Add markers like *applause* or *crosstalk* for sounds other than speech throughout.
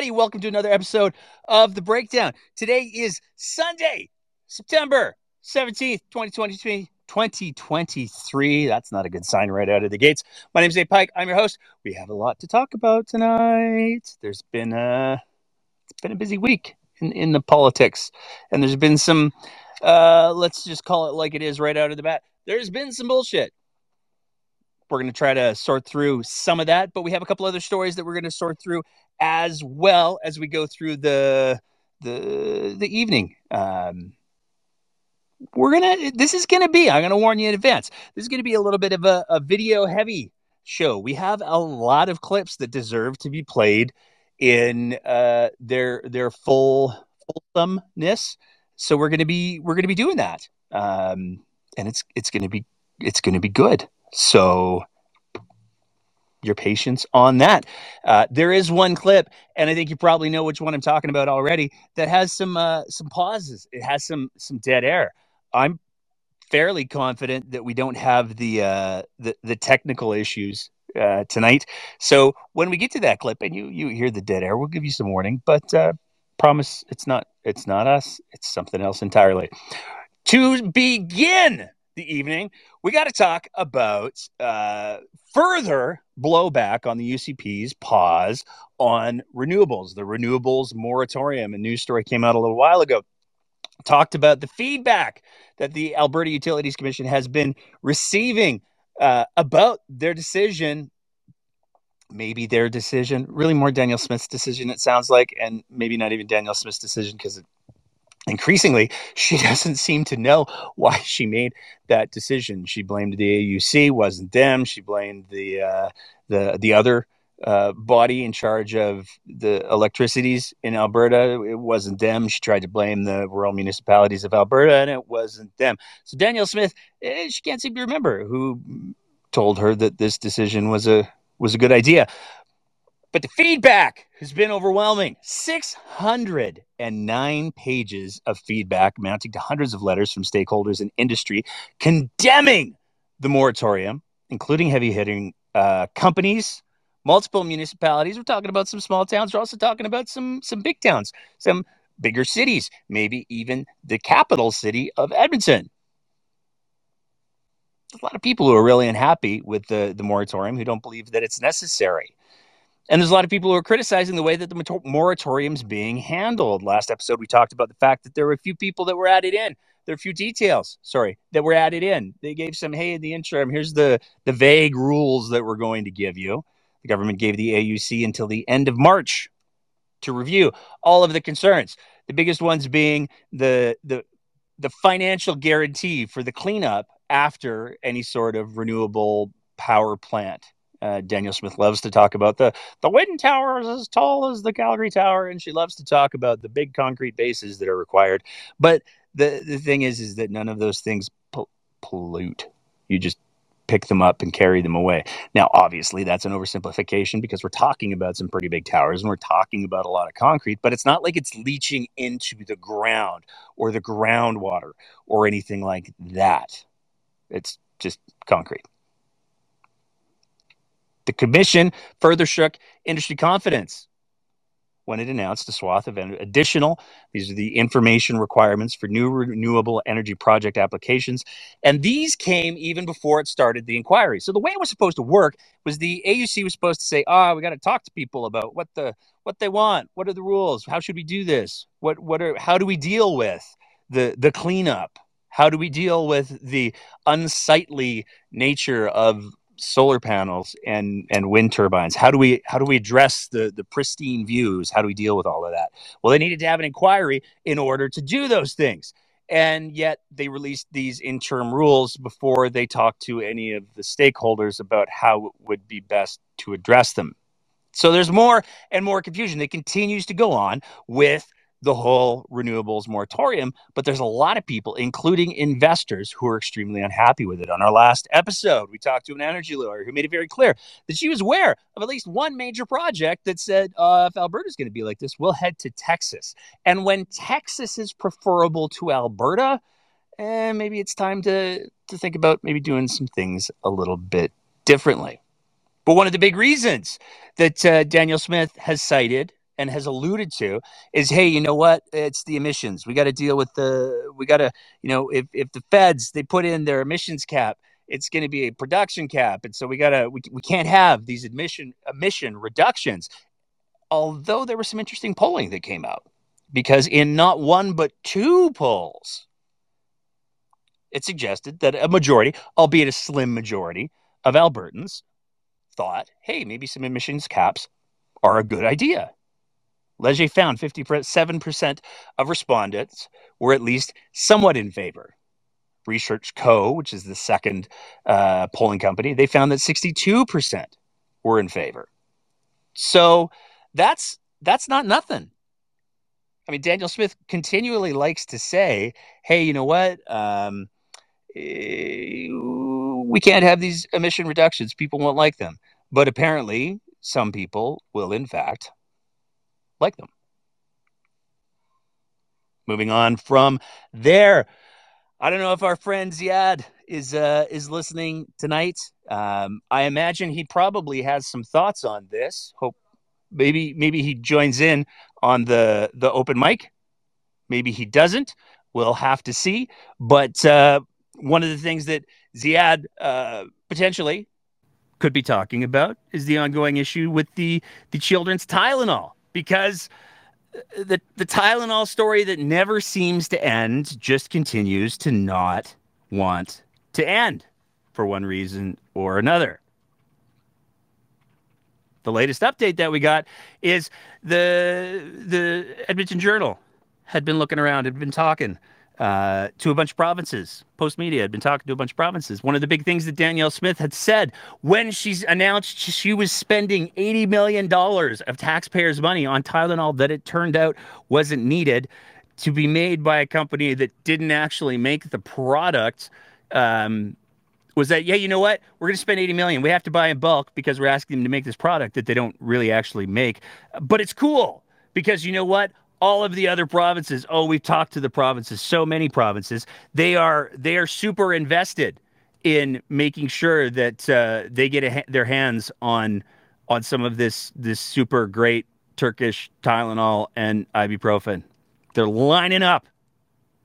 everybody. Welcome to another episode of The Breakdown. Today is Sunday, September 17th, 2023. 2023. That's not a good sign right out of the gates. My name is Dave Pike. I'm your host. We have a lot to talk about tonight. There's been a it's been a busy week in, in the politics, and there's been some uh, let's just call it like it is right out of the bat. There's been some bullshit we're going to try to sort through some of that, but we have a couple other stories that we're going to sort through as well as we go through the the the evening. Um, we're gonna. This is gonna be. I'm gonna warn you in advance. This is gonna be a little bit of a, a video heavy show. We have a lot of clips that deserve to be played in uh, their their full fulsomeness. So we're gonna be we're gonna be doing that, um, and it's it's gonna be it's gonna be good. So your patience on that. Uh, there is one clip, and I think you probably know which one I'm talking about already. That has some uh, some pauses. It has some some dead air. I'm fairly confident that we don't have the uh, the, the technical issues uh, tonight. So when we get to that clip and you you hear the dead air, we'll give you some warning. But uh, promise, it's not it's not us. It's something else entirely. To begin the evening, we got to talk about uh, further blowback on the UCP's pause on renewables, the renewables moratorium. A news story came out a little while ago. Talked about the feedback that the Alberta Utilities Commission has been receiving uh, about their decision maybe their decision, really more Danielle Smith's decision, it sounds like, and maybe not even Danielle Smith's decision because it increasingly she *laughs* doesn't seem to know why she made that decision. She blamed the auc wasn't them. She blamed the uh, the the other uh, body in charge of the electricities in alberta. It wasn't them. She tried to blame the rural municipalities of alberta and it wasn't them. So danielle smith eh, she can't seem to remember who told her that this decision was a was a good idea but the feedback has been overwhelming 609 pages of feedback, amounting to hundreds of letters from stakeholders in industry condemning the moratorium, including heavy hitting uh, companies, multiple municipalities. We're talking about some small towns. We're also talking about some, some big towns, some bigger cities, maybe even the capital city of Edmonton. There's a lot of people who are really unhappy with the, the moratorium who don't believe that it's necessary. And there's a lot of people who are criticizing the way that the moratorium is being handled. Last episode, we talked about the fact that there were a few people that were added in. There are a few details, sorry, that were added in. They gave some, hey, in the interim, here's the, the vague rules that we're going to give you. The government gave the AUC until the end of March to review all of the concerns. The biggest ones being the the the financial guarantee for the cleanup after any sort of renewable power plant uh, Danielle Smith loves to talk about the the wind tower is as tall as the Calgary Tower, and she loves to talk about the big concrete bases that are required. But the the thing is, is that none of those things pollute. You just pick them up and carry them away. Now, obviously, that's an oversimplification because we're talking about some pretty big towers and we're talking about a lot of concrete, but it's not like it's leaching into the ground or the groundwater or anything like that. It's just concrete. The commission further shook industry confidence when it announced a swath of additional these are the information requirements for new renewable energy project applications. And these came even before it started the inquiry. So the way it was supposed to work was the auc was supposed to say ah oh, we got to talk to people about what the what they want. What are the rules? How should we do this? What what are how do we deal with the the cleanup? How do we deal with the unsightly nature of solar panels and and wind turbines. How do we how do we address the the pristine views? How do we deal with all of that? Well they needed to have an inquiry in order to do those things. And yet they released these interim rules before they talked to any of the stakeholders about how it would be best to address them. So there's more and more confusion. That continues to go on with the whole renewables moratorium, but there's a lot of people, including investors, who are extremely unhappy with it. On our last episode, we talked to an energy lawyer who made it very clear that she was aware of at least one major project that said, uh, if Alberta's going to be like this, we'll head to Texas. And when Texas is preferable to Alberta, eh, maybe it's time to, to think about maybe doing some things a little bit differently. But one of the big reasons that uh, Danielle Smith has cited and has alluded to is hey you know what? It's the emissions. We got to deal with the we got to you know if, if the feds they put in their emissions cap it's going to be a production cap and so we got to we, we can't have these admission emission reductions. Although there was some interesting polling that came out because in not one but two polls it suggested that a majority albeit a slim majority of albertans thought hey maybe some emissions caps are a good idea Leger found 57% of respondents were at least somewhat in favor. Research Co., which is the second uh, polling company, they found that 62% were in favor. So that's that's not nothing. I mean, Danielle Smith continually likes to say, "Hey, you know what? Um, eh, we can't have these emission reductions. People won't like them." But apparently, some people will, in fact, like them. Moving on from there, I don't know if our friend Ziad is uh, is listening tonight. Um, I imagine he probably has some thoughts on this. Hope maybe maybe he joins in on the the open mic. Maybe he doesn't. We'll have to see. But uh, one of the things that Ziad uh, potentially could be talking about is the ongoing issue with the the children's Tylenol because the the Tylenol story that never seems to end just continues to not want to end for one reason or another. The latest update that we got is the the Edmonton Journal had been looking around, had been talking uh, to a bunch of provinces. Postmedia had been talking to a bunch of provinces. One of the big things that Danielle Smith had said when she's announced she was spending $80 million of taxpayers' money on Tylenol that it turned out wasn't needed to be made by a company that didn't actually make the product. Um, was that yeah you know what we're going to spend 80 million we have to buy in bulk because we're asking them to make this product that they don't really actually make but it's cool because you know what all of the other provinces oh we've talked to the provinces so many provinces they are they are super invested in making sure that uh, they get a, their hands on on some of this this super great Turkish Tylenol and ibuprofen. They're lining up.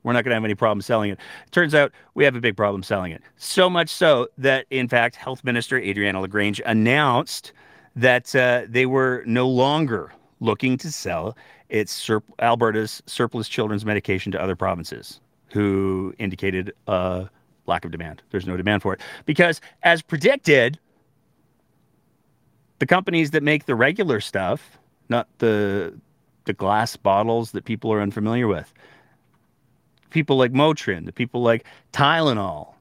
We're not going to have any problem selling it. Turns out we have a big problem selling it. So much so that, in fact, Health Minister Adriana LaGrange announced that uh, they were no longer looking to sell it's sur- Alberta's surplus children's medication to other provinces who indicated a lack of demand. There's no demand for it because, as predicted, the companies that make the regular stuff, not the the glass bottles that people are unfamiliar with, people like Motrin, the people like Tylenol,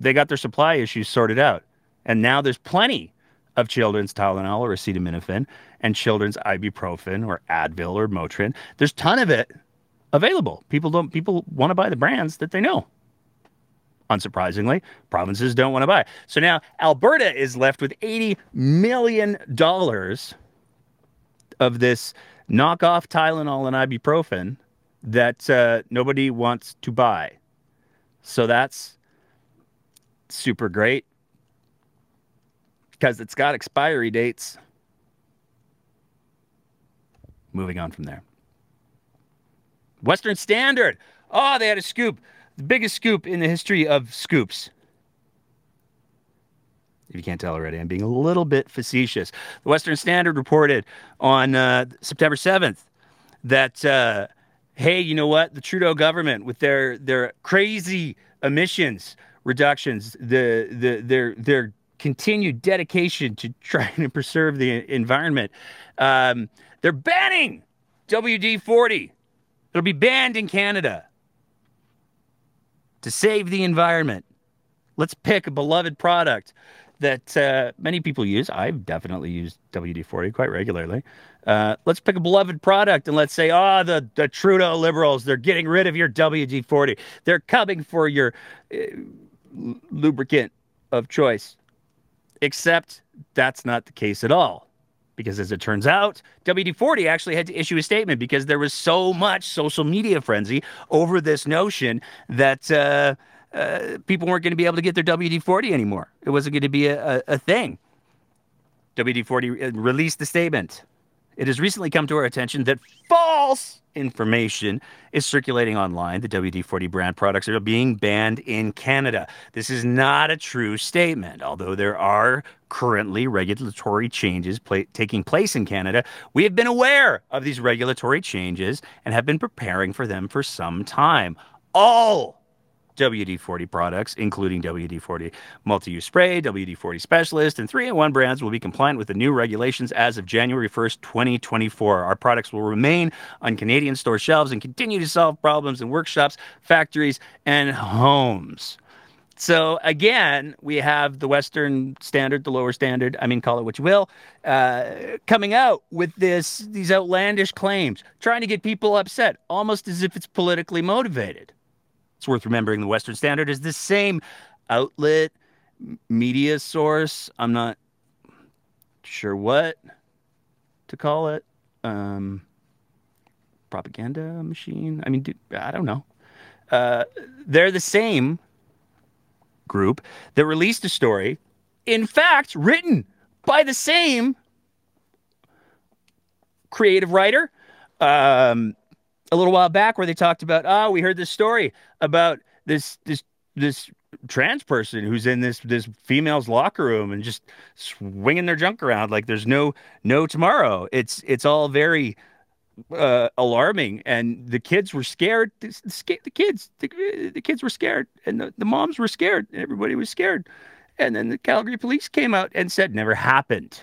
they got their supply issues sorted out, and now there's plenty of children's Tylenol or acetaminophen and children's ibuprofen or Advil or Motrin. There's a ton of it available. People don't people want to buy the brands that they know. Unsurprisingly, provinces don't want to buy. So now Alberta is left with 80 million dollars of this knockoff Tylenol and ibuprofen that uh, nobody wants to buy. So that's super great because it's got expiry dates. Moving on from there. Western Standard. Oh, they had a scoop. The biggest scoop in the history of scoops. If you can't tell already, I'm being a little bit facetious. The Western Standard reported on uh, September 7th that, uh, hey, you know what? The Trudeau government, with their, their crazy emissions reductions, the, the, their, their continued dedication to *laughs* trying to preserve the environment. Um, they're banning WD 40. It'll be banned in Canada to save the environment. Let's pick a beloved product that uh, many people use. I've definitely used WD 40 quite regularly. Uh, let's pick a beloved product and let's say, oh, the, the Trudeau liberals, they're getting rid of your WD 40. They're coming for your uh, lubricant of choice. Except that's not the case at all. Because as it turns out, WD 40 actually had to issue a statement because there was so much social media frenzy over this notion that uh, uh, people weren't going to be able to get their WD 40 anymore. It wasn't going to be a, a, a thing. WD 40 released the statement. It has recently come to our attention that false information is circulating online. The WD 40 brand products are being banned in Canada. This is not a true statement. Although there are currently regulatory changes pla- taking place in Canada, we have been aware of these regulatory changes and have been preparing for them for some time. All WD 40 products, including WD 40 multi use spray, WD 40 specialist, and 3 in 1 brands will be compliant with the new regulations as of January 1st, 2024. Our products will remain on Canadian store shelves and continue to solve problems in workshops, factories, and homes. So again, we have the Western standard, the lower standard. I mean, call it what you will, uh, coming out with this these outlandish claims, trying to get people upset, almost as if it's politically motivated. It's worth remembering the Western Standard is the same outlet, media source. I'm not sure what to call it. Um, propaganda machine. I mean, I don't know. Uh, they're the same group that released a story, in fact, written by the same creative writer. Um, a little while back where they talked about, oh, we heard this story about this this this trans person who's in this this female's locker room and just swinging their junk around like there's no no tomorrow. It's it's all very uh, alarming, and the kids were scared. The, the kids the, the, kids were scared, and the, the moms were scared. And everybody was scared, and then the Calgary police came out and said never happened.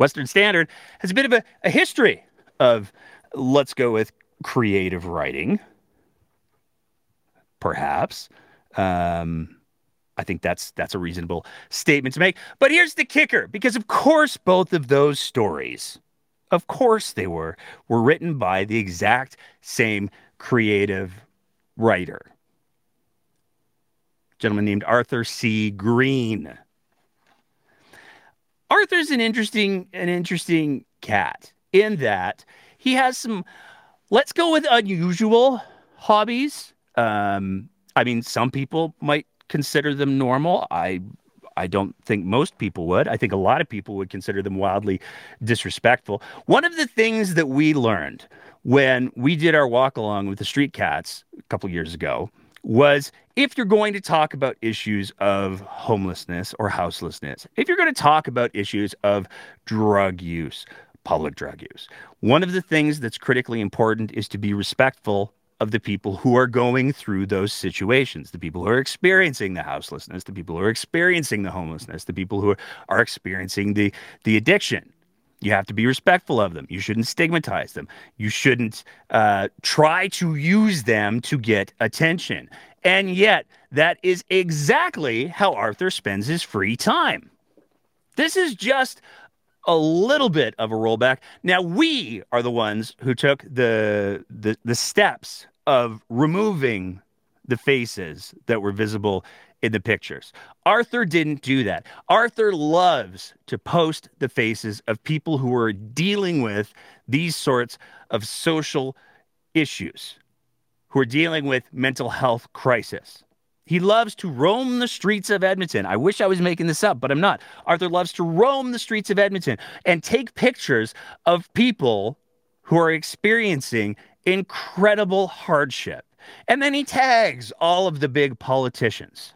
Western Standard has a bit of a, a history of, let's go with creative writing, perhaps. Um, I think that's that's a reasonable statement to make. But here's the kicker, because of course both of those stories, of course they were, were written by the exact same creative writer. A gentleman named Arthur C. Green. Arthur's an interesting an interesting cat in that he has some let's go with unusual hobbies. Um, I mean, some people might consider them normal. I I don't think most people would. I think a lot of people would consider them wildly disrespectful. One of the things that we learned when we did our walk along with the street cats a couple years ago was if you're going to talk about issues of homelessness or houselessness, if you're going to talk about issues of drug use, public drug use, one of the things that's critically important is to be respectful of the people who are going through those situations, the people who are experiencing the houselessness, the people who are experiencing the homelessness, the people who are, are experiencing the, the addiction. You have to be respectful of them. You shouldn't stigmatize them. You shouldn't uh, try to use them to get attention. And yet, that is exactly how Arthur spends his free time. This is just a little bit of a rollback. Now, we are the ones who took the, the, the steps of removing the faces that were visible in the pictures. Arthur didn't do that. Arthur loves to post the faces of people who are dealing with these sorts of social issues, who are dealing with mental health crisis. He loves to roam the streets of Edmonton. I wish I was making this up, but I'm not. Arthur loves to roam the streets of Edmonton and take pictures of people who are experiencing incredible hardship. And then he tags all of the big politicians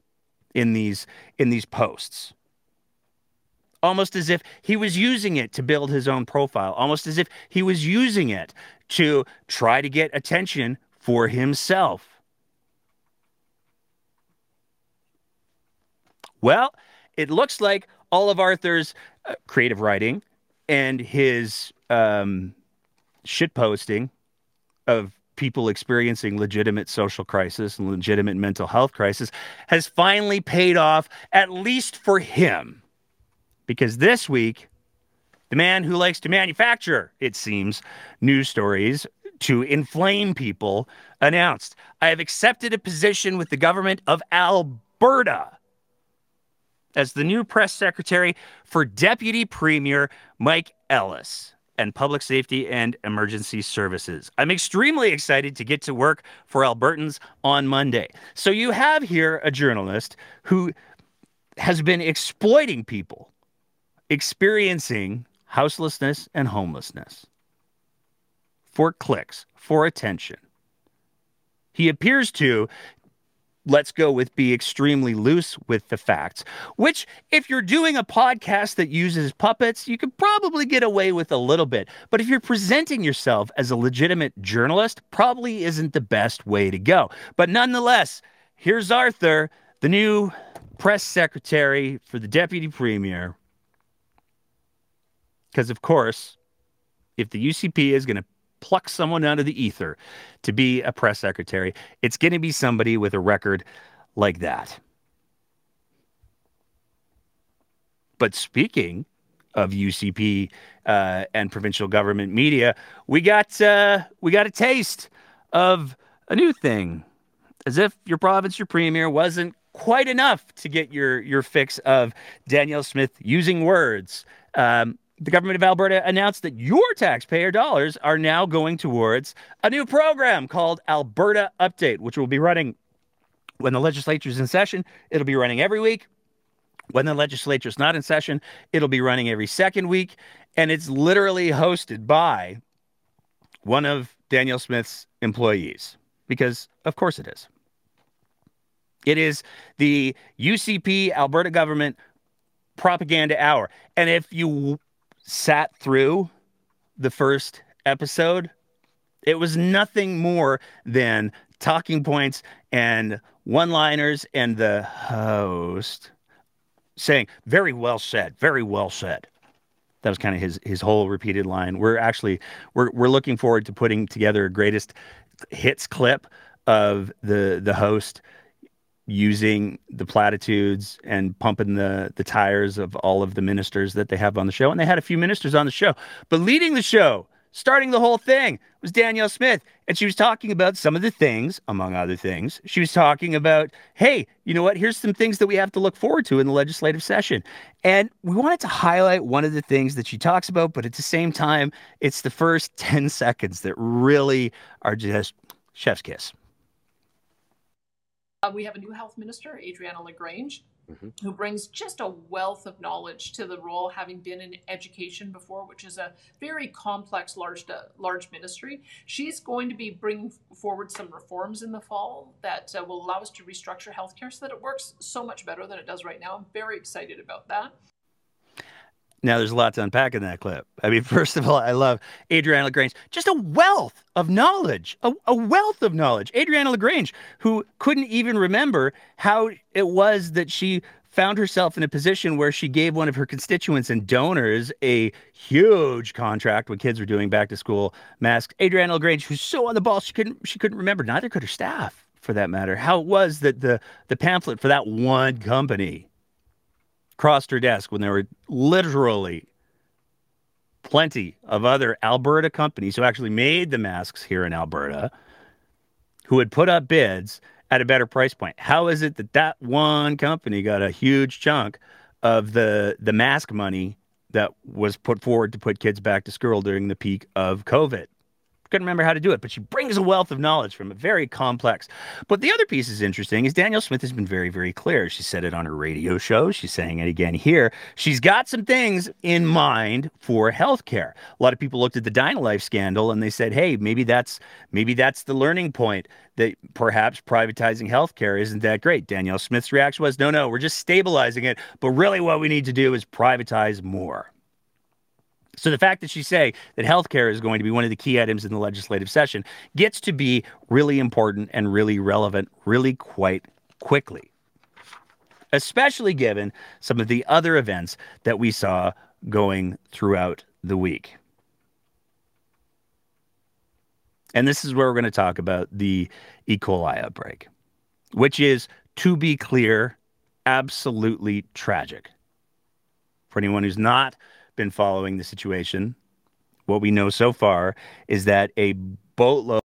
in these in these posts. Almost as if he was using it to build his own profile. Almost as if he was using it to try to get attention for himself. Well it looks like all of arthur's uh, creative writing and his um, shit posting of people experiencing legitimate social crisis and legitimate mental health crisis has finally paid off, at least for him. Because this week, the man who likes to manufacture, it seems, news stories to inflame people announced, I have accepted a position with the government of Alberta as the new press secretary for Deputy Premier Mike Ellis and Public Safety and Emergency Services. I'm extremely excited to get to work for Albertans on Monday. So you have here a journalist who has been exploiting people experiencing houselessness and homelessness for clicks, for attention. He appears to let's go with be extremely loose with the facts, which, if you're doing a podcast that uses puppets, you could probably get away with a little bit. But if you're presenting yourself as a legitimate journalist, probably isn't the best way to go. But nonetheless, here's Arthur, the new press secretary for the deputy premier. Because, of course, if the UCP is going to pluck someone out of the ether to be a press secretary. It's going to be somebody with a record like that. But speaking of UCP uh, and provincial government media, we got uh, we got a taste of a new thing, as if your province, your premier, wasn't quite enough to get your your fix of Danielle Smith using words. Um, the government of Alberta announced that your taxpayer dollars are now going towards a new program called Alberta Update, which will be running when the legislature is in session. It'll be running every week. When the legislature is not in session, it'll be running every second week. And it's literally hosted by one of Danielle Smith's employees, because of course it is. It is the UCP Alberta government propaganda hour. And if you sat through the first episode, it was nothing more than talking points and one liners and the host saying, Very well said, very well said. That was kind of his his whole repeated line. We're actually we're we're looking forward to putting together a greatest hits clip of the the host using the platitudes and pumping the the tires of all of the ministers that they have on the show. And they had a few ministers on the show. But leading the show starting the whole thing was Danielle Smith. And she was talking about some of the things among other things she was talking about hey you know what? Here's some things that we have to look forward to in the legislative session. And we wanted to highlight one of the things that she talks about but at the same time it's the first 10 seconds that really are just chef's kiss uh, we have a new health minister, Adriana LaGrange, mm-hmm. who brings just a wealth of knowledge to the role, having been in education before, which is a very complex, large, uh, large ministry. She's going to be bringing forward some reforms in the fall that uh, will allow us to restructure healthcare so that it works so much better than it does right now. I'm very excited about that. Now, there's a lot to unpack in that clip. I mean, *laughs* first of all, I love Adriana LaGrange, just a wealth of knowledge, a, a, wealth of knowledge. Adriana LaGrange, who couldn't even remember how it was that she found herself in a position where she gave one of her constituents and donors a huge contract when kids were doing back to school masks. Adriana LaGrange, who's so on the ball, she couldn't she couldn't remember. Neither could her staff, for that matter. How it was that the the pamphlet for that one company crossed her desk when there were literally plenty of other Alberta companies who actually made the masks here in Alberta who had put up bids at a better price point. How is it that that one company got a huge chunk of the the mask money that was put forward to put kids back to school during the peak of COVID? Couldn't remember how to do it, but she brings a wealth of knowledge from it, very complex. But the other piece is interesting is Danielle Smith has been very, very clear. She said it on her radio show. She's saying it again here. She's got some things in mind for healthcare. A lot of people looked at the Dynalife scandal and they said, hey, maybe that's maybe that's the learning point that perhaps privatizing healthcare isn't that great. Danielle Smith's reaction was, no, no, we're just stabilizing it. But really what we need to do is privatize more. So the fact that she's saying that healthcare is going to be one of the key items in the legislative session gets to be really important and really relevant really quite quickly. Especially given some of the other events that we saw going throughout the week. And this is where we're going to talk about the E. coli outbreak, which is, to be clear, absolutely tragic. For anyone who's not been following the situation, what we know so far is that a boatload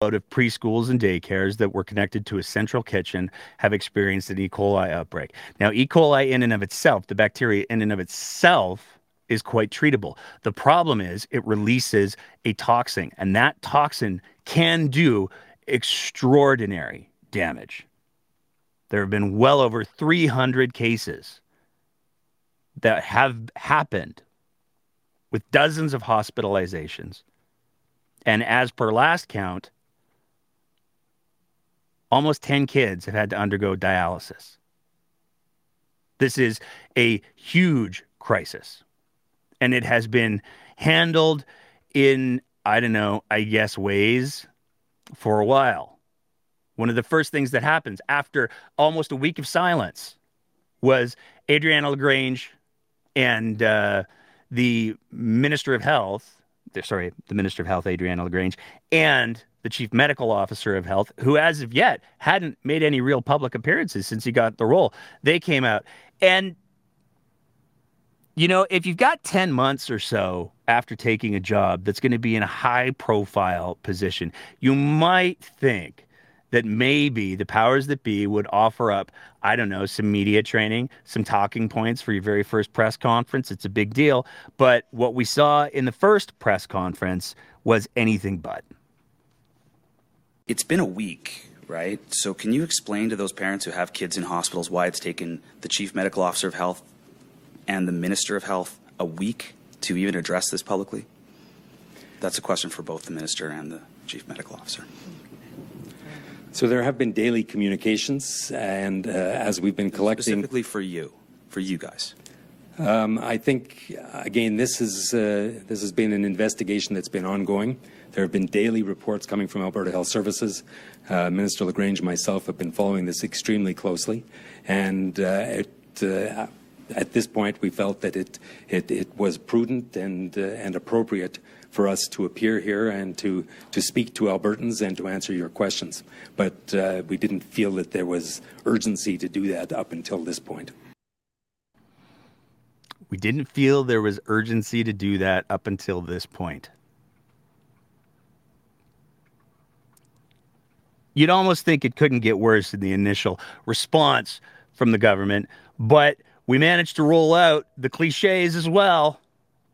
of preschools and daycares that were connected to a central kitchen have experienced an E. coli outbreak. Now, E. coli in and of itself, the bacteria in and of itself, is quite treatable. The problem is it releases a toxin, and that toxin can do extraordinary damage. there have been well over 300 cases that have happened with dozens of hospitalizations. And as per last count, almost 10 kids have had to undergo dialysis. This is a huge crisis. And it has been handled in, I don't know, I guess, ways for a while. One of the first things that happens after almost a week of silence was Adriana LaGrange and uh, the Minister of Health, sorry, the Minister of Health, Adriana LaGrange, and the Chief Medical Officer of Health, who as of yet hadn't made any real public appearances since he got the role, they came out. And, you know, if you've got 10 months or so after taking a job that's going to be in a high profile position, you might think that maybe the powers that be would offer up, I don't know, some media training, some talking points for your very first press conference. It's a big deal. But what we saw in the first press conference was anything but. It's been a week, right? So, can you explain to those parents who have kids in hospitals why it's taken the chief medical officer of health and the minister of health a week to even address this publicly? That's a question for both the minister and the chief medical officer. So there have been daily communications, and uh, as we've been collecting, specifically for you, for you guys. Um, I think again, this is uh, this has been an investigation that's been ongoing. There have been daily reports coming from Alberta Health Services. Uh, Minister LaGrange and myself have been following this extremely closely, and uh, it, uh, at this point, we felt that it it, it was prudent and uh, and appropriate for us to appear here and to, to speak to Albertans and to answer your questions. But uh, we didn't feel that there was urgency to do that up until this point. We didn't feel there was urgency to do that up until this point. You'd almost think it couldn't get worse in the initial response from the government, but we managed to roll out the cliches as well.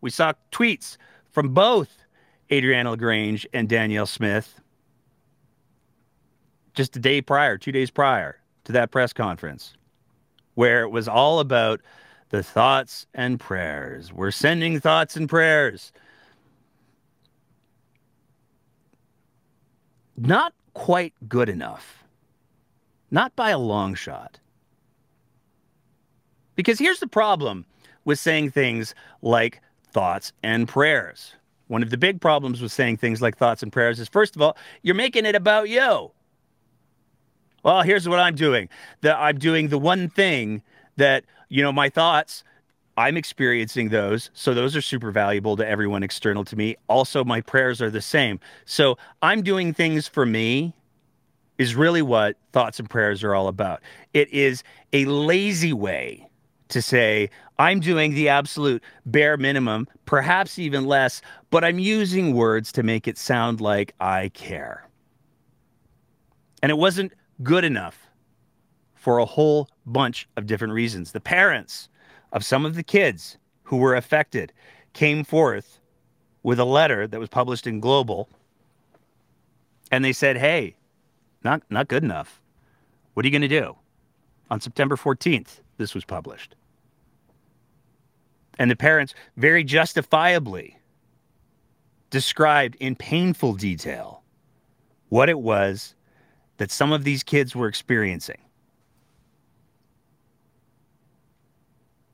We saw tweets from both Adriana LaGrange and Danielle Smith just a day prior, two days prior to that press conference, where it was all about the thoughts and prayers. We're sending thoughts and prayers. Not quite good enough. Not by a long shot. Because here's the problem with saying things like thoughts and prayers. One of the big problems with saying things like thoughts and prayers is first of all, you're making it about you. Well, here's what I'm doing. That I'm doing the one thing that, you know, my thoughts, I'm experiencing those. So those are super valuable to everyone external to me. Also, my prayers are the same. So I'm doing things for me is really what thoughts and prayers are all about. It is a lazy way to say, I'm doing the absolute bare minimum, perhaps even less, but I'm using words to make it sound like I care. And it wasn't good enough for a whole bunch of different reasons. The parents of some of the kids who were affected came forth with a letter that was published in Global and they said, "Hey, not not good enough. What are you going to do?" On September 14th, this was published. And the parents very justifiably described in painful detail what it was that some of these kids were experiencing.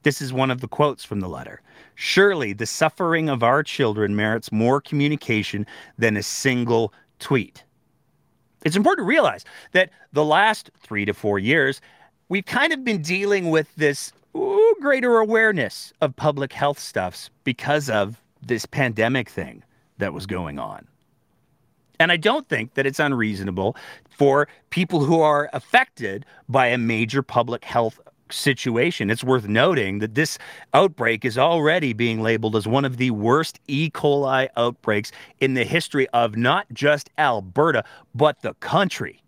This is one of the quotes from the letter. Surely the suffering of our children merits more communication than a single tweet. It's important to realize that the last three to four years, we've kind of been dealing with this ooh, greater awareness of public health stuffs because of this pandemic thing that was going on. And I don't think that it's unreasonable for people who are affected by a major public health situation. It's worth noting that this outbreak is already being labeled as one of the worst E. coli outbreaks in the history of not just Alberta, but the country.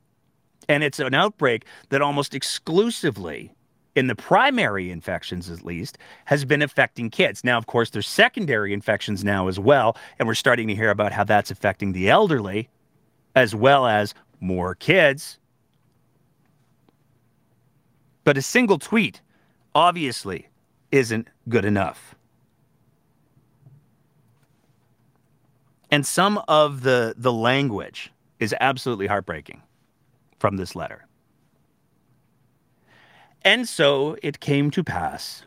And it's an outbreak that almost exclusively in the primary infections at least, has been affecting kids. Now, of course, there's secondary infections now as well, and we're starting to hear about how that's affecting the elderly as well as more kids. But a single tweet obviously isn't good enough. And some of the, the language is absolutely heartbreaking from this letter. And so it came to pass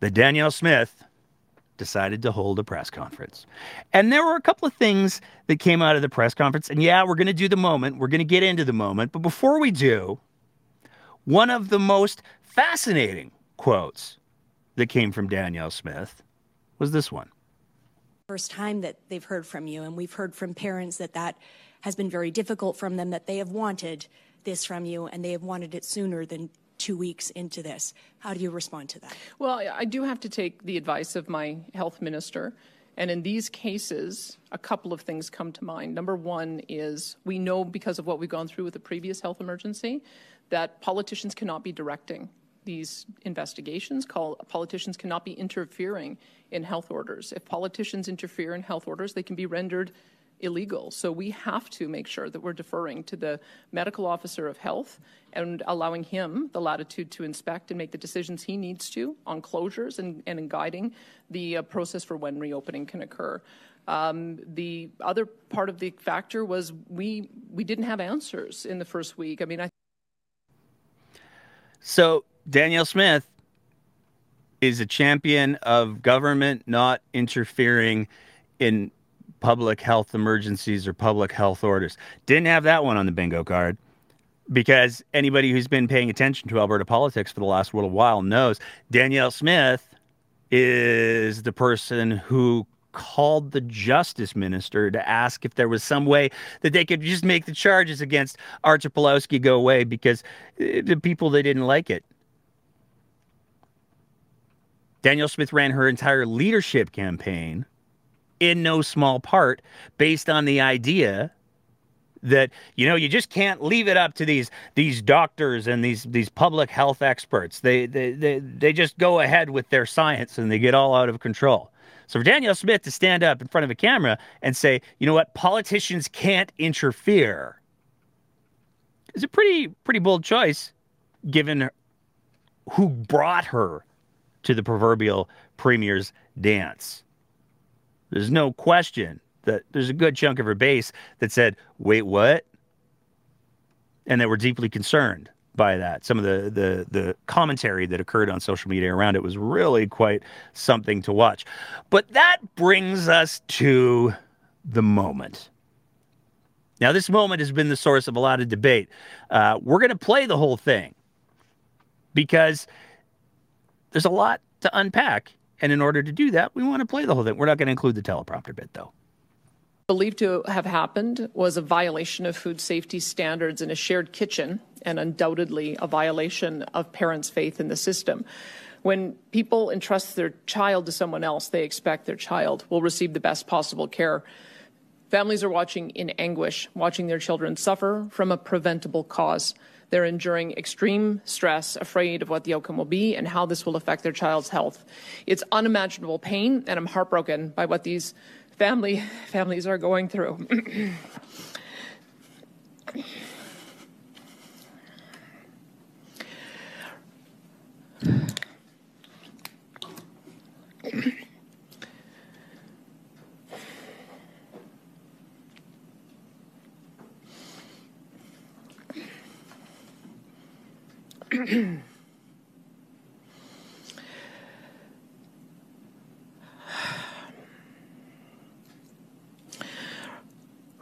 that Danielle Smith decided to hold a press conference. And there were a couple of things that came out of the press conference. And yeah, we're going to do the moment, we're going to get into the moment. But before we do, one of the most fascinating quotes that came from Danielle Smith was this one. First time that they've heard from you, and we've heard from parents that that has been very difficult from them, that they have wanted this from you and they have wanted it sooner than two weeks into this. How do you respond to that? Well, I do have to take the advice of my health minister. And in these cases, a couple of things come to mind. Number one is we know because of what we've gone through with the previous health emergency that politicians cannot be directing these investigations. Call, politicians cannot be interfering in health orders. If politicians interfere in health orders, they can be rendered illegal. So we have to make sure that we're deferring to the medical officer of health and allowing him the latitude to inspect and make the decisions he needs to on closures and, and in guiding the uh, process for when reopening can occur. Um, the other part of the factor was we we didn't have answers in the first week. I mean, I. So Danielle Smith is a champion of government not interfering in public health emergencies or public health orders. Didn't have that one on the bingo card because anybody who's been paying attention to Alberta politics for the last little while knows Danielle Smith is the person who called the justice minister to ask if there was some way that they could just make the charges against Pawlowski go away because uh, the people they didn't like it. Danielle Smith ran her entire leadership campaign in no small part based on the idea that you know you just can't leave it up to these these doctors and these these public health experts. They they they, they just go ahead with their science and they get all out of control. So for danielle smith to stand up in front of a camera and say you know what? Politicians can't interfere is a pretty pretty bold choice given who brought her to the proverbial premier's dance there's no question that there's a good chunk of her base that said, wait, what? And they were deeply concerned by that. Some of the, the, the commentary that occurred on social media around it was really quite something to watch. But that brings us to the moment. Now, this moment has been the source of a lot of debate. Uh, we're going to play the whole thing because there's a lot to unpack and in order to do that, we want to play the whole thing. We're not going to include the teleprompter bit, though. Believed to have happened was a violation of food safety standards in a shared kitchen and undoubtedly a violation of parents' faith in the system. When people entrust their child to someone else, they expect their child will receive the best possible care. Families are watching in anguish, watching their children suffer from a preventable cause. They're enduring extreme stress, afraid of what the outcome will be and how this will affect their child's health. It's unimaginable pain, and I'm heartbroken by what these family *laughs* families are going through. *clears throat* *clears throat* *clears throat*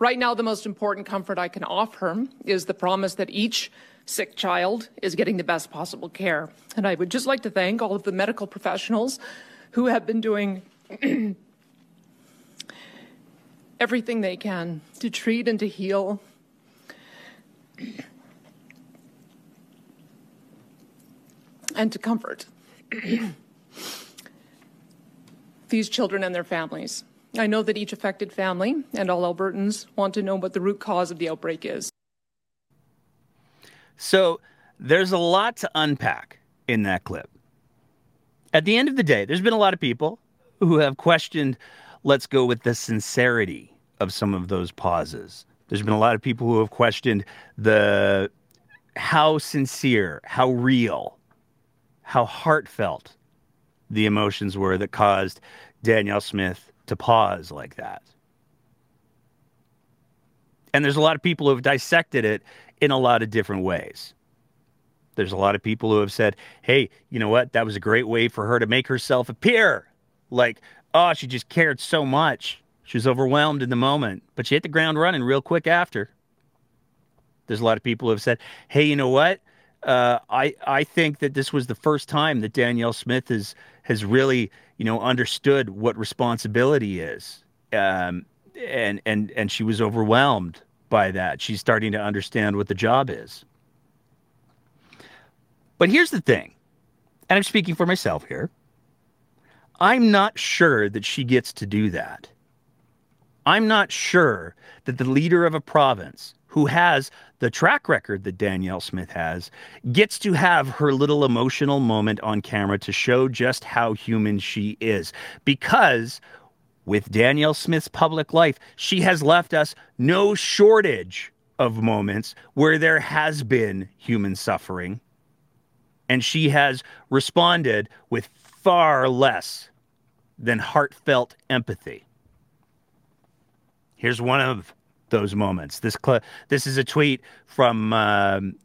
Right now, the most important comfort I can offer is the promise that each sick child is getting the best possible care. And I would just like to thank all of the medical professionals who have been doing *clears throat* everything they can to treat and to heal and to comfort *clears throat* these children and their families. I know that each affected family and all Albertans want to know what the root cause of the outbreak is. So there's a lot to unpack in that clip. At the end of the day, there's been a lot of people who have questioned, let's go with the sincerity of some of those pauses. There's been a lot of people who have questioned the how sincere, how real, how heartfelt the emotions were that caused Danielle Smith to pause like that. And there's a lot of people who have dissected it in a lot of different ways. There's a lot of people who have said, hey, you know what? That was a great way for her to make herself appear. Like, oh, she just cared so much. She was overwhelmed in the moment, but she hit the ground running real quick after. There's a lot of people who have said, hey, you know what? Uh, I I think that this was the first time that Danielle Smith has has really you know understood what responsibility is, um, and and and she was overwhelmed by that. She's starting to understand what the job is. But here's the thing, and I'm speaking for myself here. I'm not sure that she gets to do that. I'm not sure that the leader of a province who has the track record that Danielle Smith has, gets to have her little emotional moment on camera to show just how human she is. Because with Danielle Smith's public life, she has left us no shortage of moments where there has been human suffering. And she has responded with far less than heartfelt empathy. Here's one of those moments. This cl- this is a tweet from um,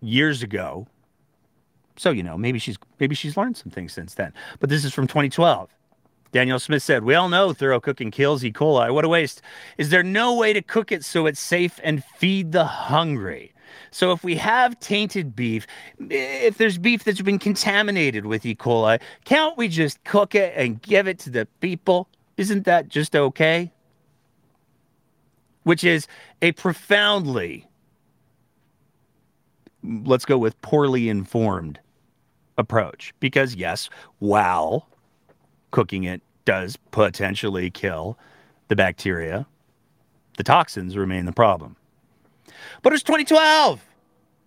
years ago. So you know, maybe she's maybe she's learned some things since then. But this is from 2012. Danielle Smith said, "We all know thorough cooking kills E. coli. What a waste! Is there no way to cook it so it's safe and feed the hungry?" So if we have tainted beef, if there's beef that's been contaminated with E. coli, can't we just cook it and give it to the people? Isn't that just okay? Which is a profoundly, let's go with poorly informed approach. Because, yes, while cooking it does potentially kill the bacteria, the toxins remain the problem. But it's 2012.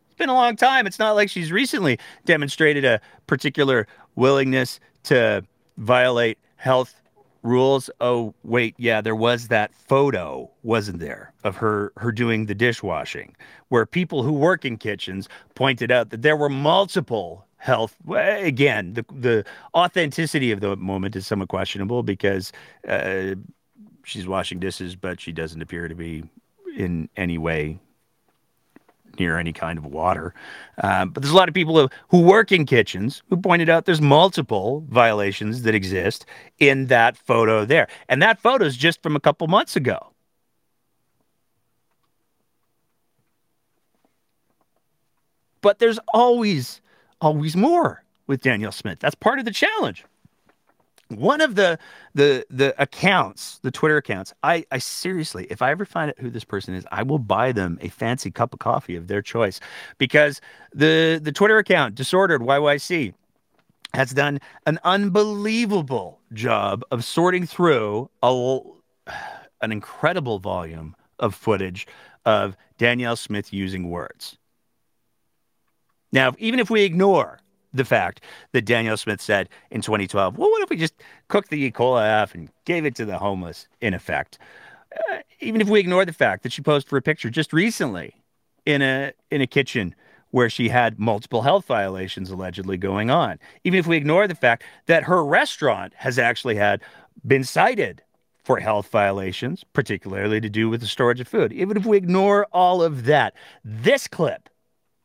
It's been a long time. It's not like she's recently demonstrated a particular willingness to violate health rules. Oh wait yeah there was that photo wasn't there of her her doing the dishwashing where people who work in kitchens pointed out that there were multiple health again the the authenticity of the moment is somewhat questionable because uh, she's washing dishes but she doesn't appear to be in any way near any kind of water. Um, but there's a lot of people who work in kitchens who pointed out there's multiple violations that exist in that photo there. And that photo is just from a couple months ago. But there's always, always more with Danielle Smith. That's part of the challenge one of the the the accounts the twitter accounts i i seriously if i ever find out who this person is i will buy them a fancy cup of coffee of their choice. Because the the twitter account disordered yyc has done an unbelievable job of sorting through a, an incredible volume of footage of danielle smith using words. Now even if we ignore the fact that Danielle Smith said in 2012, well, what if we just cooked the E. coli off and gave it to the homeless, in effect? Uh, even if we ignore the fact that she posed for a picture just recently in a in a kitchen where she had multiple health violations allegedly going on. Even if we ignore the fact that her restaurant has actually had been cited for health violations, particularly to do with the storage of food. Even if we ignore all of that, this clip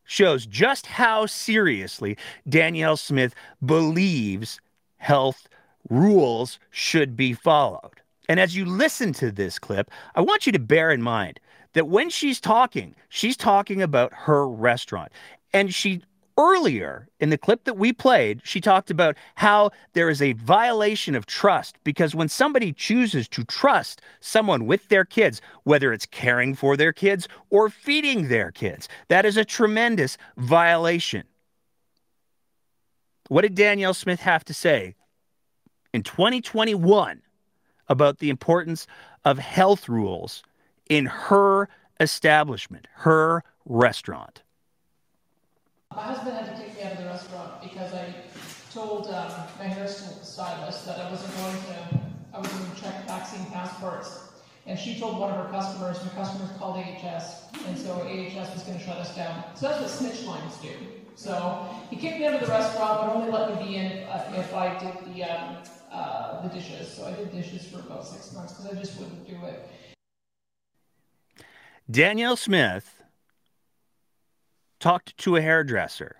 shows just how seriously Danielle Smith believes health rules should be followed. And as you listen to this clip, I want you to bear in mind that when she's talking, she's talking about her restaurant. And she Earlier in the clip that we played, she talked about how there is a violation of trust because when somebody chooses to trust someone with their kids, whether it's caring for their kids or feeding their kids, that is a tremendous violation. What did Danielle Smith have to say in 2021 about the importance of health rules in her establishment, her restaurant? My husband had to kick me out of the restaurant because I told um, my hairstylist that I wasn't going to, I wasn't going to check vaccine passports. And she told one of her customers, and customers called AHS, and so AHS was going to shut us down. So that's what snitch lines do. So he kicked me out of the restaurant, but only let me be in uh, if I did the um, uh, the dishes. So I did dishes for about six months because I just wouldn't do it. Danielle Smith talked to a hairdresser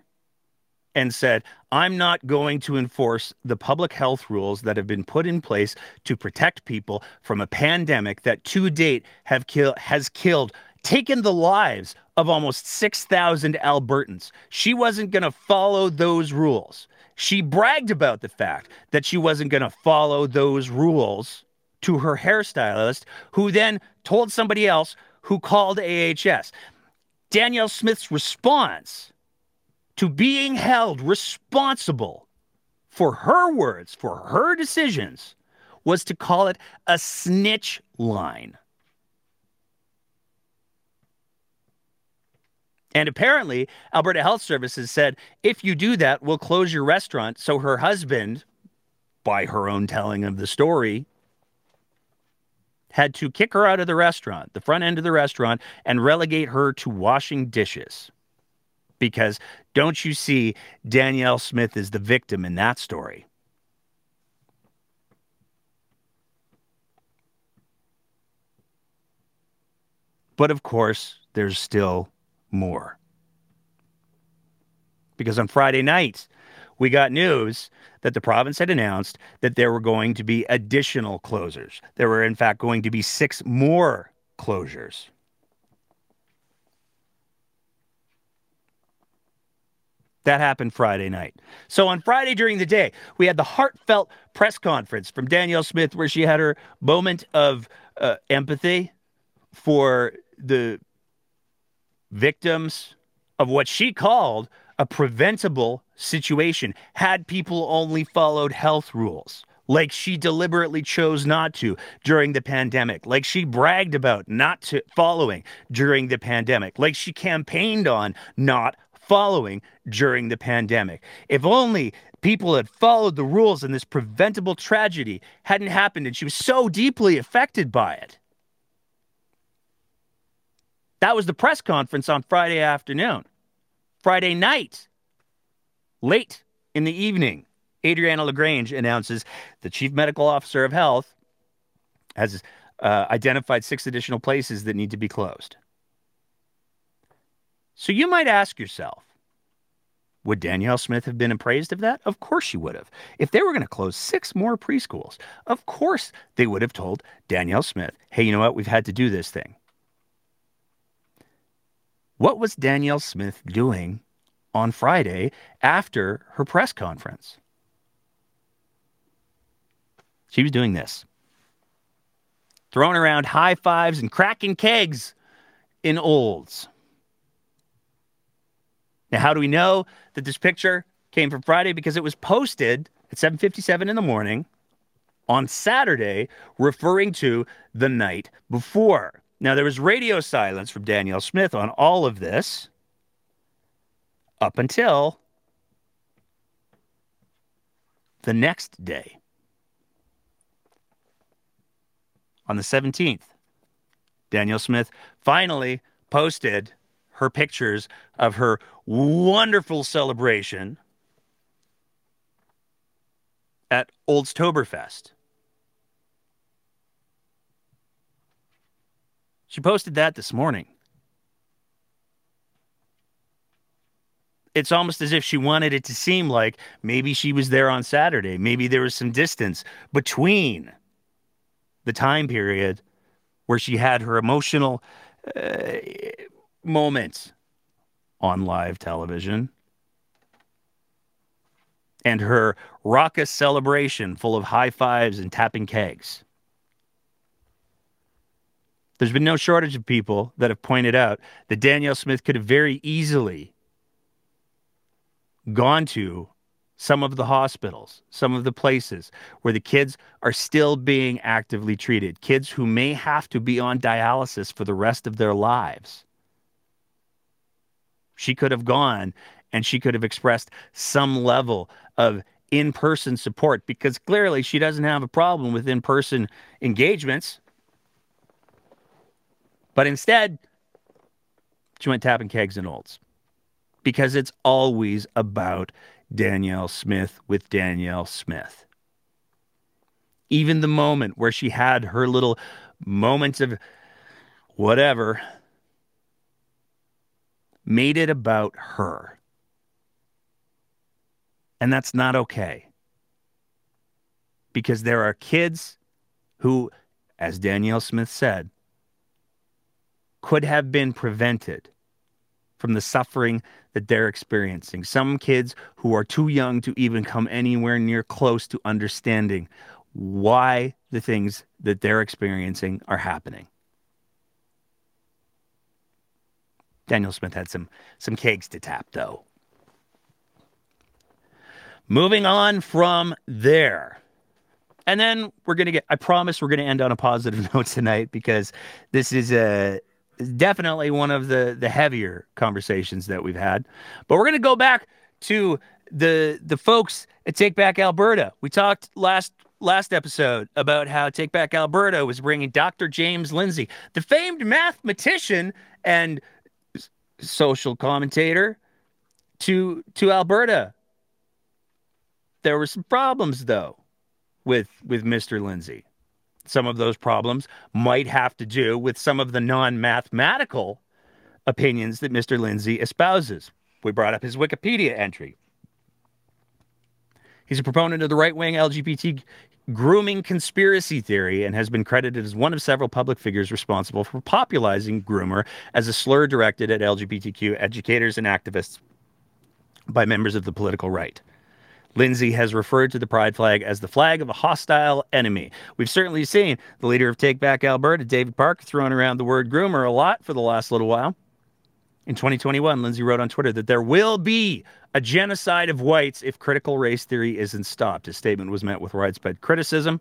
and said, I'm not going to enforce the public health rules that have been put in place to protect people from a pandemic that to date have kill- has killed, taken the lives of almost 6,000 Albertans. She wasn't going to follow those rules. She bragged about the fact that she wasn't going to follow those rules to her hairstylist, who then told somebody else who called AHS. Danielle Smith's response to being held responsible for her words, for her decisions, was to call it a snitch line. And apparently, Alberta Health Services said if you do that, we'll close your restaurant. So her husband, by her own telling of the story, had to kick her out of the restaurant, the front end of the restaurant, and relegate her to washing dishes. Because don't you see, Danielle Smith is the victim in that story. But of course, there's still more. Because on Friday night, we got news that the province had announced that there were going to be additional closures. There were, in fact, going to be six more closures. That happened Friday night. So on Friday during the day, we had the heartfelt press conference from Danielle Smith where she had her moment of uh, empathy for the victims of what she called a preventable situation had people only followed health rules like she deliberately chose not to during the pandemic, like she bragged about not to following during the pandemic, like she campaigned on not following during the pandemic. If only people had followed the rules and this preventable tragedy hadn't happened and she was so deeply affected by it. That was the press conference on Friday afternoon. Friday night, late in the evening, Adriana LaGrange announces the chief medical officer of health has uh, identified six additional places that need to be closed. So you might ask yourself, would Danielle Smith have been appraised of that? Of course she would have. If they were going to close six more preschools, of course they would have told Danielle Smith, hey, you know what? We've had to do this thing. What was Danielle Smith doing on Friday after her press conference? She was doing this throwing around high fives and cracking kegs in Olds. Now, how do we know that this picture came from Friday? Because it was posted at 7:57 in the morning on Saturday, referring to the night before. Now, there was radio silence from Danielle Smith on all of this up until the next day. On the 17th, Danielle Smith finally posted her pictures of her wonderful celebration at Oldstoberfest. She posted that this morning. It's almost as if she wanted it to seem like maybe she was there on Saturday. Maybe there was some distance between the time period where she had her emotional uh, moments on live television and her raucous celebration full of high fives and tapping kegs. There's been no shortage of people that have pointed out that Danielle Smith could have very easily gone to some of the hospitals, some of the places where the kids are still being actively treated, kids who may have to be on dialysis for the rest of their lives. She could have gone and she could have expressed some level of in person support because clearly she doesn't have a problem with in person engagements. But instead, she went tapping kegs and olds because it's always about Danielle Smith with Danielle Smith. Even the moment where she had her little moments of whatever made it about her. And that's not okay. Because there are kids who, as Danielle Smith said, could have been prevented from the suffering that they're experiencing. Some kids who are too young to even come anywhere near close to understanding why the things that they're experiencing are happening. Danielle Smith had some some kegs to tap though. Moving on from there. And then we're going to get I promise we're going to end on a positive *laughs* note tonight because this is a definitely one of the the heavier conversations that we've had. But we're going to go back to the the folks at Take Back Alberta. We talked last last episode about how Take Back Alberta was bringing Dr. James Lindsay, the famed mathematician and social commentator, to to Alberta. There were some problems though with with Mr. Lindsay. Some of those problems might have to do with some of the non-mathematical opinions that Mr. Lindsay espouses. We brought up his Wikipedia entry. He's a proponent of the right wing LGBT grooming conspiracy theory and has been credited as one of several public figures responsible for popularizing groomer as a slur directed at LGBTQ educators and activists by members of the political right. Lindsay has referred to the pride flag as the flag of a hostile enemy. We've certainly seen the leader of Take Back Alberta, David Park, throwing around the word groomer a lot for the last little while. In 2021, Lindsay wrote on Twitter that there will be a genocide of whites if critical race theory isn't stopped. His statement was met with widespread criticism,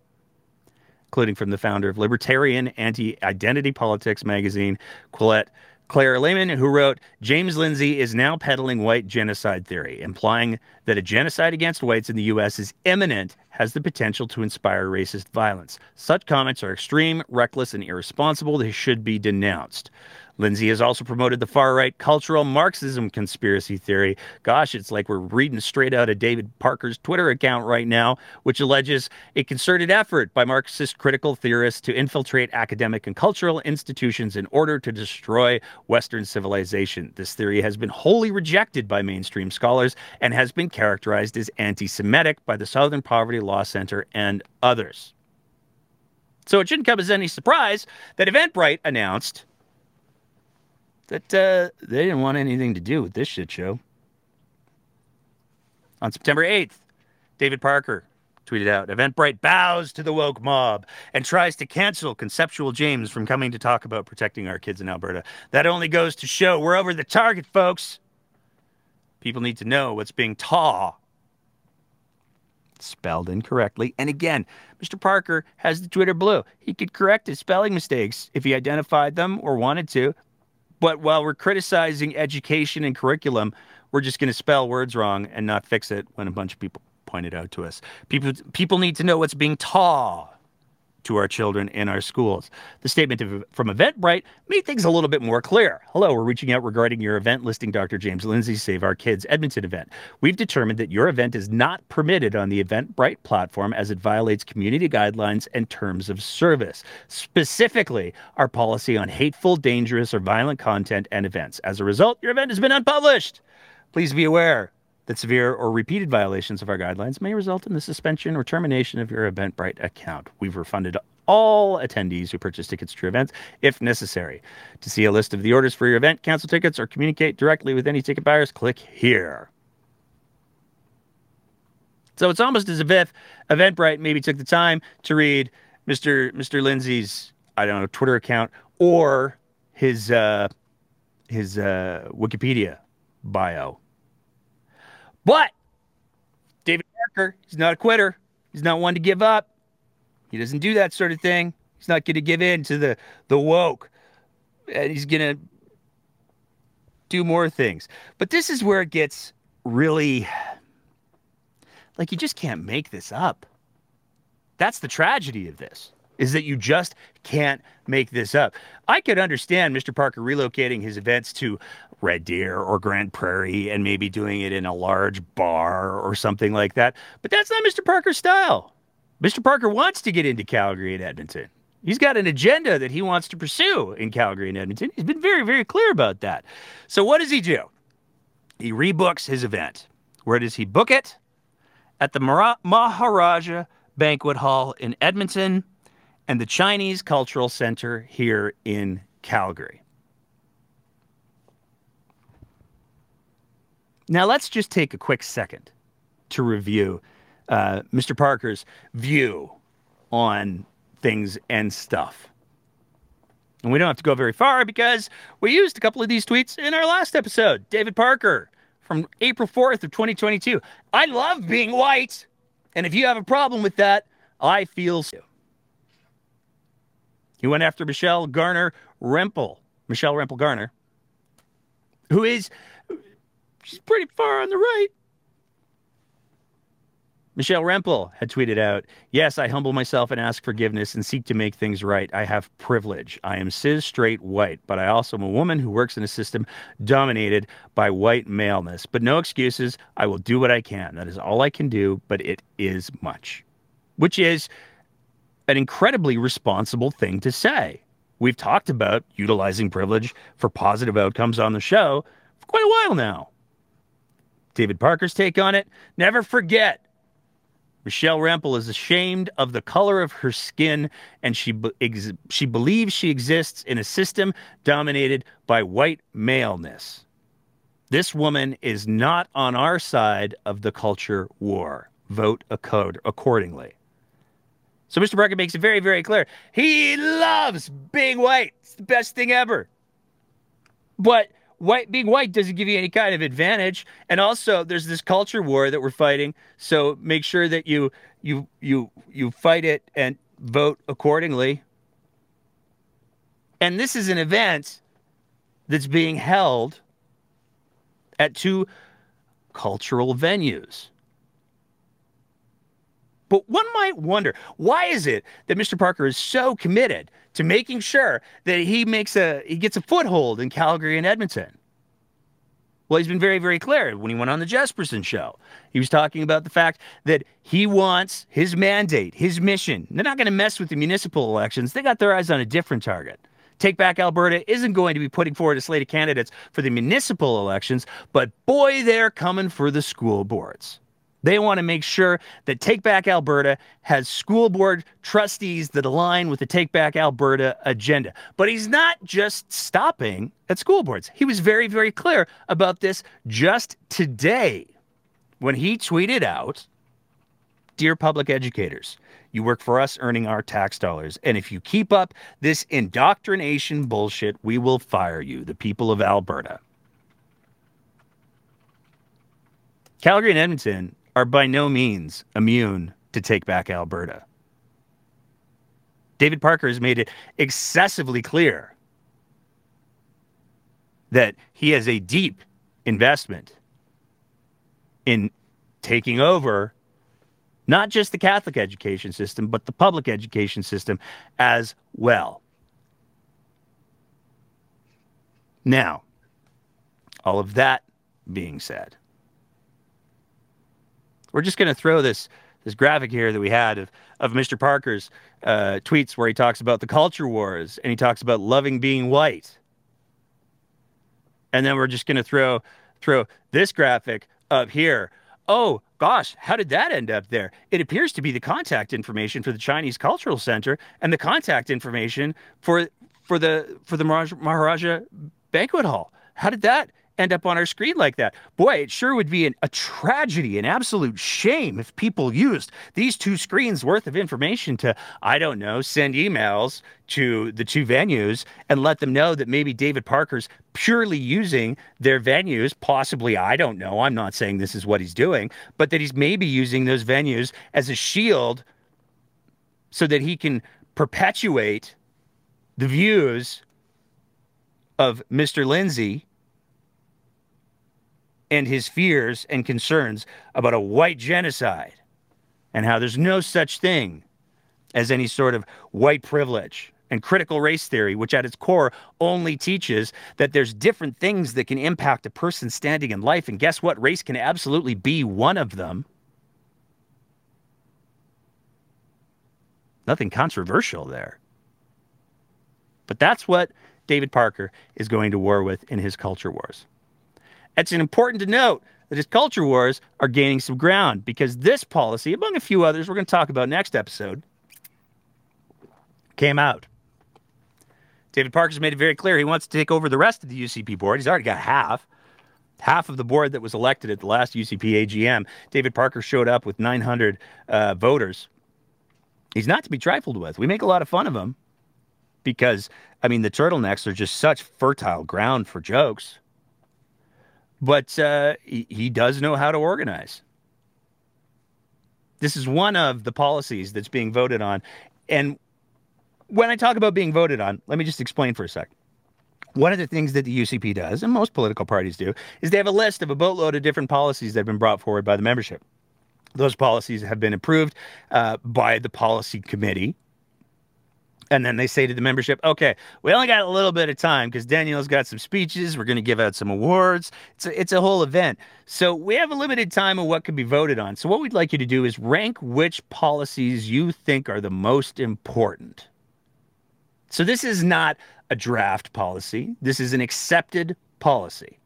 including from the founder of Libertarian Anti Identity Politics magazine, Quillette Claire Lehmann, who wrote, James Lindsay is now peddling white genocide theory, implying that a genocide against whites in the U.S. is imminent, has the potential to inspire racist violence. Such comments are extreme, reckless, and irresponsible. They should be denounced. Lindsay has also promoted the far right cultural Marxism conspiracy theory. Gosh, it's like we're reading straight out of David Parker's Twitter account right now, which alleges a concerted effort by Marxist critical theorists to infiltrate academic and cultural institutions in order to destroy Western civilization. This theory has been wholly rejected by mainstream scholars and has been characterized as anti Semitic by the Southern Poverty Law Center and others. So it shouldn't come as any surprise that Eventbrite announced that uh, they didn't want anything to do with this shit show. On September 8th, David Parker tweeted out Eventbrite bows to the woke mob and tries to cancel Conceptual James from coming to talk about protecting our kids in Alberta. That only goes to show we're over the target, folks. People need to know what's being taught. Spelled incorrectly. And again, Mr. Parker has the Twitter blue. He could correct his spelling mistakes if he identified them or wanted to. But while we're criticizing education and curriculum, we're just going to spell words wrong and not fix it when a bunch of people point it out to us. People, people need to know what's being taught to our children in our schools. The statement from Eventbrite made things a little bit more clear. Hello, we're reaching out regarding your event listing Dr. James Lindsay Save Our Kids Edmonton event. We've determined that your event is not permitted on the Eventbrite platform as it violates community guidelines and terms of service, specifically our policy on hateful, dangerous, or violent content and events. As a result, your event has been unpublished. Please be aware that severe or repeated violations of our guidelines may result in the suspension or termination of your Eventbrite account. We've refunded all attendees who purchase tickets to events if necessary. To see a list of the orders for your event, cancel tickets, or communicate directly with any ticket buyers, click here. So it's almost as if Eventbrite maybe took the time to read Mr. Mr. Lindsay's I don't know Twitter account or his uh, his uh, Wikipedia bio but David Parker, he's not a quitter. He's not one to give up. He doesn't do that sort of thing. He's not going to give in to the the woke. And he's going to do more things. But this is where it gets really like you just can't make this up. That's the tragedy of this. Is that you just can't make this up. I could understand Mr. Parker relocating his events to Red Deer or Grande Prairie and maybe doing it in a large bar or something like that, but that's not Mr. Parker's style. Mr. Parker wants to get into Calgary and Edmonton. He's got an agenda that he wants to pursue in Calgary and Edmonton. He's been very, very clear about that. So, what does he do? He rebooks his event. Where does he book it? At the Maharaja Banquet Hall in Edmonton and the Chinese Cultural Center here in Calgary. Now, let's just take a quick second to review uh, Mr. Parker's view on things and stuff. And we don't have to go very far because we used a couple of these tweets in our last episode. David Parker from April 4th of 2022. I love being white. And if you have a problem with that, I feel so. He went after Michelle Garner Rempel, Michelle Rempel Garner, who is she's pretty far on the right. Michelle Rempel had tweeted out, Yes, I humble myself and ask forgiveness and seek to make things right. I have privilege. I am cis, straight, white, but I also am a woman who works in a system dominated by white maleness. But no excuses. I will do what I can. That is all I can do, but it is much, which is an incredibly responsible thing to say. We've talked about utilizing privilege for positive outcomes on the show for quite a while now. David Parker's take on it never forget Michelle Rempel is ashamed of the color of her skin, and she ex- she believes she exists in a system dominated by white maleness. This woman is not on our side of the culture war. Vote a code accordingly. So Mr. Parker makes it very, very clear. He loves being white. It's the best thing ever. But white being white doesn't give you any kind of advantage and also there's this culture war that we're fighting so make sure that you you you you fight it and vote accordingly and this is an event that's being held at two cultural venues but one might wonder why is it that Mr. Parker is so committed to making sure that he makes a he gets a foothold in Calgary and Edmonton? Well, he's been very, very clear when he went on the Jesperson show. He was talking about the fact that he wants his mandate, his mission. They're not going to mess with the municipal elections. They got their eyes on a different target. Take Back Alberta isn't going to be putting forward a slate of candidates for the municipal elections, but boy, they're coming for the school boards. They want to make sure that Take Back Alberta has school board trustees that align with the Take Back Alberta agenda. But he's not just stopping at school boards. He was very, very clear about this just today when he tweeted out Dear public educators, you work for us earning our tax dollars. And if you keep up this indoctrination bullshit, we will fire you, the people of Alberta. Calgary and Edmonton are by no means immune to take back Alberta. David Parker has made it excessively clear that he has a deep investment in taking over not just the Catholic education system, but the public education system as well. Now, all of that being said, we're just going to throw this this graphic here that we had of, of Mr. Parker's uh, tweets where he talks about the culture wars and he talks about loving being white. And then we're just going to throw throw this graphic up here. Oh gosh, how did that end up there? It appears to be the contact information for the Chinese Cultural Center and the contact information for for the for the Maharaja Banquet Hall. How did that end up on our screen like that. Boy, it sure would be an, a tragedy, an absolute shame if people used these two screens worth of information to, I don't know, send emails to the two venues and let them know that maybe David Parker's purely using their venues, possibly, I don't know, I'm not saying this is what he's doing, but that he's maybe using those venues as a shield so that he can perpetuate the views of Mr. Lindsay and his fears and concerns about a white genocide and how there's no such thing as any sort of white privilege and critical race theory, which at its core only teaches that there's different things that can impact a person's standing in life. And guess what? Race can absolutely be one of them. Nothing controversial there. But that's what David Parker is going to war with in his culture wars. It's important to note that his culture wars are gaining some ground because this policy, among a few others we're going to talk about next episode, came out. David Parker's made it very clear he wants to take over the rest of the UCP board. He's already got half. Half of the board that was elected at the last UCP AGM. David Parker showed up with 900 uh, voters. He's not to be trifled with. We make a lot of fun of him because, I mean, the turtlenecks are just such fertile ground for jokes. But uh, he, he does know how to organize. This is one of the policies that's being voted on. And when I talk about being voted on, let me just explain for a sec. One of the things that the UCP does, and most political parties do, is they have a list of a boatload of different policies that have been brought forward by the membership. Those policies have been approved uh, by the policy committee. And then they say to the membership, okay, we only got a little bit of time because Danielle's got some speeches. We're going to give out some awards. It's a, it's a whole event. So we have a limited time of what could be voted on. So what we'd like you to do is rank which policies you think are the most important. So this is not a draft policy. This is an accepted policy.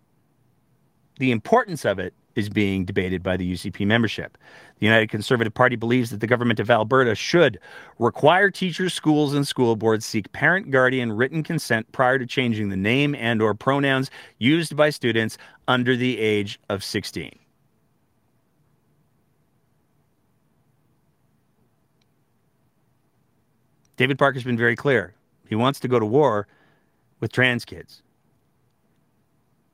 The importance of it is being debated by the UCP membership. The United Conservative Party believes that the government of Alberta should require teachers, schools, and school boards seek parent guardian written consent prior to changing the name and or pronouns used by students under the age of 16. David Parker's been very clear. He wants to go to war with trans kids.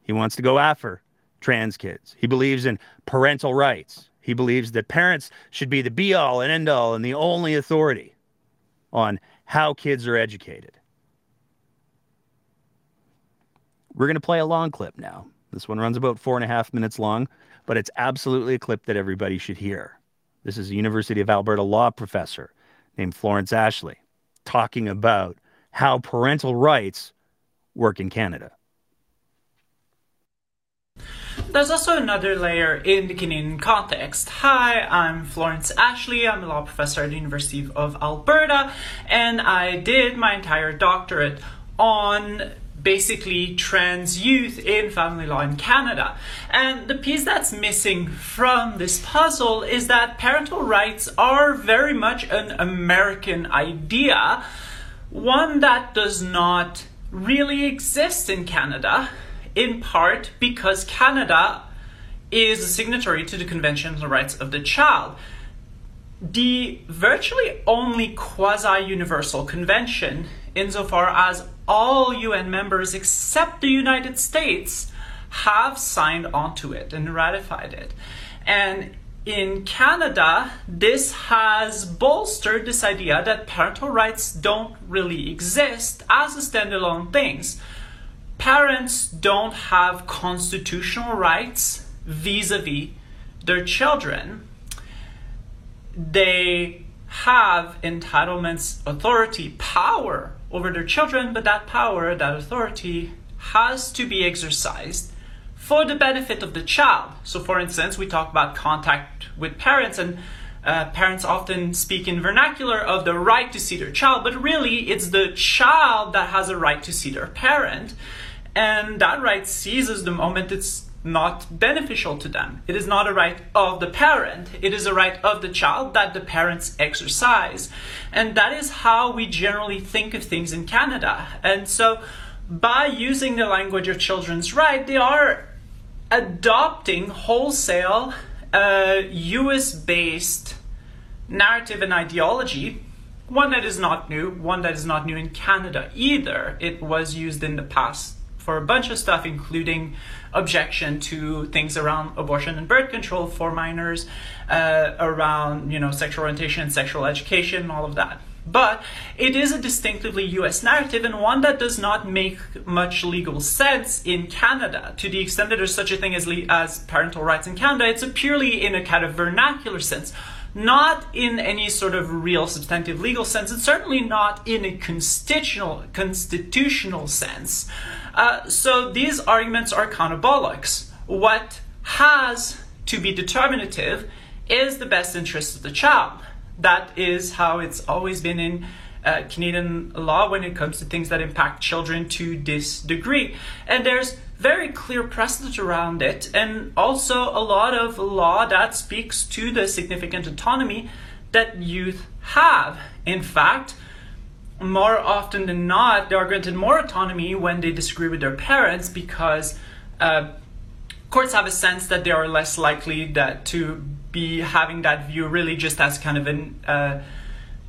He wants to go after trans kids. He believes in parental rights. He believes that parents should be the be all and end all and the only authority on how kids are educated. We're going to play a long clip now. This one runs about four and a half minutes long, but it's absolutely a clip that everybody should hear. This is a University of Alberta law professor named Florence Ashley talking about how parental rights work in Canada. There's also another layer in the Canadian context. Hi, I'm Florence Ashley. I'm a law professor at the University of Alberta, and I did my entire doctorate on basically trans youth in family law in Canada. And the piece that's missing from this puzzle is that parental rights are very much an American idea one that does not really exist in Canada, in part because Canada is a signatory to the Convention on the Rights of the Child. The virtually only quasi universal convention, insofar as all UN members except the United States have signed onto it and ratified it. And in Canada, this has bolstered this idea that parental rights don't really exist as a standalone things. Parents don't have constitutional rights vis-a-vis their children. They have entitlements, authority, power over their children, but that power, that authority has to be exercised for the benefit of the child. So, for instance, we talk about contact with parents, and uh, parents often speak in vernacular of the right to see their child, but really it's the child that has a right to see their parent, and that right ceases the moment it's not beneficial to them. It is not a right of the parent, it is a right of the child that the parents exercise. And that is how we generally think of things in Canada. And so, by using the language of children's right, they are adopting wholesale uh, US based narrative and ideology, one that is not new, one that is not new in Canada either. It was used in the past for a bunch of stuff, including objection to things around abortion and birth control for minors, uh, around you know sexual orientation and sexual education, all of that. But it is a distinctively US narrative and one that does not make much legal sense in Canada. To the extent that there's such a thing as, as parental rights in Canada, it's purely in a kind of vernacular sense. not in any sort of real substantive legal sense, and certainly not in a constitutional constitutional sense. Uh, so these arguments are counterbolics. What has to be determinative is the best interest of the child. That is how it's always been in uh, Canadian law when it comes to things that impact children to this degree. And there's very clear precedent around it, and also a lot of law that speaks to the significant autonomy that youth have. In fact, more often than not, they are granted more autonomy when they disagree with their parents because uh, courts have a sense that they are less likely that to be having that view really just as kind of an uh,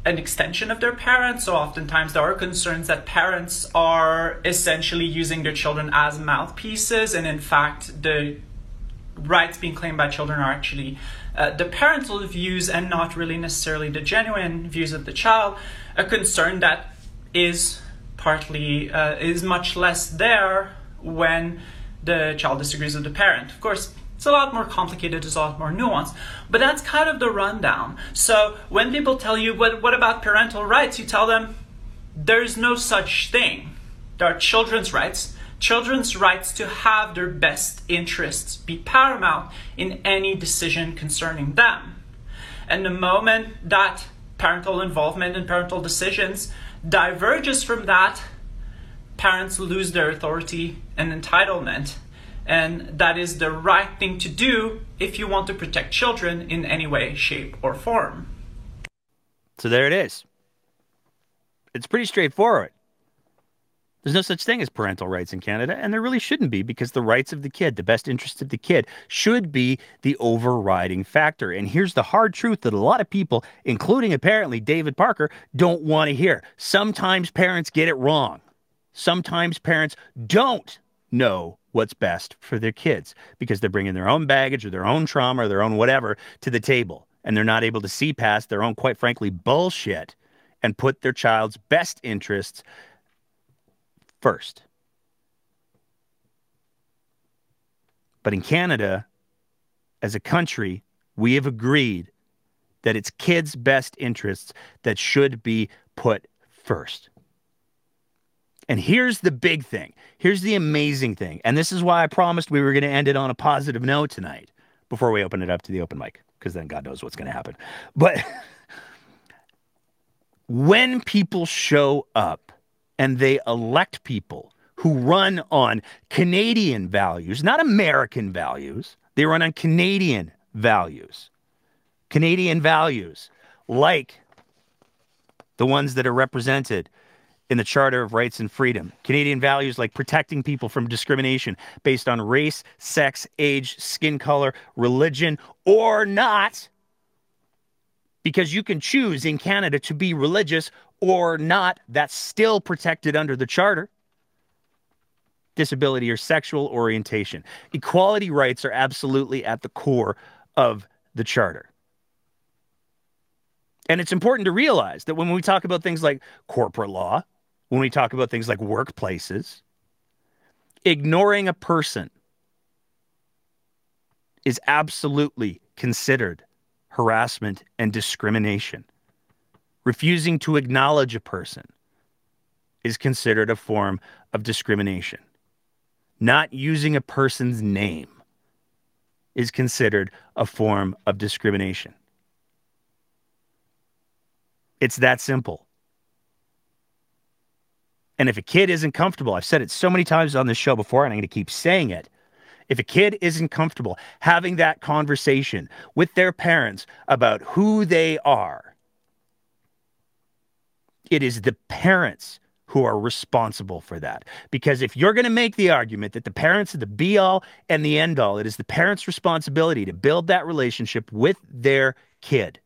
an extension of their parents. So oftentimes there are concerns that parents are essentially using their children as mouthpieces, and in fact, the rights being claimed by children are actually uh, the parental views and not really necessarily the genuine views of the child. A concern that is partly uh, is much less there when the child disagrees with the parent. Of course, it's a lot more complicated, it's a lot more nuanced, but that's kind of the rundown. So when people tell you, what, what about parental rights? You tell them, there's no such thing. There are children's rights. Children's rights to have their best interests be paramount in any decision concerning them. And the moment that parental involvement and parental decisions diverges from that, parents lose their authority and entitlement and that is the right thing to do if you want to protect children in any way, shape, or form. So there it is. It's pretty straightforward. There's no such thing as parental rights in Canada, and there really shouldn't be because the rights of the kid, the best interest of the kid, should be the overriding factor. And here's the hard truth that a lot of people, including apparently David Parker, don't want to hear. Sometimes parents get it wrong. Sometimes parents don't know what's best for their kids because they're bringing their own baggage or their own trauma or their own whatever to the table. And they're not able to see past their own, quite frankly, bullshit and put their child's best interests first. But in Canada, as a country, we have agreed that it's kids' best interests that should be put first. And here's the big thing. Here's the amazing thing. And this is why I promised we were going to end it on a positive note tonight before we open it up to the open mic, because then God knows what's going to happen. But *laughs* when people show up and they elect people who run on Canadian values, not American values, they run on Canadian values. Canadian values like the ones that are represented in the Charter of Rights and Freedom. Canadian values like protecting people from discrimination based on race, sex, age, skin color, religion, or not. Because you can choose in Canada to be religious or not. That's still protected under the Charter. Disability or sexual orientation. Equality rights are absolutely at the core of the Charter. And it's important to realize that when we talk about things like corporate law, when we talk about things like workplaces. Ignoring a person is absolutely considered harassment and discrimination. Refusing to acknowledge a person is considered a form of discrimination. Not using a person's name is considered a form of discrimination. It's that simple. And if a kid isn't comfortable, I've said it so many times on this show before, and I'm going to keep saying it. If a kid isn't comfortable having that conversation with their parents about who they are, it is the parents who are responsible for that. Because if you're going to make the argument that the parents are the be all and the end all, it is the parents' responsibility to build that relationship with their kid.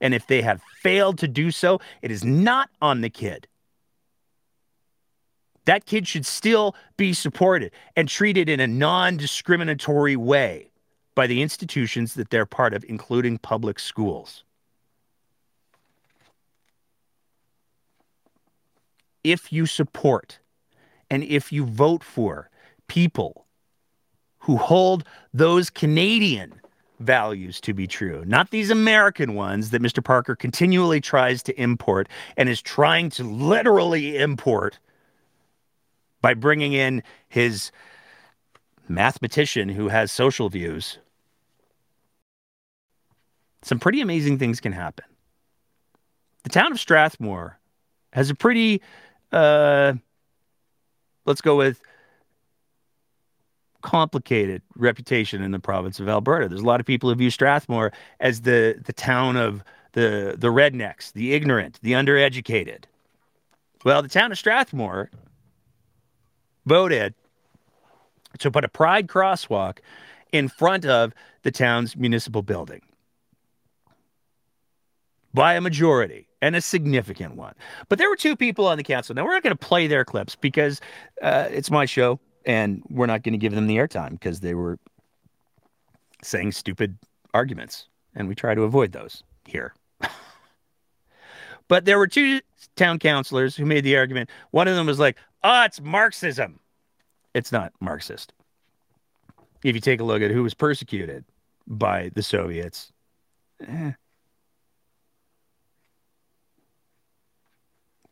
And if they have failed to do so, it is not on the kid that kid should still be supported and treated in a non discriminatory way by the institutions that they're part of, including public schools. If you support and if you vote for people who hold those Canadian values to be true, not these American ones that Mr. Parker continually tries to import and is trying to literally import by bringing in his mathematician who has social views. Some pretty amazing things can happen. The town of Strathmore has a pretty, uh, let's go with complicated reputation in the province of Alberta. There's a lot of people who view Strathmore as the the town of the the rednecks, the ignorant, the undereducated. Well, the town of Strathmore voted to put a pride crosswalk in front of the town's municipal building by a majority and a significant one. But there were two people on the council. Now, we're not going to play their clips because uh, it's my show and we're not going to give them the airtime because they were saying stupid arguments, and we try to avoid those here. *laughs* but there were two town councilors who made the argument. One of them was like, "Oh, it's Marxism." It's not Marxist. If you take a look at who was persecuted by the Soviets, eh.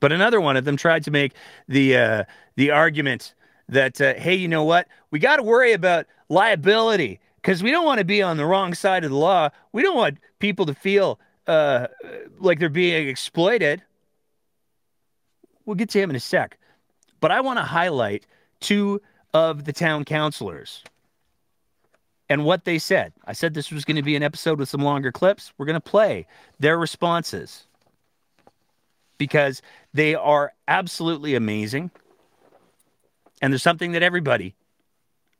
but another one of them tried to make the uh, the argument that, uh, hey, you know what? We got to worry about liability because we don't want to be on the wrong side of the law. We don't want people to feel uh, like they're being exploited. We'll get to him in a sec. But I want to highlight two of the town councilors and what they said. I said this was going to be an episode with some longer clips. We're going to play their responses because they are absolutely amazing. And there's something that everybody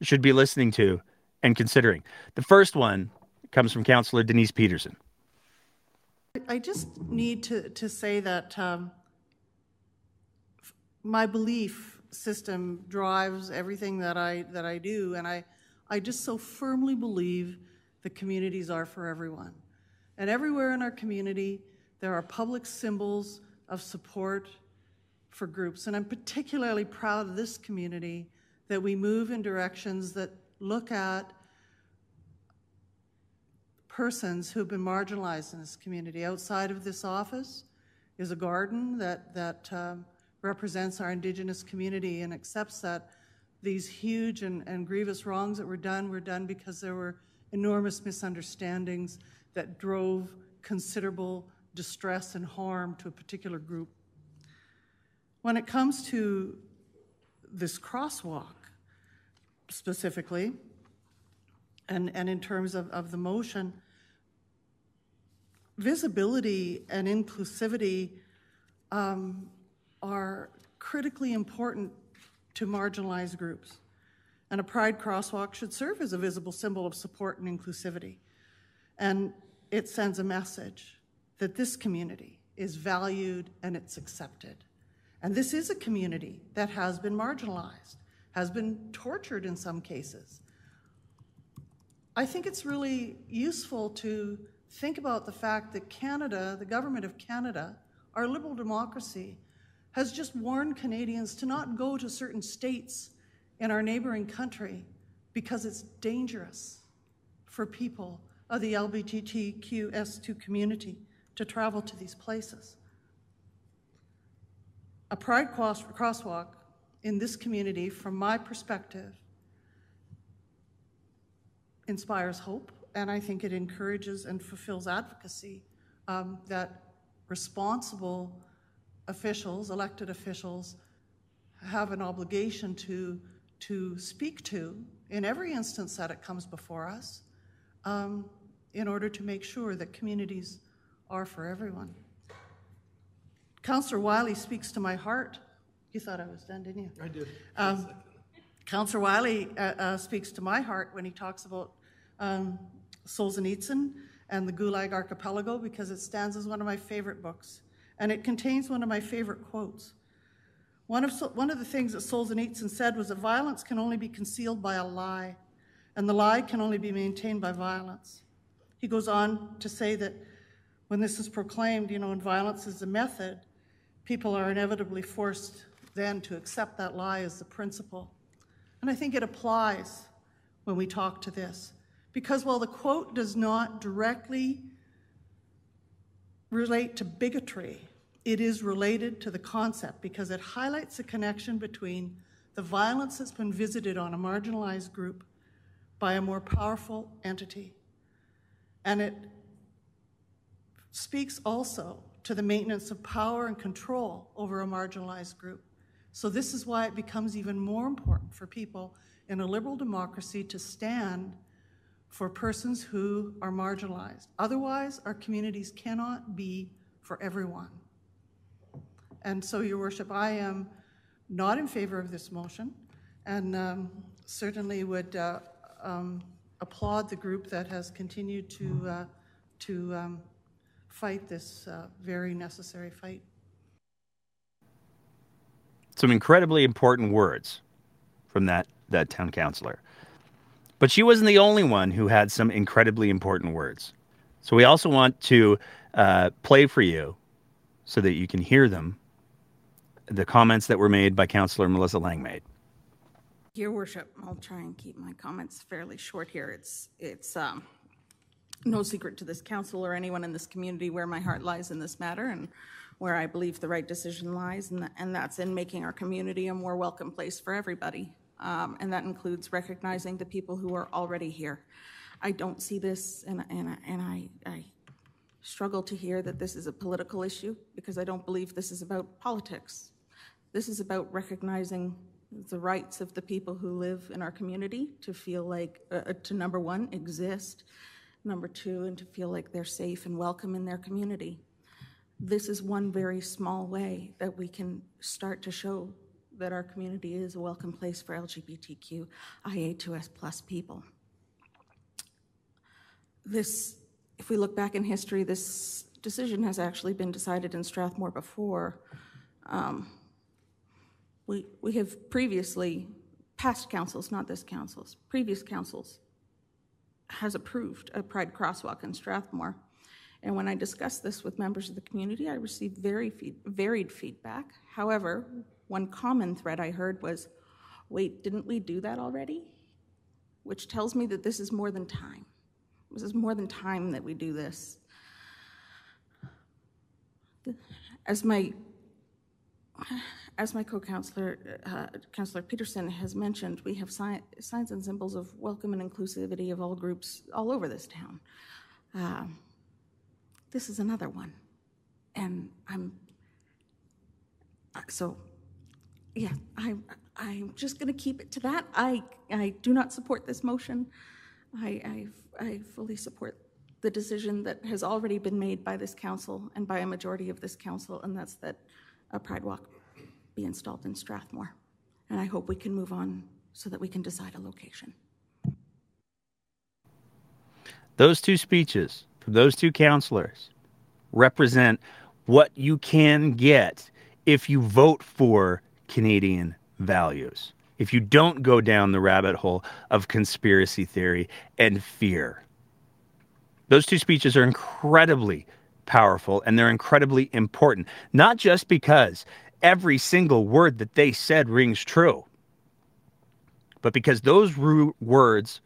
should be listening to and considering. The first one comes from Councillor Denise Peterson. I just need to, to say that um, my belief system drives everything that I, that I do, and I, I just so firmly believe the communities are for everyone. And everywhere in our community, there are public symbols of support for groups. And I'm particularly proud of this community that we move in directions that look at persons who've been marginalized in this community. Outside of this office is a garden that, that um, represents our Indigenous community and accepts that these huge and, and grievous wrongs that were done were done because there were enormous misunderstandings that drove considerable distress and harm to a particular group. When it comes to this crosswalk specifically, and, and in terms of, of the motion, visibility and inclusivity um, are critically important to marginalized groups. And a pride crosswalk should serve as a visible symbol of support and inclusivity. And it sends a message that this community is valued and it's accepted. And this is a community that has been marginalized, has been tortured in some cases. I think it's really useful to think about the fact that Canada, the government of Canada, our liberal democracy, has just warned Canadians to not go to certain states in our neighboring country because it's dangerous for people of the LGBTQS2 community to travel to these places. A pride cross- crosswalk in this community, from my perspective, inspires hope, and I think it encourages and fulfills advocacy um, that responsible officials, elected officials, have an obligation to, to speak to in every instance that it comes before us um, in order to make sure that communities are for everyone. Councillor Wiley speaks to my heart. You thought I was done, didn't you? I did. Um, Councillor Wiley uh, uh, speaks to my heart when he talks about um, Solzhenitsyn and the Gulag Archipelago because it stands as one of my favorite books. And it contains one of my favorite quotes. One of, one of the things that Solzhenitsyn said was that violence can only be concealed by a lie, and the lie can only be maintained by violence. He goes on to say that when this is proclaimed, you know, and violence is the method, people are inevitably forced then to accept that lie as the principle. And I think it applies when we talk to this Because while the quote does not directly relate to bigotry, it is related to the concept because it highlights the connection between the violence that's been visited on a marginalized group by a more powerful entity. And it speaks also to the maintenance of power and control over a marginalized group. So, this is why it becomes even more important for people in a liberal democracy to stand for persons who are marginalized. Otherwise, our communities cannot be for everyone. And so, Your Worship, I am not in favor of this motion and um, certainly would uh, um, applaud the group that has continued to, uh, to um, fight this uh, very necessary fight. Some incredibly important words from that, that town councilor. But she wasn't the only one who had some incredibly important words. So we also want to uh, play for you so that you can hear them the comments that were made by Councillor Melissa Langmaid. Your Worship, I'll try and keep my comments fairly short here. It's it's um, no secret to this council or anyone in this community where my heart lies in this matter and where I believe the right decision lies, and, and that's in making our community a more welcome place for everybody. Um, and that includes recognizing the people who are already here. I don't see this, and, and, and I, I struggle to hear that this is a political issue because I don't believe this is about politics. This is about recognizing the rights of the people who live in our community to feel like, uh, uh, to number one, exist, number two, and to feel like they're safe and welcome in their community. This is one very small way that we can start to show that our community is a welcome place for LGBTQ IA2S plus people. This, if we look back in history, this decision has actually been decided in Strathmore before. Um, we, we have previously, past councils, not this council's, previous councils, has approved a Pride crosswalk in Strathmore. And when I discussed this with members of the community, I received very feed, varied feedback. However, one common thread I heard was, wait, didn't we do that already? Which tells me that this is more than time. This is more than time that we do this. As my as my co-counselor, uh, Councillor Peterson has mentioned, we have si signs and symbols of welcome and inclusivity of all groups all over this town. Uh, this is another one, and I'm so yeah. I I'm just going to keep it to that. I I do not support this motion. I I, I fully support the decision that has already been made by this council and by a majority of this council, and that's that a Pride Walk be installed in Strathmore. And I hope we can move on so that we can decide a location. Those two speeches from those two counselors represent what you can get if you vote for Canadian values. If you don't go down the rabbit hole of conspiracy theory and fear. Those two speeches are incredibly powerful and they're incredibly important, not just because every single word that they said rings true. But because those words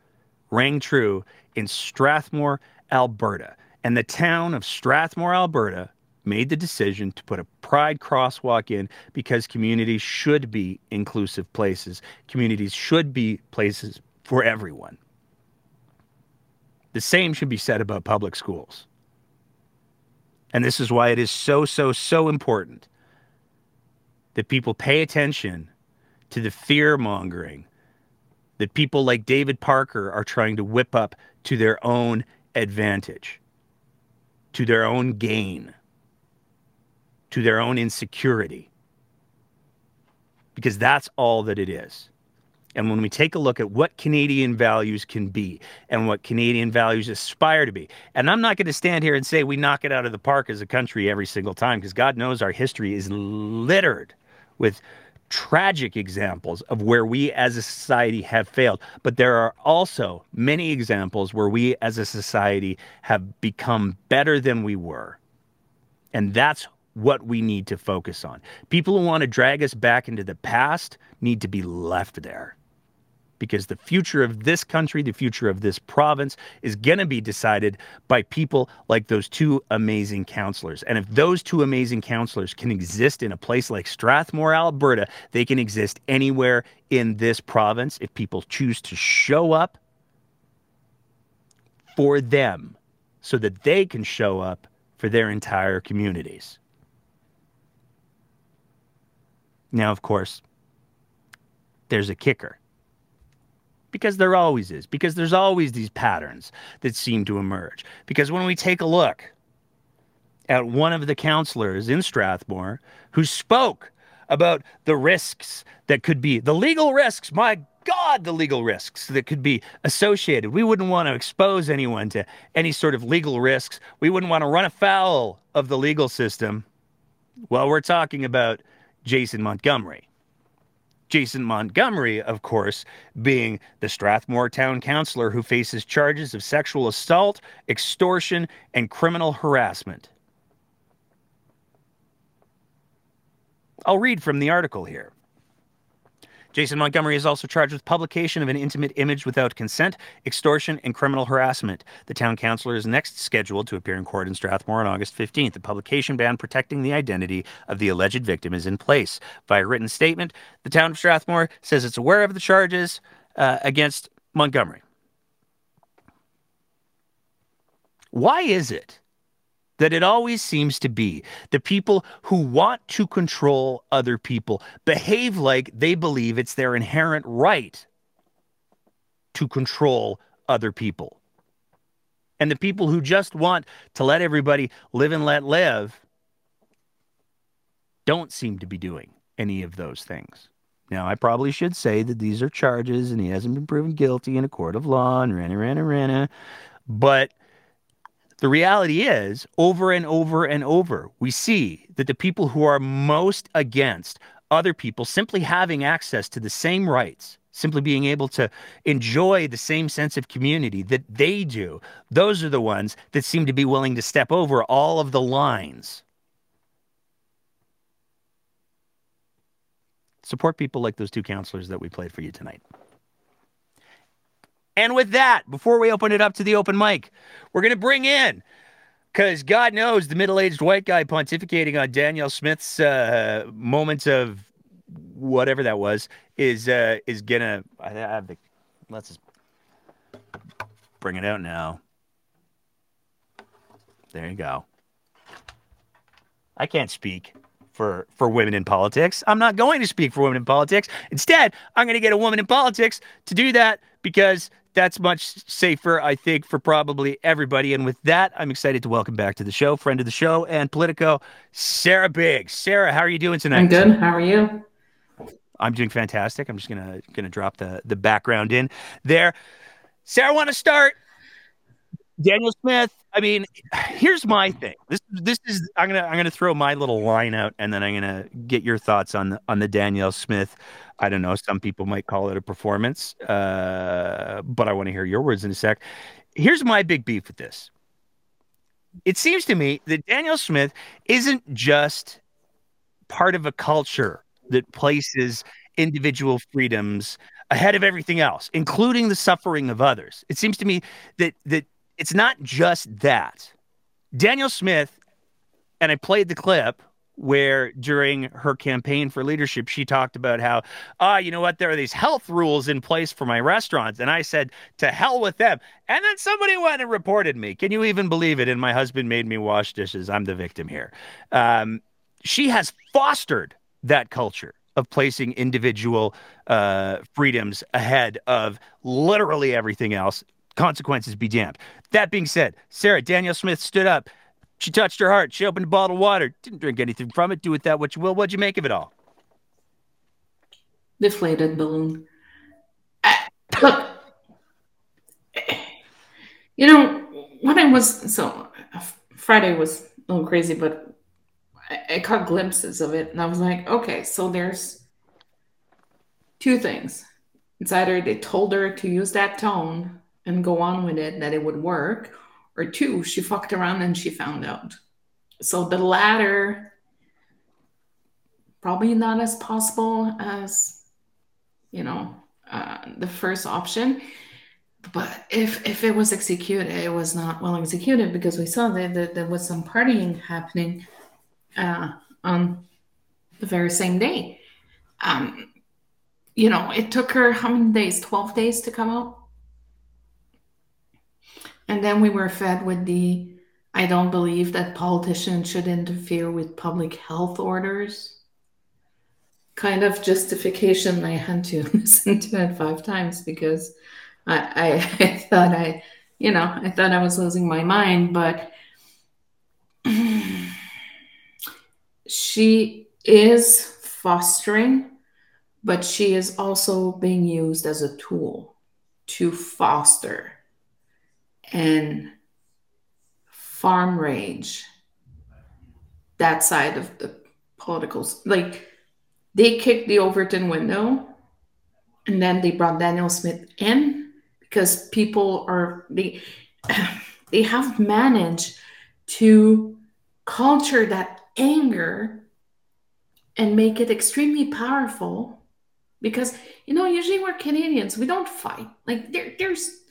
rang true in Strathmore, Alberta, and the town of Strathmore, Alberta made the decision to put a pride crosswalk in because communities should be inclusive places. Communities should be places for everyone. The same should be said about public schools. And this is why it is so, so, so important that people pay attention to the fear mongering that people like David Parker are trying to whip up to their own advantage, to their own gain, to their own insecurity. Because that's all that it is. And when we take a look at what Canadian values can be and what Canadian values aspire to be, and I'm not going to stand here and say we knock it out of the park as a country every single time, because God knows our history is littered with tragic examples of where we as a society have failed. But there are also many examples where we as a society have become better than we were. And that's what we need to focus on. People who want to drag us back into the past need to be left there because the future of this country, the future of this province is going to be decided by people like those two amazing counselors. And if those two amazing counselors can exist in a place like Strathmore, Alberta, they can exist anywhere in this province if people choose to show up for them so that they can show up for their entire communities. Now, of course, there's a kicker. Because there always is. Because there's always these patterns that seem to emerge. Because when we take a look at one of the counselors in Strathmore who spoke about the risks that could be, the legal risks, my God, the legal risks that could be associated. We wouldn't want to expose anyone to any sort of legal risks. We wouldn't want to run afoul of the legal system. Well, we're talking about Jason Montgomery. Jason Montgomery, of course, being the Strathmore town councilor who faces charges of sexual assault, extortion, and criminal harassment. I'll read from the article here. Jason Montgomery is also charged with publication of an intimate image without consent, extortion, and criminal harassment. The town councilor is next scheduled to appear in court in Strathmore on August 15th. The publication ban protecting the identity of the alleged victim is in place. Via written statement, the town of Strathmore says it's aware of the charges uh, against Montgomery. Why is it that it always seems to be the people who want to control other people behave like they believe it's their inherent right to control other people. And the people who just want to let everybody live and let live don't seem to be doing any of those things. Now, I probably should say that these are charges and he hasn't been proven guilty in a court of law and rana, rana, rana. But the reality is, over and over and over, we see that the people who are most against other people simply having access to the same rights, simply being able to enjoy the same sense of community that they do, those are the ones that seem to be willing to step over all of the lines. Support people like those two counselors that we played for you tonight. And with that, before we open it up to the open mic, we're going to bring in, because God knows the middle aged white guy pontificating on Danielle Smith's uh, moments of whatever that was is uh, is gonna. I have the. Let's just bring it out now. There you go. I can't speak for for women in politics. I'm not going to speak for women in politics. Instead, I'm going to get a woman in politics to do that because that's much safer, I think, for probably everybody. And with that, I'm excited to welcome back to the show, friend of the show and Politico, Sarah Biggs. Sarah, how are you doing tonight? I'm good. How are you? I'm doing fantastic. I'm just gonna gonna drop the the background in there. Sarah, want to start. Danielle Smith. I mean, here's my thing. This this is I'm gonna I'm gonna throw my little line out, and then I'm gonna get your thoughts on the on the Danielle Smith I don't know. Some people might call it a performance, uh, but I want to hear your words in a sec. Here's my big beef with this. It seems to me that Danielle Smith isn't just part of a culture that places individual freedoms ahead of everything else, including the suffering of others. It seems to me that that it's not just that. Danielle Smith, and I played the clip where during her campaign for leadership, she talked about how, ah, you know what, there are these health rules in place for my restaurants. And I said, to hell with them. And then somebody went and reported me. Can you even believe it? And my husband made me wash dishes. I'm the victim here. Um, she has fostered that culture of placing individual uh, freedoms ahead of literally everything else. Consequences be damned. That being said, Sarah Danielle Smith stood up she touched her heart. She opened a bottle of water. Didn't drink anything from it. Do with that what you will. What'd you make of it all? Deflated balloon. Look, you know, when I was so Friday was a little crazy, but I, I caught glimpses of it, and I was like, okay, so there's two things. It's either they told her to use that tone and go on with it, that it would work, or two, she fucked around and she found out. So the latter, probably not as possible as, you know, uh, the first option. But if if it was executed, it was not well executed because we saw that, that there was some partying happening uh, on the very same day. Um, you know, it took her how many days? 12 days to come out. And then we were fed with the I don't believe that politicians should interfere with public health orders kind of justification. I had to *laughs* listen to it five times because I, I, I thought I, you know, I thought I was losing my mind, but *clears throat* she is fostering, but she is also being used as a tool to foster and farm rage. That side of the political like they kicked the overton window and then they brought Danielle Smith in because people are they *sighs* they have managed to culture that anger and make it extremely powerful because you know usually we're canadians we don't fight. Like there, there's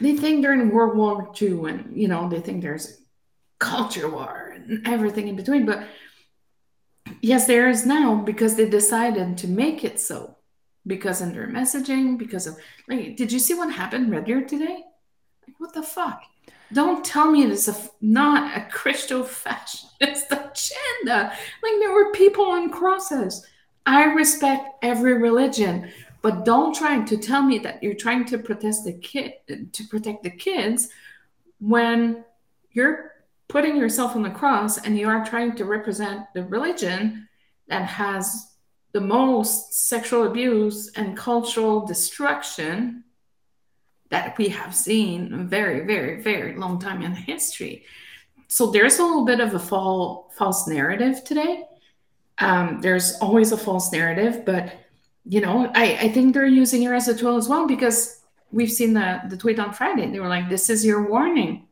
they think during World War II and you know they think there's culture war and everything in between. But yes, there is now because they decided to make it so. Because in their messaging, because of like, did you see what happened Deer today? Like, what the fuck? Don't tell me it's a, not a Christo fascist *laughs* agenda. Like there were people on crosses. I respect every religion, but don't try to tell me that you're trying to protect the kid to protect the kids when you're putting yourself on the cross and you are trying to represent the religion that has the most sexual abuse and cultural destruction that we have seen a very, very, very long time in history. So there's a little bit of a false narrative today. Um, there's always a false narrative, but you know, I, I think they're using her as a tool as well because we've seen the, the tweet on Friday. They were like, this is your warning.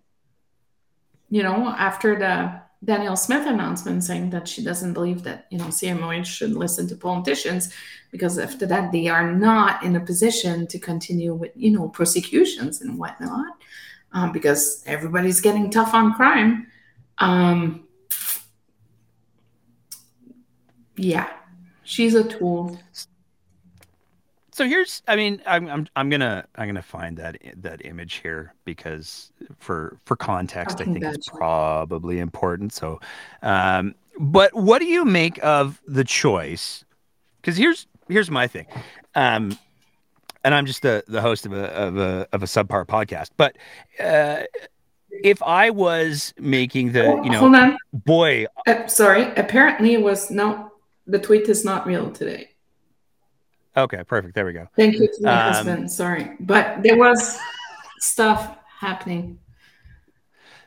You know, after the Danielle Smith announcement saying that she doesn't believe that, you know, CMOH should listen to politicians because after that they are not in a position to continue with, you know, prosecutions and whatnot um, because everybody's getting tough on crime. Um, yeah, she's a tool so here's i mean I'm, I'm i'm gonna i'm gonna find that that image here because for for context i think it's probably important so um but what do you make of the choice because here's here's my thing um and i'm just the the host of a of a of a subpar podcast but uh if I was making the, you know, hold on, boy. Uh, sorry. Apparently, it was no. The tweet is not real today. Okay, perfect. There we go. Thank you to my um, husband. Sorry, but there was stuff happening.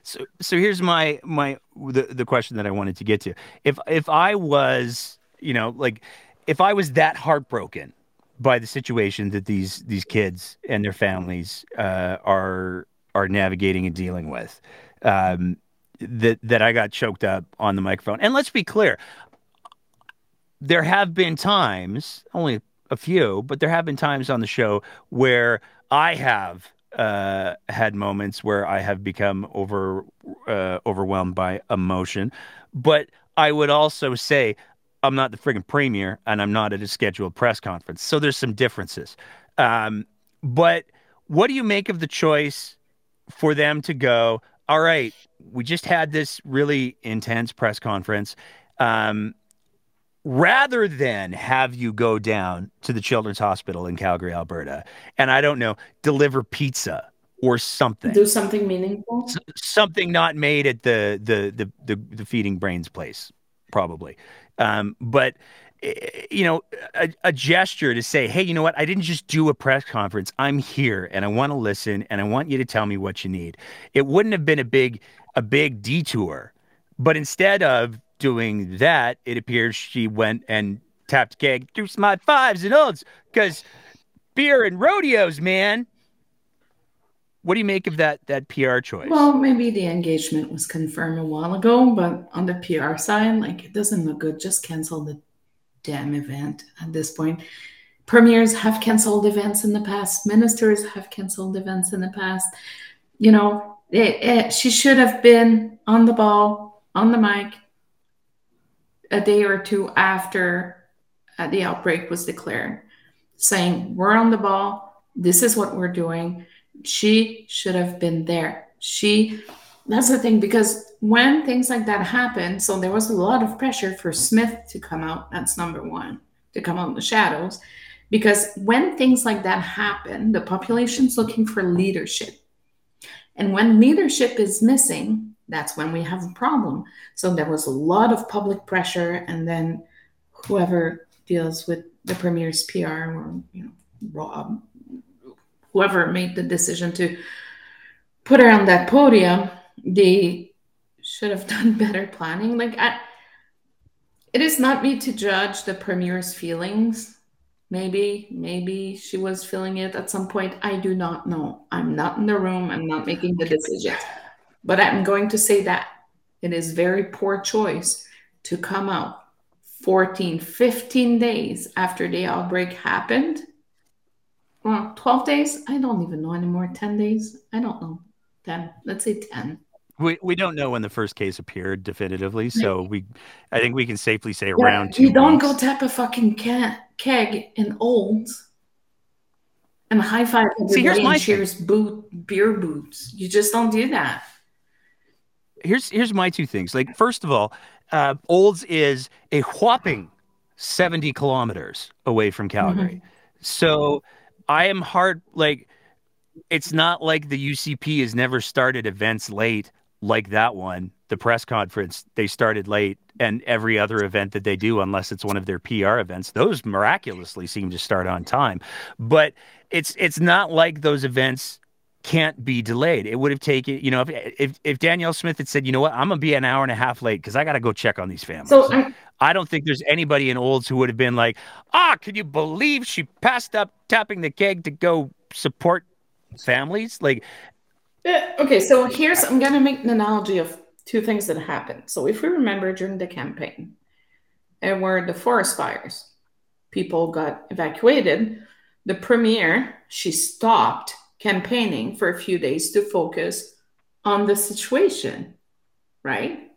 So, so here's my my the the question that I wanted to get to. If if I was, you know, like if I was that heartbroken by the situation that these these kids and their families uh, are are navigating and dealing with, um, that that I got choked up on the microphone. And let's be clear, there have been times, only a few, but there have been times on the show where I have uh, had moments where I have become over uh, overwhelmed by emotion. But I would also say I'm not the friggin' premier, and I'm not at a scheduled press conference, so there's some differences. Um, but what do you make of the choice for them to go? All right, we just had this really intense press conference. Um, rather than have you go down to the Children's Hospital in Calgary, Alberta, and I don't know, deliver pizza or something. Do something meaningful. S- something not made at the the the the, the feeding brains place, probably. Um, but eh, you know, a, a, gesture to say, hey, you know what? I didn't just do a press conference. I'm here and I want to listen and I want you to tell me what you need. It wouldn't have been a big a big detour, but instead of doing that, it appears she went and tapped keg through my fives and Olds because beer and rodeos, man. What do you make of that that PR choice? Well, maybe the engagement was confirmed a while ago, but on the PR side, like it doesn't look good. Just cancel the damn event at this point. premiers have canceled events in the past, ministers have canceled events in the past. You know, it, it, she should have been on the ball, on the mic, a day or two after uh, the outbreak was declared, saying, We're on the ball. This is what we're doing. She should have been there. She, that's the thing, because when things like that happen, so there was a lot of pressure for Smith to come out. That's number one, to come out in the shadows. Because when things like that happen, the population's looking for leadership. And when leadership is missing, that's when we have a problem. So there was a lot of public pressure, and then whoever deals with the premier's PR or you know Rob, um, whoever made the decision to put her on that podium, they should have *laughs* done better planning. Like I, it is not me to judge the premier's feelings. Maybe, maybe she was feeling it at some point. I do not know. I'm not in the room. I'm not making the decisions. But I'm going to say that it is very poor choice to come out 14, 15 days after the outbreak happened. Well, 12 days? I don't even know anymore. 10 days? I don't know. 10. Let's say 10. We, we don't know when the first case appeared definitively, so we I think we can safely say Yeah, around two. you don't go tap a fucking ke- keg in Olds and high five See, here's my and thing. cheers boot beer boots. You just don't do that. Here's here's my two things. Like first of all, uh, Olds is a whopping seventy kilometers away from Calgary, so I am hard like. It's not like the UCP has never started events late like that one. The press conference they started late, and every other event that they do, unless it's one of their PR events, those miraculously seem to start on time. But it's it's not like those events can't be delayed. It would have taken, you know, if if, if Danielle Smith had said, you know what, I'm gonna be an hour and a half late because I got to go check on these families. So I, I don't think there's anybody in Olds who would have been like, ah, can you believe she passed up tapping the keg to go support families? Like, Yeah, okay, so here's I'm gonna make an analogy of two things that happened. So if we remember during the campaign, there were the forest fires, people got evacuated, the premier she stopped campaigning for a few days to focus on the situation, right?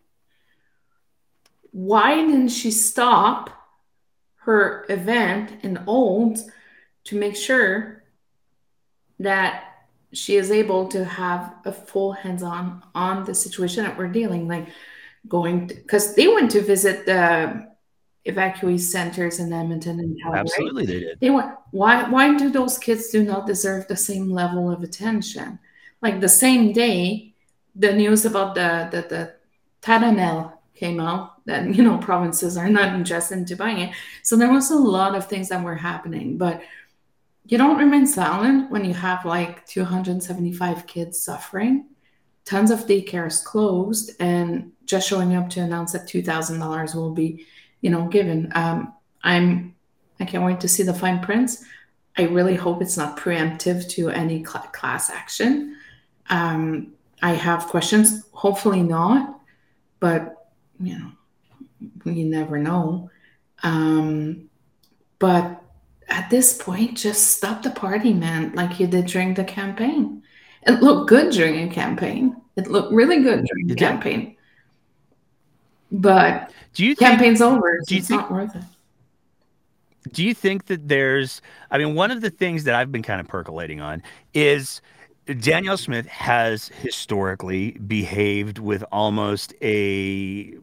Why didn't she stop her event in old to make sure that she is able to have a full hands-on on the situation that we're dealing like going because they went to visit the evacuee centers in edmonton and Calgary. absolutely, they did. they went why why do those kids do not deserve the same level of attention like the same day the news about the the, the Tadanel came out that you know provinces are not interested into buying it so there was a lot of things that were happening but you don't remain silent when you have like 275 kids suffering tons of daycares closed and just showing up to announce that $2000 will be you know given um, i'm i can't wait to see the fine prints i really hope it's not preemptive to any cl- class action um, i have questions hopefully not but you know you never know um, but at this point, just stop the party, man, like you did during the campaign. It looked good during a campaign. It looked really good during the It did. campaign. But Do you think? campaign's over. So do you it's think- not worth it. Do you think that there's? I mean, one of the things that I've been kind of percolating on is Danielle Smith has historically behaved with almost a,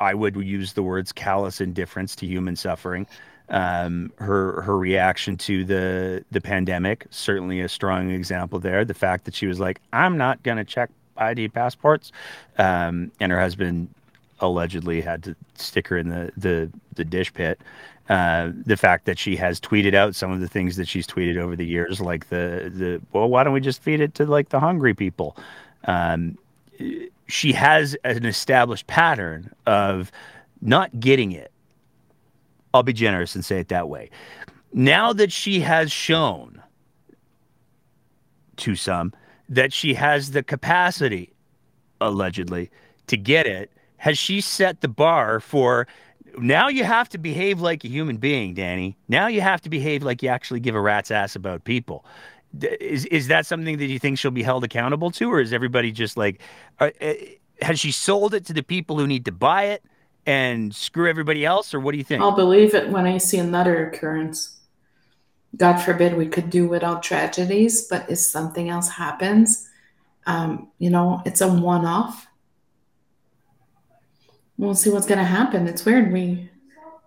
I would use the words callous indifference to human suffering. Um, her her reaction to the the pandemic certainly a strong example there. The fact that she was like, "I'm not going to check ID passports," um, and her husband allegedly had to stick her in the the, the dish pit. Uh, the fact that she has tweeted out some of the things that she's tweeted over the years, like the the well, why don't we just feed it to like the hungry people? Um, she has an established pattern of not getting it. I'll be generous and say it that way. Now that she has shown to some that she has the capacity, allegedly, to get it, has she set the bar for now you have to behave like a human being, Danny. Now you have to behave like you actually give a rat's ass about people. Is is that something that you think she'll be held accountable to, or is everybody just like, uh, uh, has she sold it to the people who need to buy it and screw everybody else, or what do you think? I'll believe it when I see another occurrence. God forbid we could do without tragedies, but if something else happens, um, you know, it's a one off we'll see what's going to happen. It's weird. We,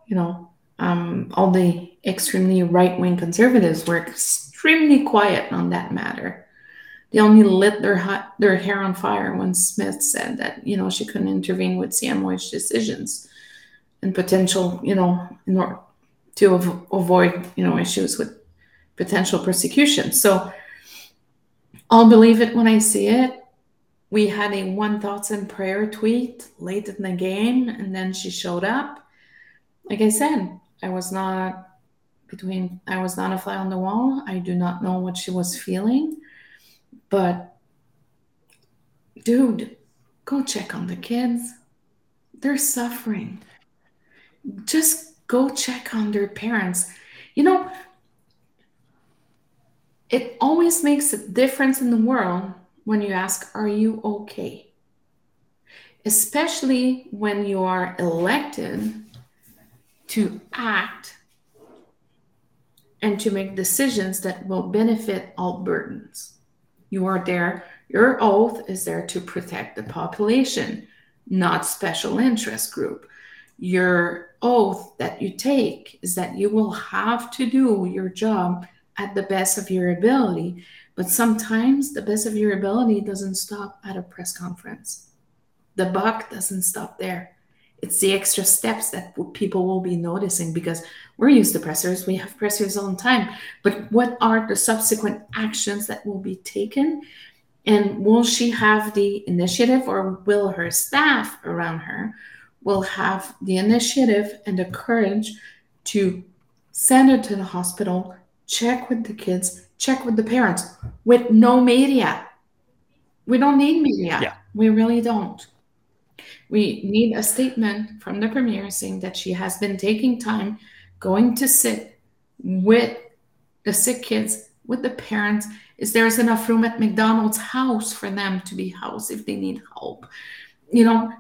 you know, um, all the extremely right wing conservatives were extremely quiet on that matter. They only lit their their hair on fire when Smith said that you know she couldn't intervene with CMOH decisions and potential, you know, in order to av- avoid you know issues with potential persecution. So I'll believe it when I see it we had a one thoughts and prayer tweet late in the game and then she showed up. Like i said i was not between i was not a fly on the wall. I do not know what she was feeling but dude go check on the kids. They're suffering. Just go check on their parents. You know it always makes a difference in the world when you ask, Are you okay? Especially when you are elected to act and to make decisions that will benefit Albertans. You are there, your oath is there to protect the population, not special interest group. Your oath that you take is that you will have to do your job at the best of your ability but sometimes the best of your ability doesn't stop at a press conference. The buck doesn't stop there. It's the extra steps that people will be noticing because we're used to pressers. We have pressers all the time. But what are the subsequent actions that will be taken? And will she have the initiative or will her staff around her will have the initiative and the courage to send her to the hospital, check with the kids, check with the parents with no media. We don't need media. Yeah. We really don't. We need a statement from the premier saying that she has been taking time going to sit with the sick kids, with the parents. Is there's enough room at McDonald's house for them to be housed if they need help? You know,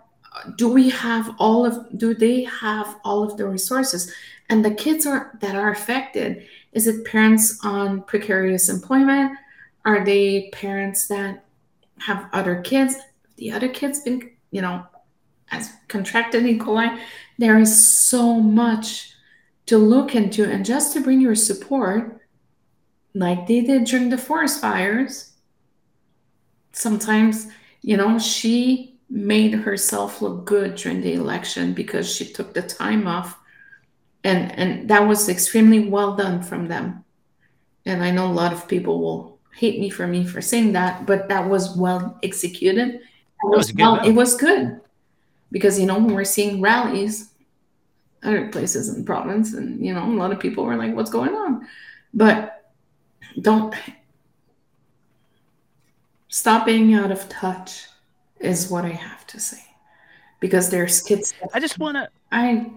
do we have all of do they have all of the resources? And the kids are that are affected, is it parents on precarious employment? Are they parents that have other kids? The other kids been, you know, as contracted E. coli. There is so much to look into, and just to bring your support, like they did during the forest fires. Sometimes, you know, she made herself look good during the election because she took the time off and and that was extremely well done from them. And i know a lot of people will hate me for me for saying that but that was well executed. It was, was well, it was good. Because you know when we're seeing rallies other places in the province and you know a lot of people were like what's going on? But don't stop being out of touch is what i have to say. Because there's kids i just want to i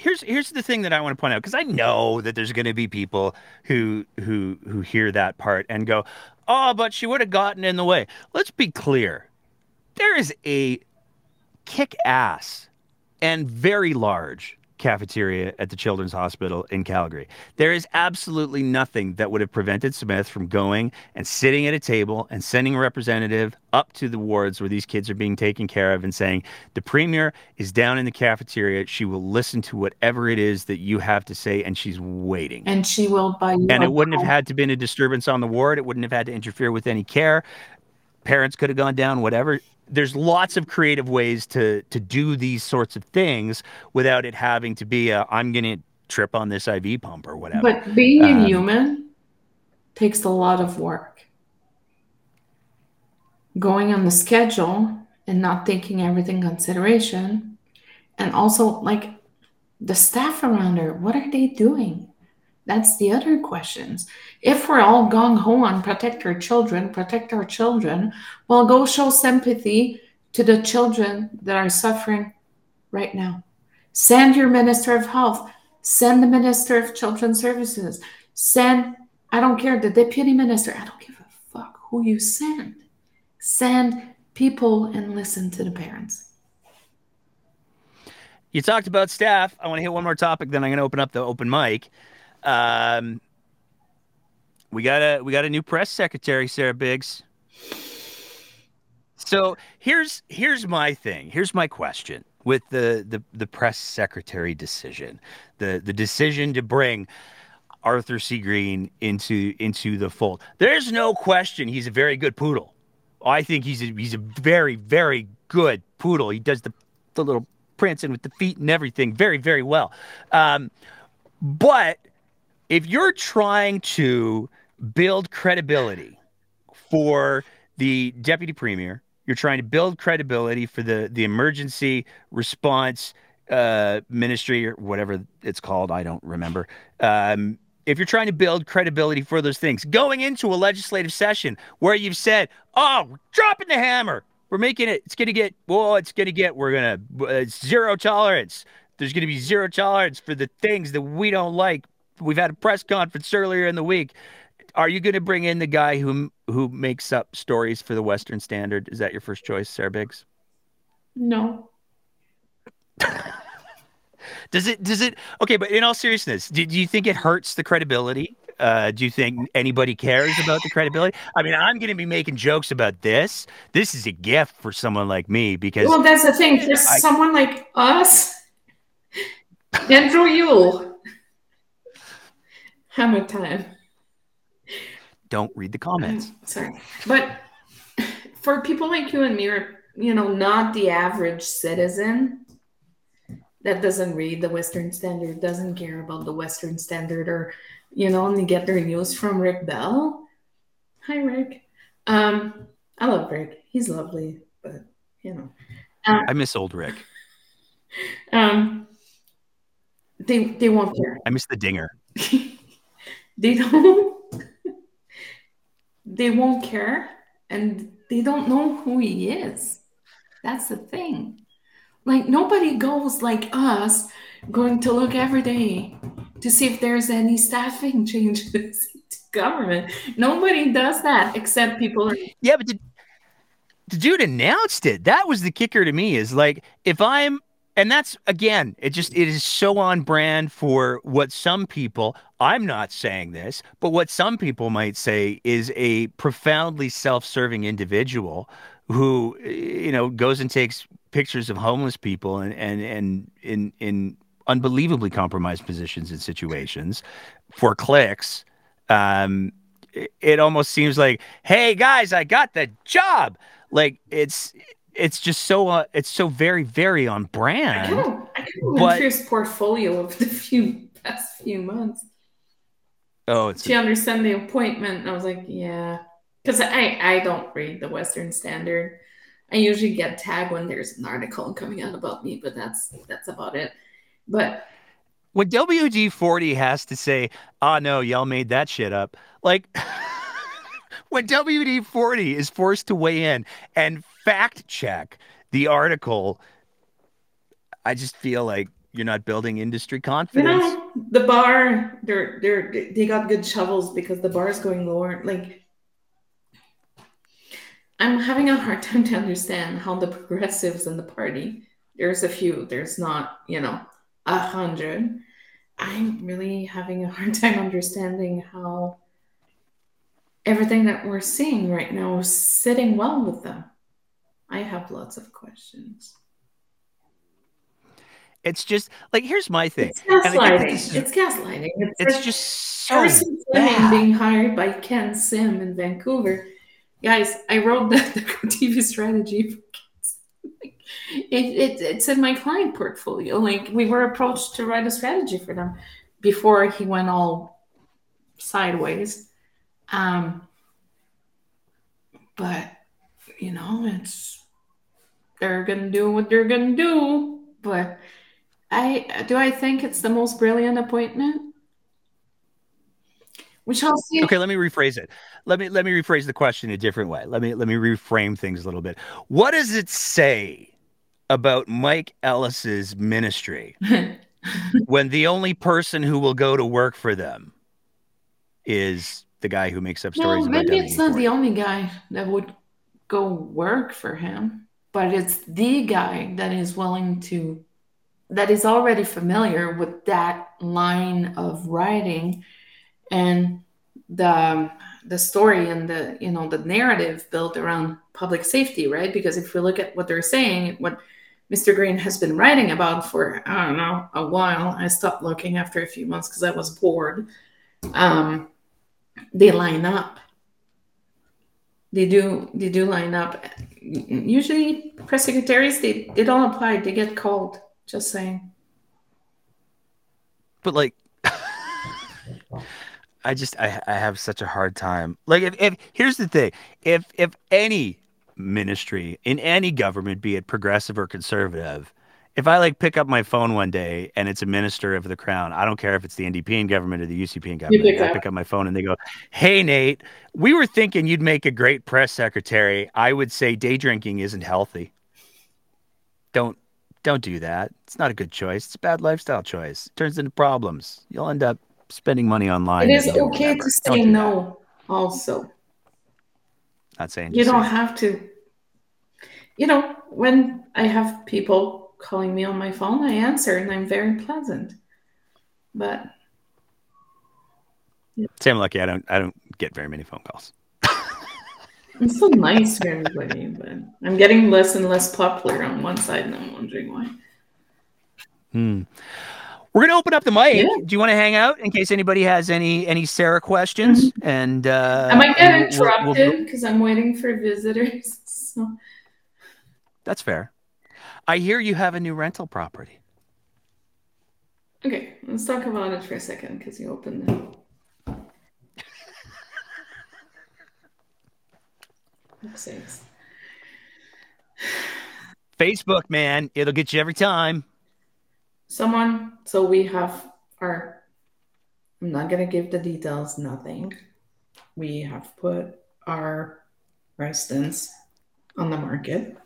here's here's the thing that I want to point out because I know that there's going to be people who who who hear that part and go, "Oh, but she would have gotten in the way." Let's be clear. There is a kick ass and very large cafeteria at the Children's Hospital in Calgary. There is absolutely nothing that would have prevented Smith from going and sitting at a table and sending a representative up to the wards where these kids are being taken care of and saying, The premier is down in the cafeteria. She will listen to whatever it is that you have to say, and she's waiting. And she will buy you. And it wouldn't have had to been a disturbance on the ward. It wouldn't have had to interfere with any care. Parents could have gone down, whatever there's lots of creative ways to to do these sorts of things without it having to be a I'm going to trip on this IV pump or whatever. But being um, a human takes a lot of work. Going on the schedule and not taking everything consideration and also like the staff around her, what are they doing? That's the other questions. If we're all gung ho on protect our children, protect our children, well, go show sympathy to the children that are suffering right now. Send your Minister of Health. Send the Minister of Children's Services. Send, I don't care, the Deputy Minister. I don't give a fuck who you send. Send people and listen to the parents. You talked about staff. I want to hit one more topic, then I'm going to open up the open mic. Um, we got a we got a new press secretary, Sarah Biggs. So here's here's my thing. Here's my question with the the the press secretary decision, the the decision to bring Arthur C. Green into into the fold. There's no question he's a very good poodle. I think he's a, he's a very very good poodle. He does the the little prancing with the feet and everything very very well. Um, but if you're trying to build credibility for the deputy premier, you're trying to build credibility for the the emergency response uh, ministry or whatever it's called. I don't remember. Um, if you're trying to build credibility for those things, going into a legislative session where you've said, "Oh, we're dropping the hammer, we're making it. It's going to get. Well, it's going to get. We're going to uh, zero tolerance. There's going to be zero tolerance for the things that we don't like. We've had a press conference earlier in the week are you going to bring in the guy who who makes up stories for the Western Standard? Is that your first choice, Sarah Biggs? No. *laughs* does it? Does it? Okay, but in all seriousness, do, do you think it hurts the credibility? Uh, do you think anybody cares about the credibility? I mean, I'm going to be making jokes about this. This is a gift for someone like me because. Well, that's the thing. For I, someone like us, Andrew Yule, how much time? don't read the comments. Sorry. But for people like you and me, or, you know, not the average citizen that doesn't read the Western Standard, doesn't care about the Western Standard, or, you know, only get their news from Rick Bell. Hi, Rick. Um, I love Rick. He's lovely, but, you know. Um, I miss old Rick. Um, they they won't care. I miss the dinger. *laughs* they *laughs* don't they won't care and they don't know who he is. That's the thing. Like nobody goes like us going to look every day to see if there's any staffing *laughs* changes to government. Nobody does that except people Yeah, but the, the dude announced it. That was the kicker to me is like if I'm and that's again it just it is so on brand for what some people i'm not saying this but what some people might say is a profoundly self-serving individual who you know goes and takes pictures of homeless people and and and in in unbelievably compromised positions and situations for clicks um it, it almost seems like hey guys i got the job like it's it's just so uh, it's so very very on brand. I kind of, I kind of portfolio of the few past few months. Oh, it's she a- understand the appointment. I was like, yeah, because I I don't read the Western Standard. I usually get tagged when there's an article coming out about me, but that's that's about it. But when WD forty has to say, "Ah, oh, no, y'all made that shit up," like. *laughs* when WD 40 is forced to weigh in and fact check the article, I just feel like you're not building industry confidence. You know, the bar, they're they're they got good shovels because the bar is going lower. Like I'm having a hard *laughs* time to understand how the progressives in the party, there's a few, there's not, you know, a hundred. I'm really having a hard *laughs* time understanding how everything that we're seeing right now is sitting well with them. I have lots of questions. It's just like here's my thing. It's gaslighting. Is, it's gaslighting. It's, it's like, just so bad. being hired by Ken Sim in Vancouver. Guys, I wrote the, *laughs* the TV strategy for kids. it, it, it's in my client portfolio. Like we were approached to write a strategy for them before he went all sideways. Um, but you know, it's they're gonna do what they're gonna do. But I do I think it's the most brilliant appointment. We shall see. Okay, let me rephrase it. Let me let me rephrase the question a different way. Let me let me reframe things a little bit. What does it say about Mike Ellis's ministry *laughs* when the only person who will go to work for them is the guy who makes up stories about maybe it's not the only guy that would go work for him, but it's the guy that is willing to, that is already familiar with that line of writing and the the story and the you know the narrative built around public safety, right? Because if we look at what they're saying, what Mr. Green has been writing about for I don't know a while. I stopped looking after a few months because I was bored. Um, they line up. They do. They do line up. Usually, press secretaries they they don't apply. They get called. Just saying. but like *laughs* i just I, I have such a hard time. Like if, if here's the thing. If if any ministry in any government be it progressive or conservative if i like pick up my phone one day and it's a minister of the crown i don't care if it's the ndp in government or the ucp in government. Pick i pick up my phone and they go hey nate we were thinking you'd make a great press secretary. I would say day drinking isn't healthy. Don't don't do that. It's not a good choice. It's a bad lifestyle choice. It turns into problems. You'll end up spending money online. It that is okay to say do that. no. Also, Not saying you don't say- have to. You know, when I have people calling me on my phone, I answer and I'm very pleasant. But Say I'm lucky. I don't. I don't get very many phone calls. I'm so nice to everybody, but I'm getting less and less popular on one side, and I'm wondering why. Hmm. We're gonna open up the mic. Yeah. Do you want to hang out in case anybody has any any Sarah questions? And uh, I might get we'll- we'll- we'll- interrupted because I'm waiting for visitors. *laughs* So that's fair. I hear you have a new rental property. okay, let's talk about it for a second because you opened it. Facebook, man, it'll get you every time. Someone, so we have our. I'm not gonna give the details. Nothing. We have put our residence on the market,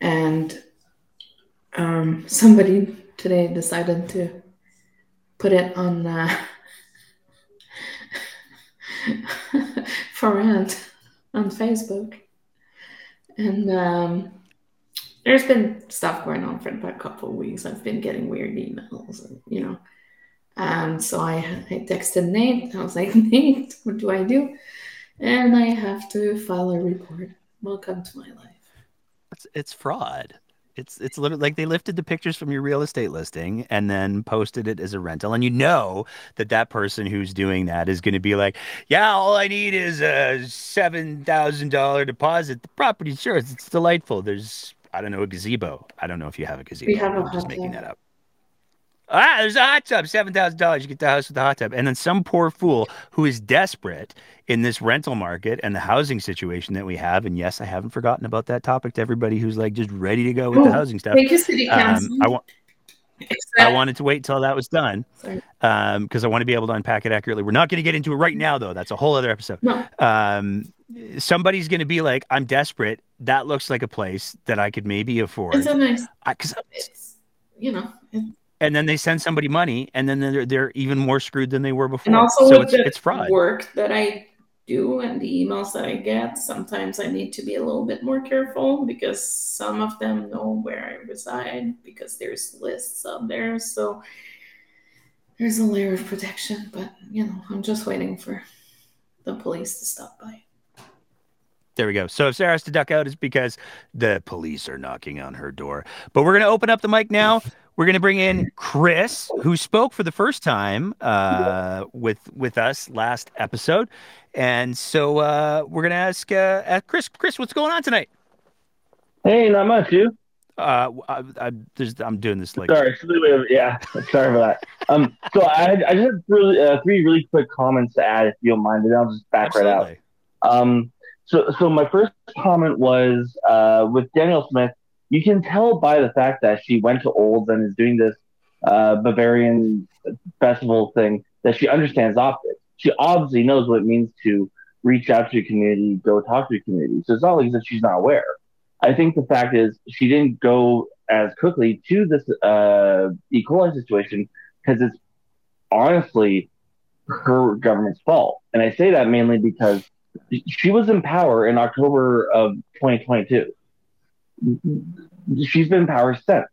and um, somebody today decided to put it on uh, *laughs* for rent on Facebook, and um, there's been stuff going on for about a couple of weeks. I've been getting weird emails, and, you know. And so I, I texted Nate. I was like, *laughs* Nate, what do I do? And I have to file a report. Welcome to my life. It's it's fraud. It's it's literally like they lifted the pictures from your real estate listing and then posted it as a rental, and you know that that person who's doing that is going to be like, "Yeah, all I need is a seven thousand dollar deposit. The property, sure, it's, it's delightful. There's I don't know a gazebo. I don't know if you have a gazebo. We have a I'm just making that up. Ah, there's a hot tub, seven thousand dollars. You get the house with the hot tub, and then some poor fool who is desperate in this rental market and the housing situation that we have. And yes, I haven't forgotten about that topic to everybody who's like just ready to go with the housing stuff. Thank you, City Council. Um, I want. I wanted to wait until that was done because I want to be able to unpack it accurately. We're not going to get into it right now, though. That's a whole other episode. No. Um, somebody's going to be like, "I'm desperate. That looks like a place that I could maybe afford." It's a nice, Because you know, it, and then they send somebody money, and then they're they're even more screwed than they were before. and also so with it's the it's fraud. work that I do and the emails that I get, sometimes I need to be a little bit more careful because some of them know where I reside because there's lists out there. So there's a layer of protection, but you know, I'm just waiting for the police to stop by. There we go. So if Sarah has to duck out, it's because the police are knocking on her door. But we're going to open up the mic now. We're going to bring in Chris, who spoke for the first time uh, with with us last episode, and so uh, we're going to ask uh, Chris. Chris, what's going on tonight? Hey, not much, you. Uh, I, I, I'm doing this late. Sorry, it's a little bit of- yeah. Sorry for that. Um, so I, I just have really, uh, three really quick comments to add, if you don't mind, and I'll just back right out. Um, so, so my first comment was uh, with Danielle Smith. You can tell by the fact that she went to Olds and is doing this uh, Bavarian festival thing that she understands optics. She obviously knows what it means to reach out to a community, go talk to a community. So it's not like that she's not aware. I think the fact is she didn't go as quickly to this uh, E. coli situation because it's honestly her government's fault. And I say that mainly because she was in power in October of 2022. She's been power since.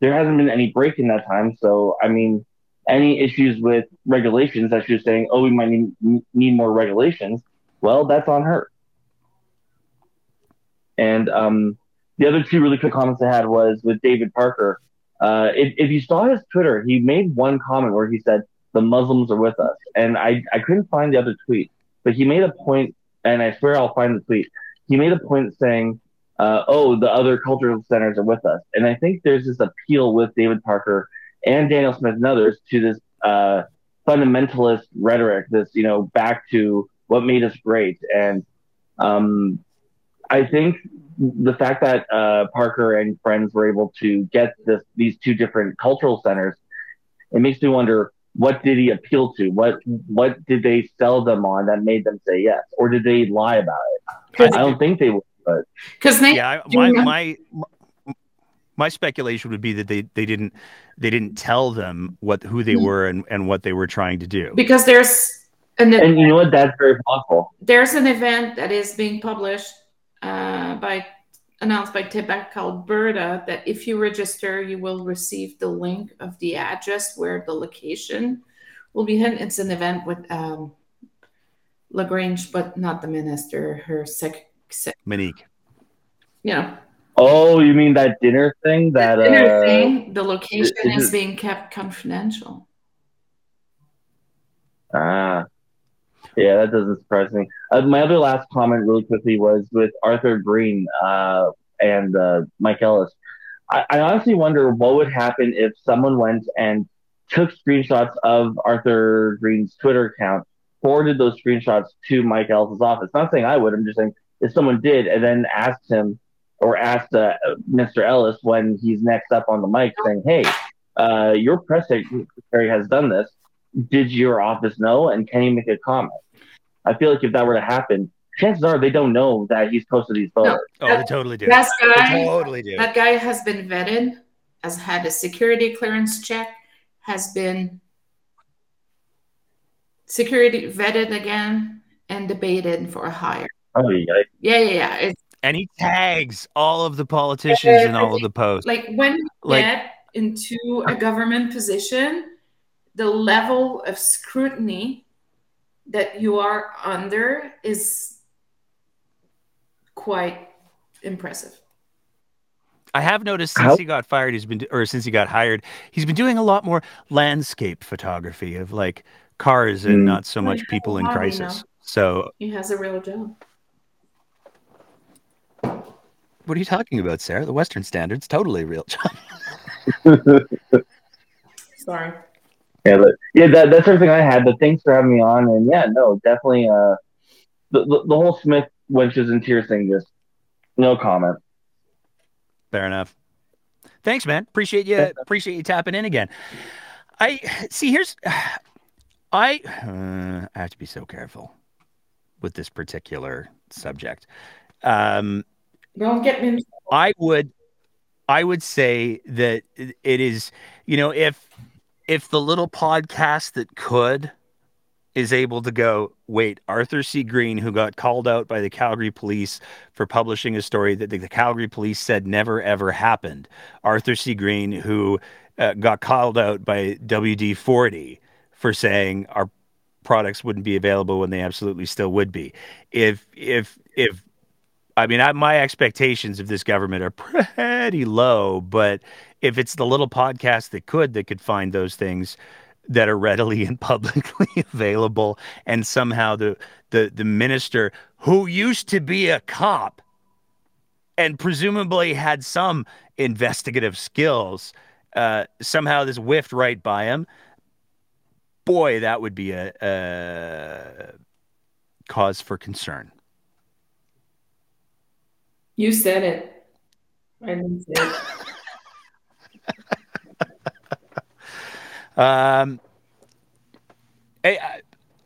There hasn't been any break in that time. So, I mean, any issues with regulations that she was saying, oh, we might need, need more regulations, well, that's on her. And um, the other two really quick comments I had was with David Parker. Uh, if, if you saw his Twitter, he made one comment where he said, the Muslims are with us. And I, I couldn't find the other tweet, but he made a point, and I swear I'll find the tweet. He made a point saying, uh, oh, the other cultural centers are with us. And I think there's this appeal with David Parker and Danielle Smith and others to this uh, fundamentalist rhetoric, this, you know, back to what made us great. And um, I think the fact that uh, Parker and friends were able to get this, these two different cultural centers, it makes me wonder what did he appeal to? What what did they sell them on that made them say yes, or did they lie about it? I don't think they would. But because yeah, my, my my speculation would be that they, they didn't they didn't tell them what who they mm-hmm. were and, and what they were trying to do. Because there's an and you know what that's very possible. There's an event that is being published uh, by announced by Take Back Alberta that if you register, you will receive the link of the address where the location will be hidden. It's an event with um, LaGrange, but not the minister, her sec. Sec Monique. You know. Oh, you mean that dinner thing? That the dinner uh, thing. The location is, is being kept confidential. Ah, yeah, that doesn't surprise me. Uh, my other last comment, really quickly, was with Arthur Green uh, and uh, Mike Ellis. I, I, honestly wonder what would happen if someone went and took screenshots of Arthur Green's Twitter account, forwarded those screenshots to Mike Ellis's office. Not saying I would. I'm just saying if someone did, and then asked him or asked uh, Mr. Ellis when he's next up on the mic, saying, "Hey, uh, your press secretary has done this." did your office know and can you make a comment? I feel like if that were to happen, chances are they don't know that he's posted these photos. No, oh, they totally do. That guy, they totally do. That guy has been vetted, has had a security clearance check, has been security vetted again and debated for a hire. Oh yeah, yeah, yeah. yeah. It's, and he tags all of the politicians in all of the posts. Like when you like, get into a government position, the level of scrutiny that you are under is quite impressive. I have noticed since How? he got fired, he's been, or since he got hired, he's been doing a lot more landscape photography of like cars and mm. not so much people in crisis. So he has a real job. What are you talking about, Sarah? The Western Standard's totally real job. *laughs* Sorry. Yeah, but, yeah, that, that's everything I had. But thanks for having me on. And yeah, no, definitely. Uh, the, the, the whole Smith wenches and tears thing, just no comment. Fair enough. Thanks, man. Appreciate you. Appreciate you tapping in again. I see. Here's, I uh, I have to be so careful with this particular subject. Um, Don't get me. I would, I would say that it is. You know, if if the little podcast that could is able to go, wait, Arthur C. Green, who got called out by the Calgary police for publishing a story that the, the Calgary police said never ever happened. Arthur C. Green, who uh, got called out by WD 40 for saying our products wouldn't be available when they absolutely still would be. If, if, if, I mean, I, my expectations of this government are pretty low, but if it's the little podcast that could that could find those things that are readily and publicly *laughs* available and somehow the the the minister who used to be a cop and presumably had some investigative skills uh, somehow this whiffed right by him boy that would be a, a cause for concern you said it i didn't say it *laughs* um, hey,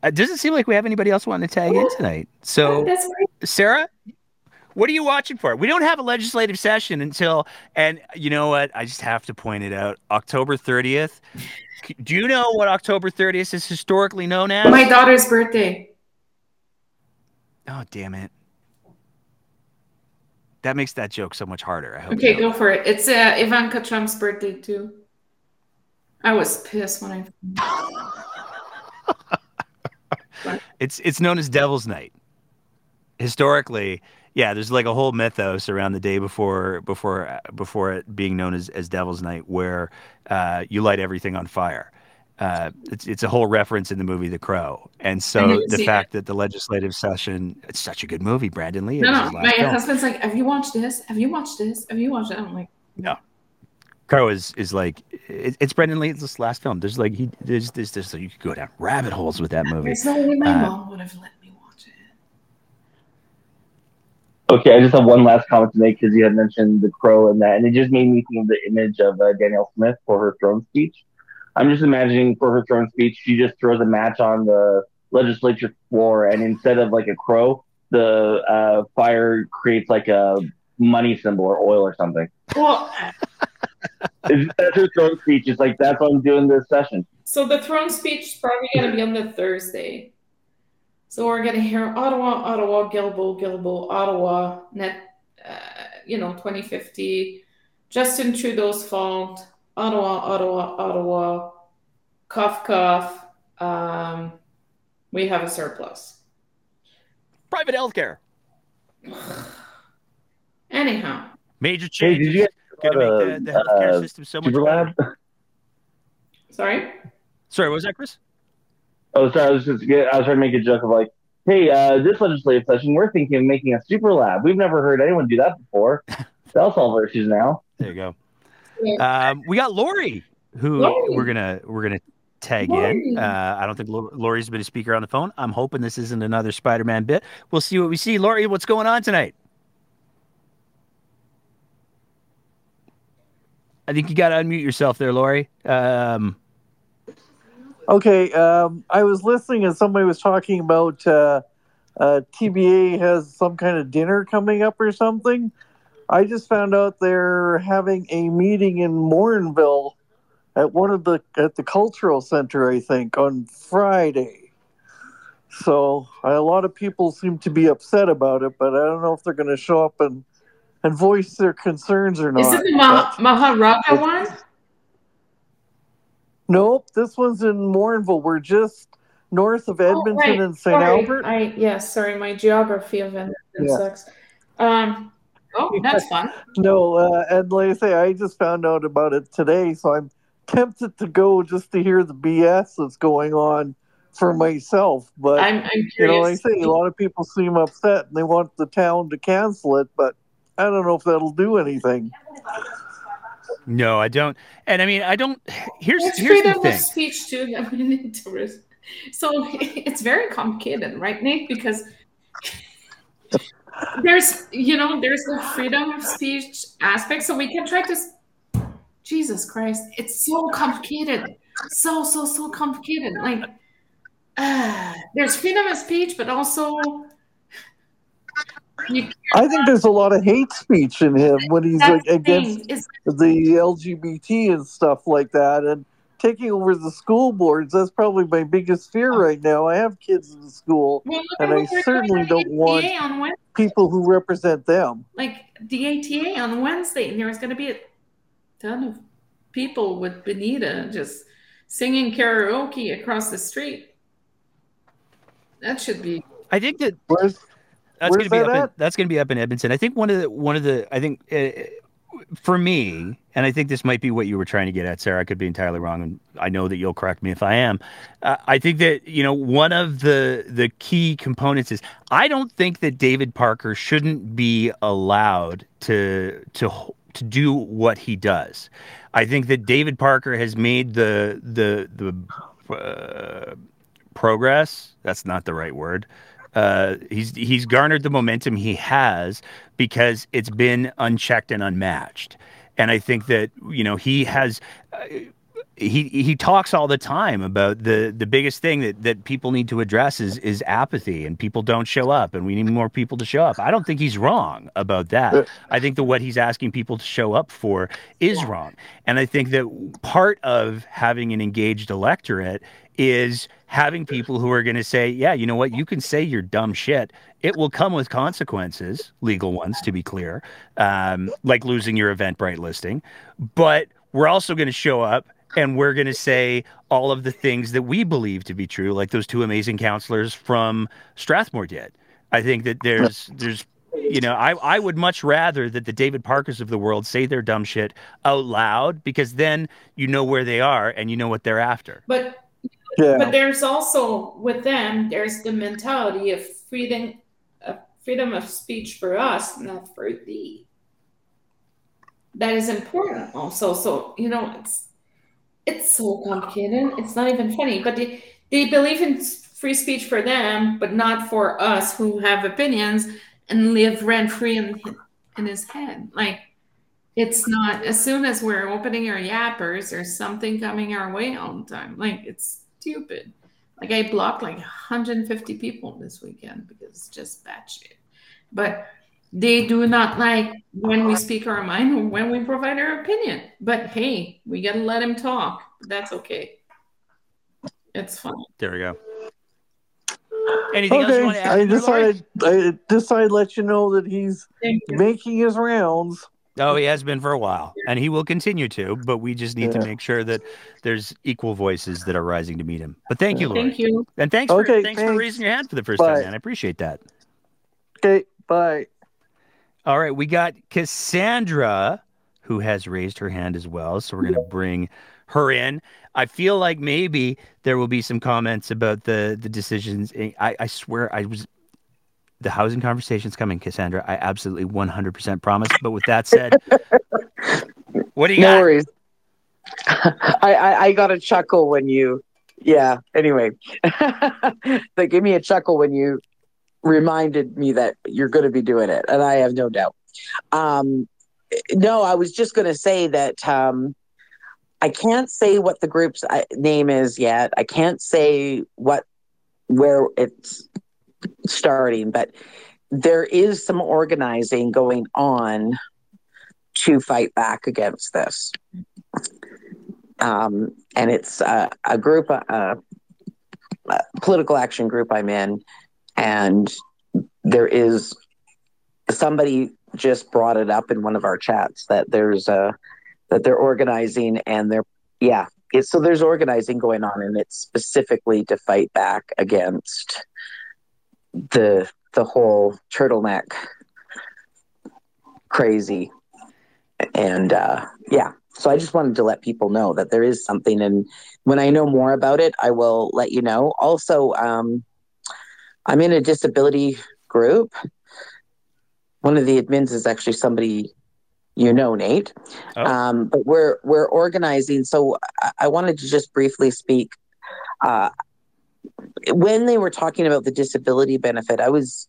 it doesn't seem like we have anybody else wanting to tag in tonight. So, Sarah, What are you watching for? We don't have a legislative session until, and you know what? I just have to point it out. October 30th. Do you know what October 30th is historically known as? My daughter's birthday. Oh, damn it. That makes that joke so much harder. I hope Okay, you know. go for it. It's uh, Ivanka Trump's birthday too. I was pissed when I. *laughs* It's it's known as Devil's Night. Historically, yeah, there's like a whole mythos around the day before before before it being known as, as Devil's Night, where uh, you light everything on fire. Uh, it's it's a whole reference in the movie The Crow, and so the seen fact that the legislative session it's such a good movie. Brandon Lee. it No, was no. My film. husband's like, "Have you watched this? Have you watched this? Have you watched it?" I'm like, No. Crow is is like it, it's Brandon Lee's last film. There's like he there's there's, there's you could go down rabbit holes with that movie. "There's no way my Uh, mom would have let me watch it." Okay, I just have one last comment to make because you had mentioned the crow and that, and it just made me think of the image of uh, Danielle Smith for her throne speech. I'm just imagining for her throne speech, she just throws a match on the legislature floor, and instead of like a crow, the uh, fire creates like a money symbol or oil or something. Well, *laughs* that's her throne speech. It's like that's what I'm doing this session. so the throne speech is probably going to be on the Thursday. So we're going to hear Ottawa, Ottawa, Guilbeault, Guilbeault, Ottawa, net, uh, you know, 2050, Justin Trudeau's fault, Ottawa, Ottawa, Ottawa, cough, cough. Um, we have a surplus. Private healthcare. *sighs* Anyhow, Major Hey, did you guys Gonna uh, make the, the healthcare uh, system so much Super better. Lab? sorry. Sorry, what was that, Chris? Oh, sorry. I was just get, I was trying to make a joke of like, hey, uh, this legislative session, we're thinking of making a super lab. We've never heard anyone do that before. *laughs* That'll solve our issues now. There you go. Um, we got Lori, who Lori. we're gonna we're gonna tag Lori. in. Uh, I don't think Lo- Lori's been a speaker on the phone. I'm hoping this isn't another Spider-Man bit. We'll see what we see. Lori, what's going on tonight? I think you got to unmute yourself there, Lori. Um, Okay, um, I was listening and somebody was talking about uh, uh, TBA has some kind of dinner coming up or something. I just found out they're having a meeting in Morinville at one of the at the cultural center, I think, on Friday. So a lot of people seem to be upset about it, but I don't know if they're going to show up and and voice their concerns or not. Is it the Mah- Maharaja one? Nope, this one's in Morinville. We're just north of Edmonton Oh, right. and St. Albert. I yes, sorry, my geography of Edmonton Yeah. sucks. Um, oh, *laughs* that's fun. No, uh, and like I say, I just found out about it today, so I'm tempted to go just to hear the BS that's going on for myself. But I'm, I'm you know, like I curious. say, a lot of people seem upset and they want the town to cancel it, but I don't know if that'll do anything. no, I don't. And I mean, I don't. Here's There's here's the freedom of thing. speech too that we need to. res- So *laughs* it's very complicated, right, Nick? Because there's, you know, there's the freedom of speech aspect. So we can try to. Jesus Christ, it's so complicated, so so so complicated. Like, uh, there's freedom of speech, but also. I think there's a lot of hate speech in him when he's like against the LGBT and stuff like that, and taking over the school boards. That's probably my biggest fear right now. I have kids in school, Well, and I certainly don't want on people who represent them. like the ATA on Wednesday, and there was going to be a ton of people with Benita just singing karaoke across the street. That should be. I think that Where's that's gonna be that up in, at? that's going to be up in Edmonton. I think one of the one of the I think uh, for me, and I think this might be what you were trying to get at, Sarah. I could be entirely wrong, and I know that you'll correct me if I am. Uh, I think that you know one of the the key components is I don't think that David Parker shouldn't be allowed to to to do what he does. I think that David Parker has made the the the uh, progress. That's not the right word. Uh, he's he's garnered the momentum he has because it's been unchecked and unmatched. And I think that you know he has. Uh, he he talks all the time about the the biggest thing that that people need to address is is apathy and people don't show up and we need more people to show up. I don't think he's wrong about that. I think that what he's asking people to show up for is wrong. And I think that part of having an engaged electorate is having people who are going to say, yeah, you know what, you can say you're dumb shit. It will come with consequences, legal ones to be clear, um, like losing your Eventbrite listing. But we're also going to show up and we're going to say all of the things that we believe to be true, like those two amazing counselors from Strathmore did. I think that there's there's you know I I would much rather that the David Parkers of the world say their dumb shit out loud because then you know where they are and you know what they're after. But Yeah. but there's also with them there's the mentality of freedom of freedom of speech for us, not for thee. That is important also. So you know it's it's so complicated. It's not even funny. But they they believe in free speech for them, but not for us who have opinions and live rent free in in his head. Like it's not as soon as we're opening our yappers, there's something coming our way all the time. Like it's stupid. Like I blocked like 150 people this weekend because it's just batshit. But they do not like when we speak our mind or when we provide our opinion. But hey, we gotta let him talk. That's okay. It's fine. There we go. Anything else you Okay, want to add? I there, Lori? decided I decided to let you know that he's making his rounds. Oh, he has been for a while, and he will continue to. But we just need to make sure that there's equal voices that are rising to meet him. But thank you, Lori, Thank you. and thanks for Okay, thanks, for raising your hand for the first Bye. time, man. I appreciate that. Okay, bye. All right, we got Cassandra, who has raised her hand as well. So we're going to bring her in. I feel like maybe there will be some comments about the the decisions. I, I swear, I was the housing conversation's coming, Cassandra. I absolutely 100% promise. But with that said, *laughs* what do you no got? worries. I, I I got a chuckle when you, yeah. Anyway, *laughs* they gave me a chuckle when you reminded me that you're going to be doing it, and I have no doubt. Um, no, I was just going to say that um, I can't say what the group's uh, name is yet. I can't say what where it's starting, but there is some organizing going on to fight back against this. Um, and it's uh, a group, uh, a political action group I'm in, and there is somebody just brought it up in one of our chats that there's a that they're organizing and they're yeah so there's organizing going on and it's specifically to fight back against the the whole turtleneck crazy. And uh yeah. So i just wanted to let people know that there is something. And when i know more about it i will let you know. Also um i'm in a disability group. One of the admins is actually somebody you know nate. Oh. um but we're we're organizing. So I, I wanted to just briefly speak uh when they were talking about the disability benefit, I was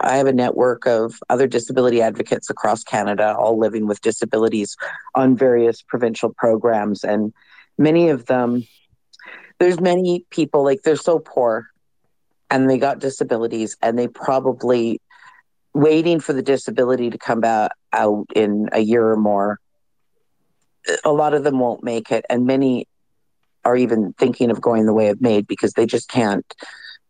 I have a network of other disability advocates across Canada, all living with disabilities on various provincial programs, and many of them, there's many people like they're so poor, and they got disabilities, and they probably waiting for the disability to come back out in a year or more. A lot of them won't make it, and many are even thinking of going the way of MAID because they just can't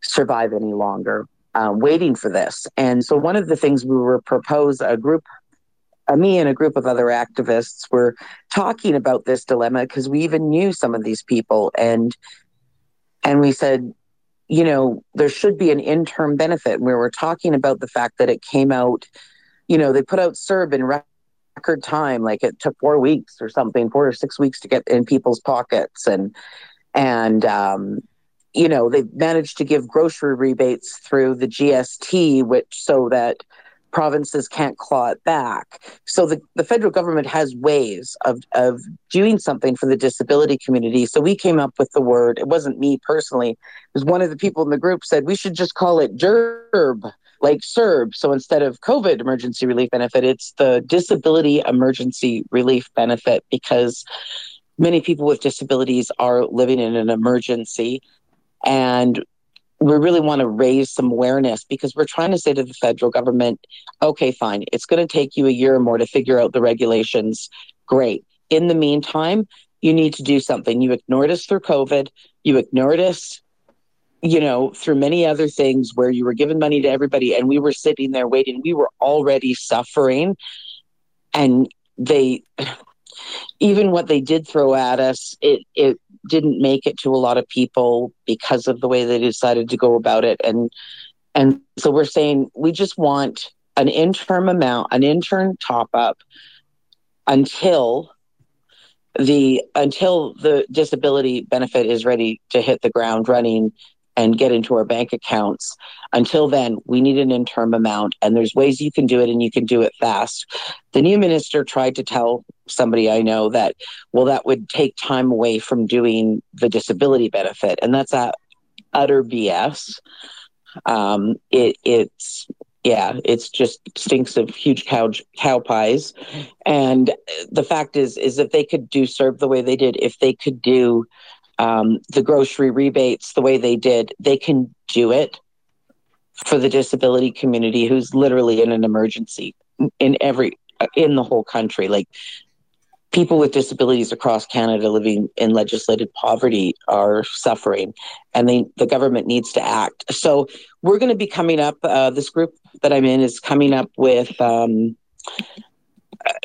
survive any longer um, waiting for this. And so, one of the things we were proposed, a group, uh, me and a group of other activists were talking about this dilemma because we even knew some of these people, and and we said, you know, there should be an interim benefit. And we were talking about the fact that it came out, you know, they put out CERB in record time like it took four weeks or something four or six weeks to get in people's pockets. And and um you know they've managed to give grocery rebates through the gst which so that provinces can't claw it back. So the, the federal government has ways of of doing something for the disability community. So we came up with the word it wasn't me personally it was one of the people in the group said we should just call it DERB like CERB. So instead of COVID emergency relief benefit, it's the disability emergency relief benefit because many people with disabilities are living in an emergency. And we really want to raise some awareness because we're trying to say to the federal government, okay, fine, it's going to take you a year or more to figure out the regulations. Great. In the meantime, you need to do something. You ignored us through COVID. You ignored us, you know, through many other things where you were giving money to everybody and we were sitting there waiting. We were already suffering. And they, *sighs* even what they did throw at us, it, it didn't make it to a lot of people because of the way they decided to go about it. And, and so we're saying we just want an interim amount, an intern top up until the until the disability benefit is ready to hit the ground running and get into our bank accounts. Until then we need an interim amount and there's ways you can do it and you can do it fast. The new minister tried to tell somebody i know that well that would take time away from doing the disability benefit and that's a utter bs um, it, it's yeah, it's just stinks of huge cow cow pies. And the fact is, is if they could do CERB the way they did, if they could do um, the grocery rebates the way they did, they can do it for the disability community who's literally in an emergency in every in the whole country. Like people with disabilities across Canada living in legislated poverty are suffering, and they, the government needs to act. So we're going to be coming up. Uh, this group that I'm in is coming up with um,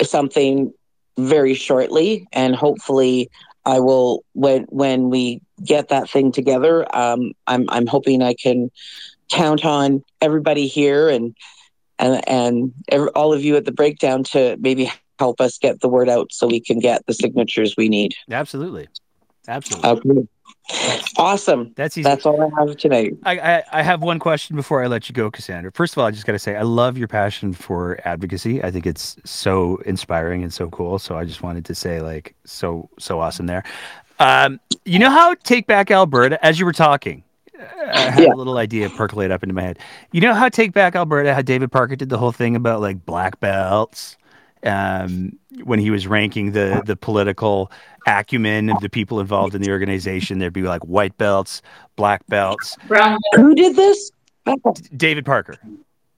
something very shortly, and hopefully, I will when when we get that thing together. Um, I'm I'm hoping I can count on everybody here and and and every, all of you at the breakdown to maybe help us get the word out so we can get the signatures we need. Absolutely. Absolutely. Okay. Awesome. That's easy. That's all I have tonight. I, I, I have one question before I let you go, Cassandra. First of all, I just got to say, I love your passion for advocacy. I think it's so inspiring and so cool. So I just wanted to say, like, so, so awesome there. Um, you know how Take Back Alberta, as you were talking, I had yeah. a little idea percolate up into my head. You know how Take Back Alberta, how David Parker did the whole thing about like black belts um, when he was ranking the the political acumen of the people involved in the organization. There'd be like white belts, black belts. Brown. Who did this? David Parker.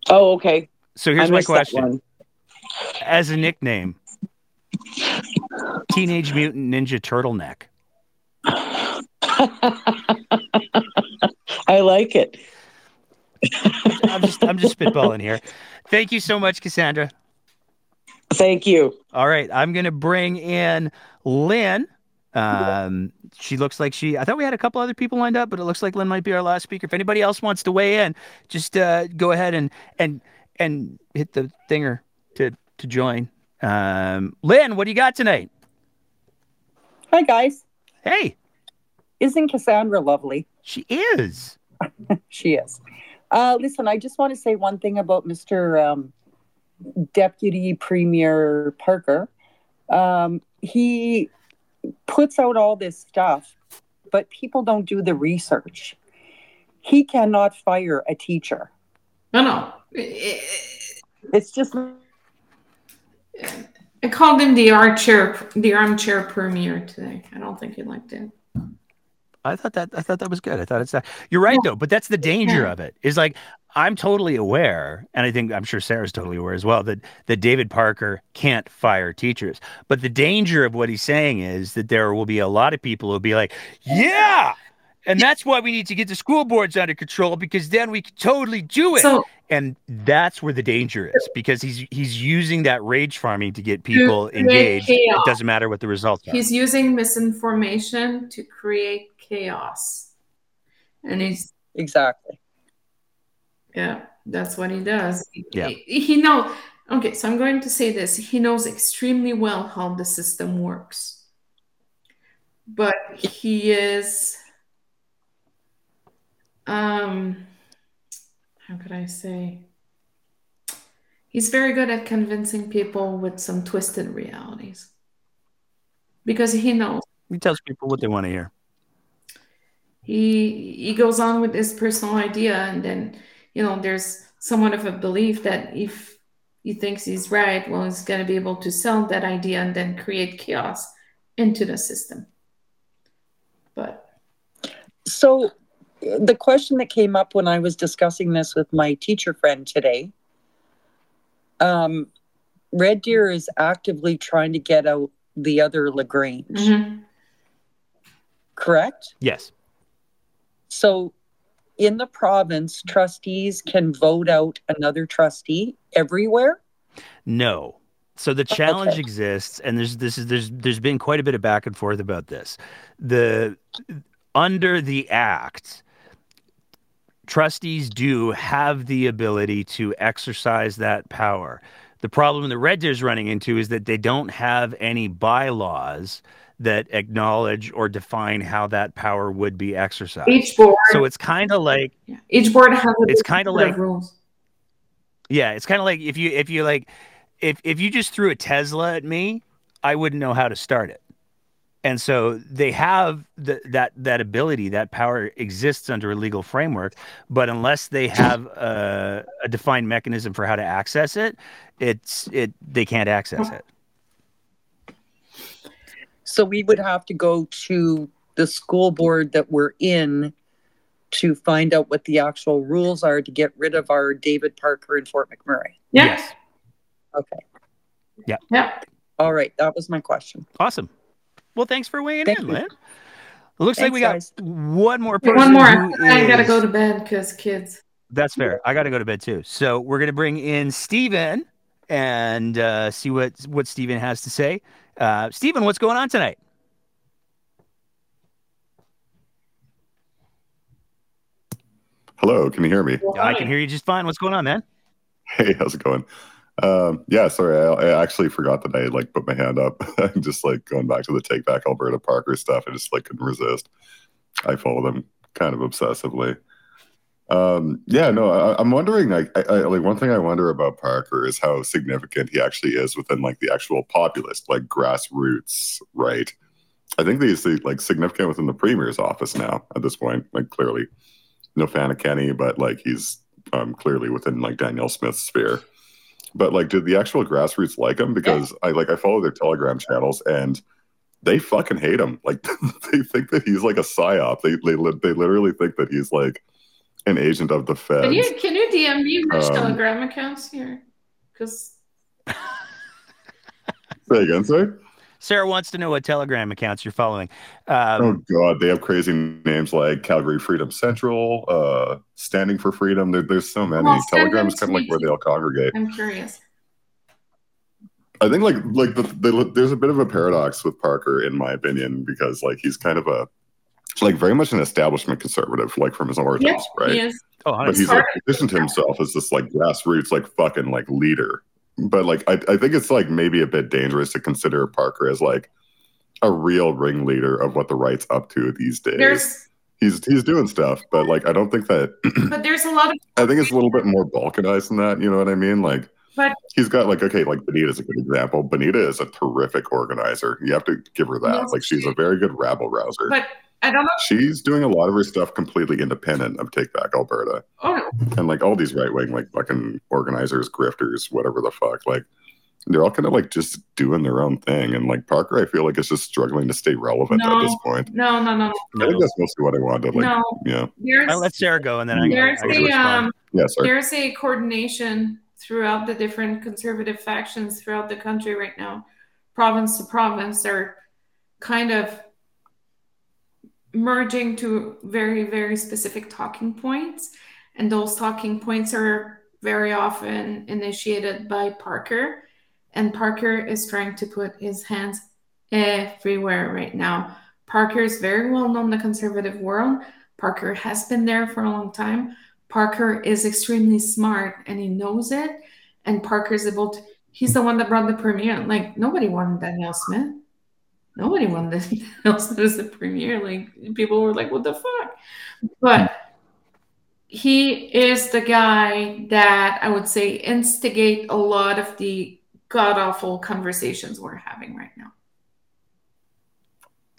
Oh, okay. So here's my question: As a nickname, Teenage Mutant Ninja Turtleneck. *laughs* I like it. I'm just I'm just spitballing here. Thank you so much, Cassandra. Thank you. All right, I'm going to bring in Lynn. Um, she looks like she. I thought we had a couple other people lined up, but it looks like Lynn might be our last speaker. If anybody else wants to weigh in, just uh, go ahead and and and hit the thinger to to join. Um, Lynn, what do you got tonight? Hi guys. Hey. Isn't Cassandra lovely? She is. *laughs* she is. Uh, listen, I just want to say one thing about Mr. Um, Deputy Premier Parker. Um, he puts out all this stuff, but people don't do the research. He cannot fire a teacher. No, no. It's just. I called him the armchair, the armchair premier today. I don't think he liked it. I thought that I thought that was good. I thought it's that. You're right yeah. though, but that's the danger yeah. of it. Is like I'm totally aware, and I think I'm sure Sarah's totally aware as well that that David Parker can't fire teachers. But the danger of what he's saying is that there will be a lot of people who'll be like, "Yeah." And that's why we need to get the school boards under control because then we can totally do it. So, and that's where the danger is because he's he's using that rage farming to get people to engaged. Chaos. It doesn't matter what the results are. He's using misinformation to create chaos. And he's exactly. Yeah, that's what he does. Yeah. He, he knows. Okay, so I'm going to say this. He knows extremely well how the system works. But he is um how could I say? He's very good at convincing people with some twisted realities. Because he knows. He tells people what they want to hear he he goes on with his personal idea and then you know there's somewhat of a belief that if he thinks he's right well he's going to be able to sell that idea and then create chaos into the system. But so the question that came up when I was discussing this with my teacher friend today, um, Red Deer is actively trying to get out the other LaGrange. Mm-hmm. Correct? Yes. So in the province, trustees can vote out another trustee everywhere? No. So the challenge Okay. exists, and there's this is there's there's been quite a bit of back and forth about this. The under the act, trustees do have the ability to exercise that power. The problem the Red Deer's running into is that they don't have any bylaws that acknowledge or define how that power would be exercised. Each board- So it's kind of like each board has It's kinda of like- rules. yeah, it's kind of like if you if you like if if you just threw a Tesla at me, I wouldn't know how to start it. And so they have the, that that ability, that power exists under a legal framework, but unless they have a, a defined mechanism for how to access it, it's it they can't access it. So we would have to go to the school board that we're in to find out what the actual rules are to get rid of our David Parker in Fort McMurray. Yes. Okay. Yeah. Yeah. All right. That was my question. Awesome. Well, thanks for weighing Thank in, you. Lynn. It looks like we got Thanks, one more person. One more. who I gotta go to bed because kids. That's fair. I got to go to bed too. So we're going to bring in Steven and uh, see what what Steven has to say. Uh, Steven, what's going on tonight? Hello, can you hear me? I can hear you just fine. What's going on, man? Hey, how's it going? Um, yeah, sorry, I, I actually forgot that I like put my hand up. *laughs* I'm just like going back to the Take Back Alberta Parker stuff. I just like couldn't resist. I follow them kind of obsessively. Um, yeah, no, I, I'm wondering. Like, I, I, like one thing I wonder about Parker is how significant he actually is within like the actual populace, like grassroots, right? I think he's like significant within the premier's office now at this point. Like, clearly, no fan of Kenney, but like he's um, clearly within like Danielle Smith's sphere. But like, did the actual grassroots like him? Because I like I follow their Telegram channels and they fucking hate him. Like *laughs* they think that he's like a psyop. They they they literally think that he's like an agent of the Fed. Can you can you DM me which Um, Telegram accounts here? Because *laughs* Say again, sorry. Sarah wants to know what Telegram accounts you're following. Um, oh God, they have crazy names like Calgary Freedom Central, uh, Standing for Freedom. There, there's so many. Well, send Telegram is kind of like where they all congregate. I'm curious. I think like like the, the, there's a bit of a paradox with Parker in my opinion because like he's kind of a like very much an establishment conservative like from his origins, Yes, right? he is. Oh, but he's like positioned himself as this like grassroots like fucking like leader. But like I, I think it's like maybe a bit dangerous to consider Parker as like a real ringleader of what the right's up to these days. There's he's he's doing stuff, but like I don't think that *clears throat* but there's a lot of I think it's a little bit more balkanized than that. You know what I mean? Like but he's got like okay, like Benita's a good example. Benita is a terrific organizer. You have to give her that. Yes, like she's a very good rabble rouser. but I don't know. She's doing a lot of her stuff completely independent of Take Back Alberta. Oh. And like all these right wing, like fucking organizers, grifters, whatever the fuck, like they're all kind of like just doing their own thing. And like Parker, I feel like is just struggling to stay relevant No, at this point. no, no, no. I think that's mostly what I wanted. Like, No. yeah, There's I'll let Sarah go, and then I, there's I, I can a respond. um yeah, sorry. there's a coordination throughout the different conservative factions throughout the country right now province to province they're kind of merging to very very specific talking points and those talking points are very often initiated by parker and parker is trying to put his hands everywhere right now parker is very well known in the conservative world parker has been there for a long time Parker is extremely smart and he knows it. And Parker's able to, he's the one that brought the premier. Like, nobody wanted Danielle Smith. Nobody wanted Danielle Smith as the premier. Like, people were like, what the fuck? But he is the guy that I would say instigate a lot of the god awful conversations we're having right now.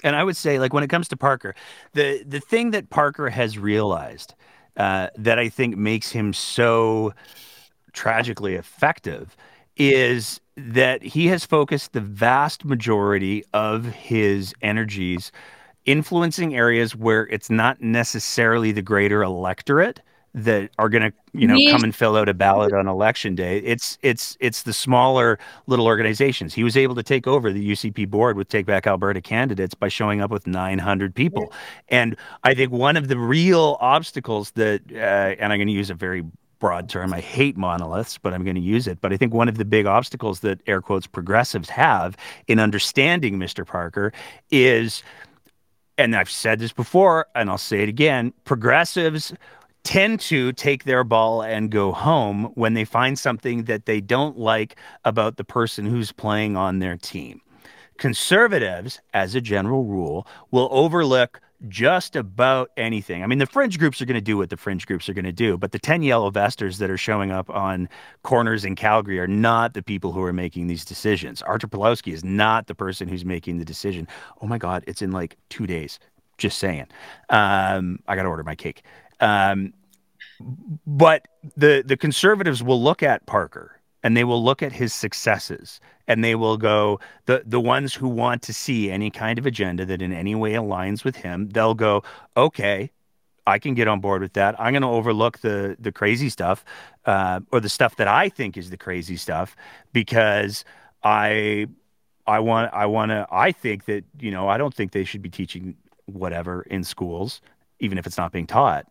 and I would say, like when it comes to Parker, the the thing that Parker has realized uh, that I think makes him so tragically effective is that he has focused the vast majority of his energies influencing areas where it's not necessarily the greater electorate that are going to you know Me- come and fill out a ballot on election day. It's it's it's the smaller little organizations. He was able to take over the UCP board with take back alberta candidates by showing up with 900 people. And i think one of the real obstacles that uh, and i'm going to use a very broad term i hate monoliths but i'm going to use it but i think one of the big obstacles that air quotes progressives have in understanding mr parker is and I've said this before and I'll say it again progressives tend to take their ball and go home when they find something that they don't like about the person who's playing on their team. Conservatives, as a general rule, will overlook just about anything. I mean, the fringe groups are going to do what the fringe groups are going to do, but the 10 yellow vesters that are showing up on corners in Calgary are not the people who are making these decisions. Artur Pawlowski is not the person who's making the decision. Oh my God, it's in like two days. Just saying. Um, I got to order my cake. Um, but the the conservatives will look at Parker and they will look at his successes and they will go the the ones who want to see any kind of agenda that in any way aligns with him they'll go okay I can get on board with that. I'm going to overlook the the crazy stuff, uh, or the stuff that I think is the crazy stuff, because I I want I want to I think that you know I don't think they should be teaching whatever in schools, even if it's not being taught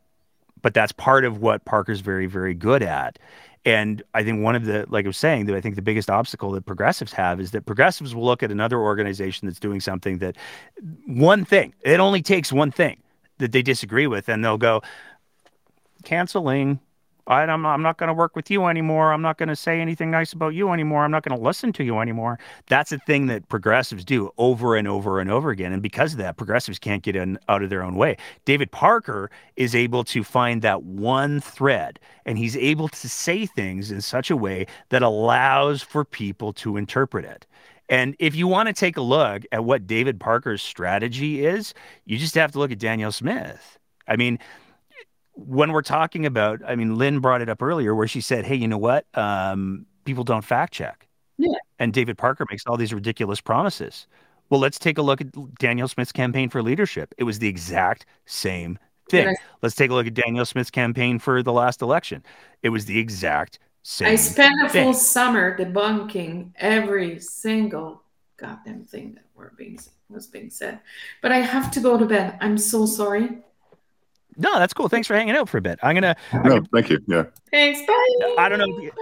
but that's part of what Parker's very, very good at. And I think one of the, like I was saying, that I think the biggest obstacle that progressives have is that progressives will look at another organization that's doing something that one thing, it only takes one thing that they disagree with, and they'll go, canceling. I, I'm, I'm not going to work with you anymore. I'm not going to say anything nice about you anymore. I'm not going to listen to you anymore. That's a thing that progressives do over and over and over again. And because of that, progressives can't get in out of their own way. David Parker is able to find that one thread and he's able to say things in such a way that allows for people to interpret it. And if you want to take a look at what David Parker's strategy is, you just have to look at Danielle Smith. I mean, when we're talking about, I mean, Lynn brought it up earlier where she said, hey, you know what? Um, people don't fact check. Yeah. And David Parker makes all these ridiculous promises. Well, let's take a look at Danielle Smith's campaign for leadership. It was the exact same thing. Let's take a look at Danielle Smith's campaign for the last election. It was the exact same I spent a thing. full summer debunking every single goddamn thing that were being was being said. But I have to go to bed. I'm so sorry. No, that's cool. Thanks for hanging out for a bit. I'm gonna. I'm No, gonna thank you. Yeah. Thanks. Bye. I don't know if you,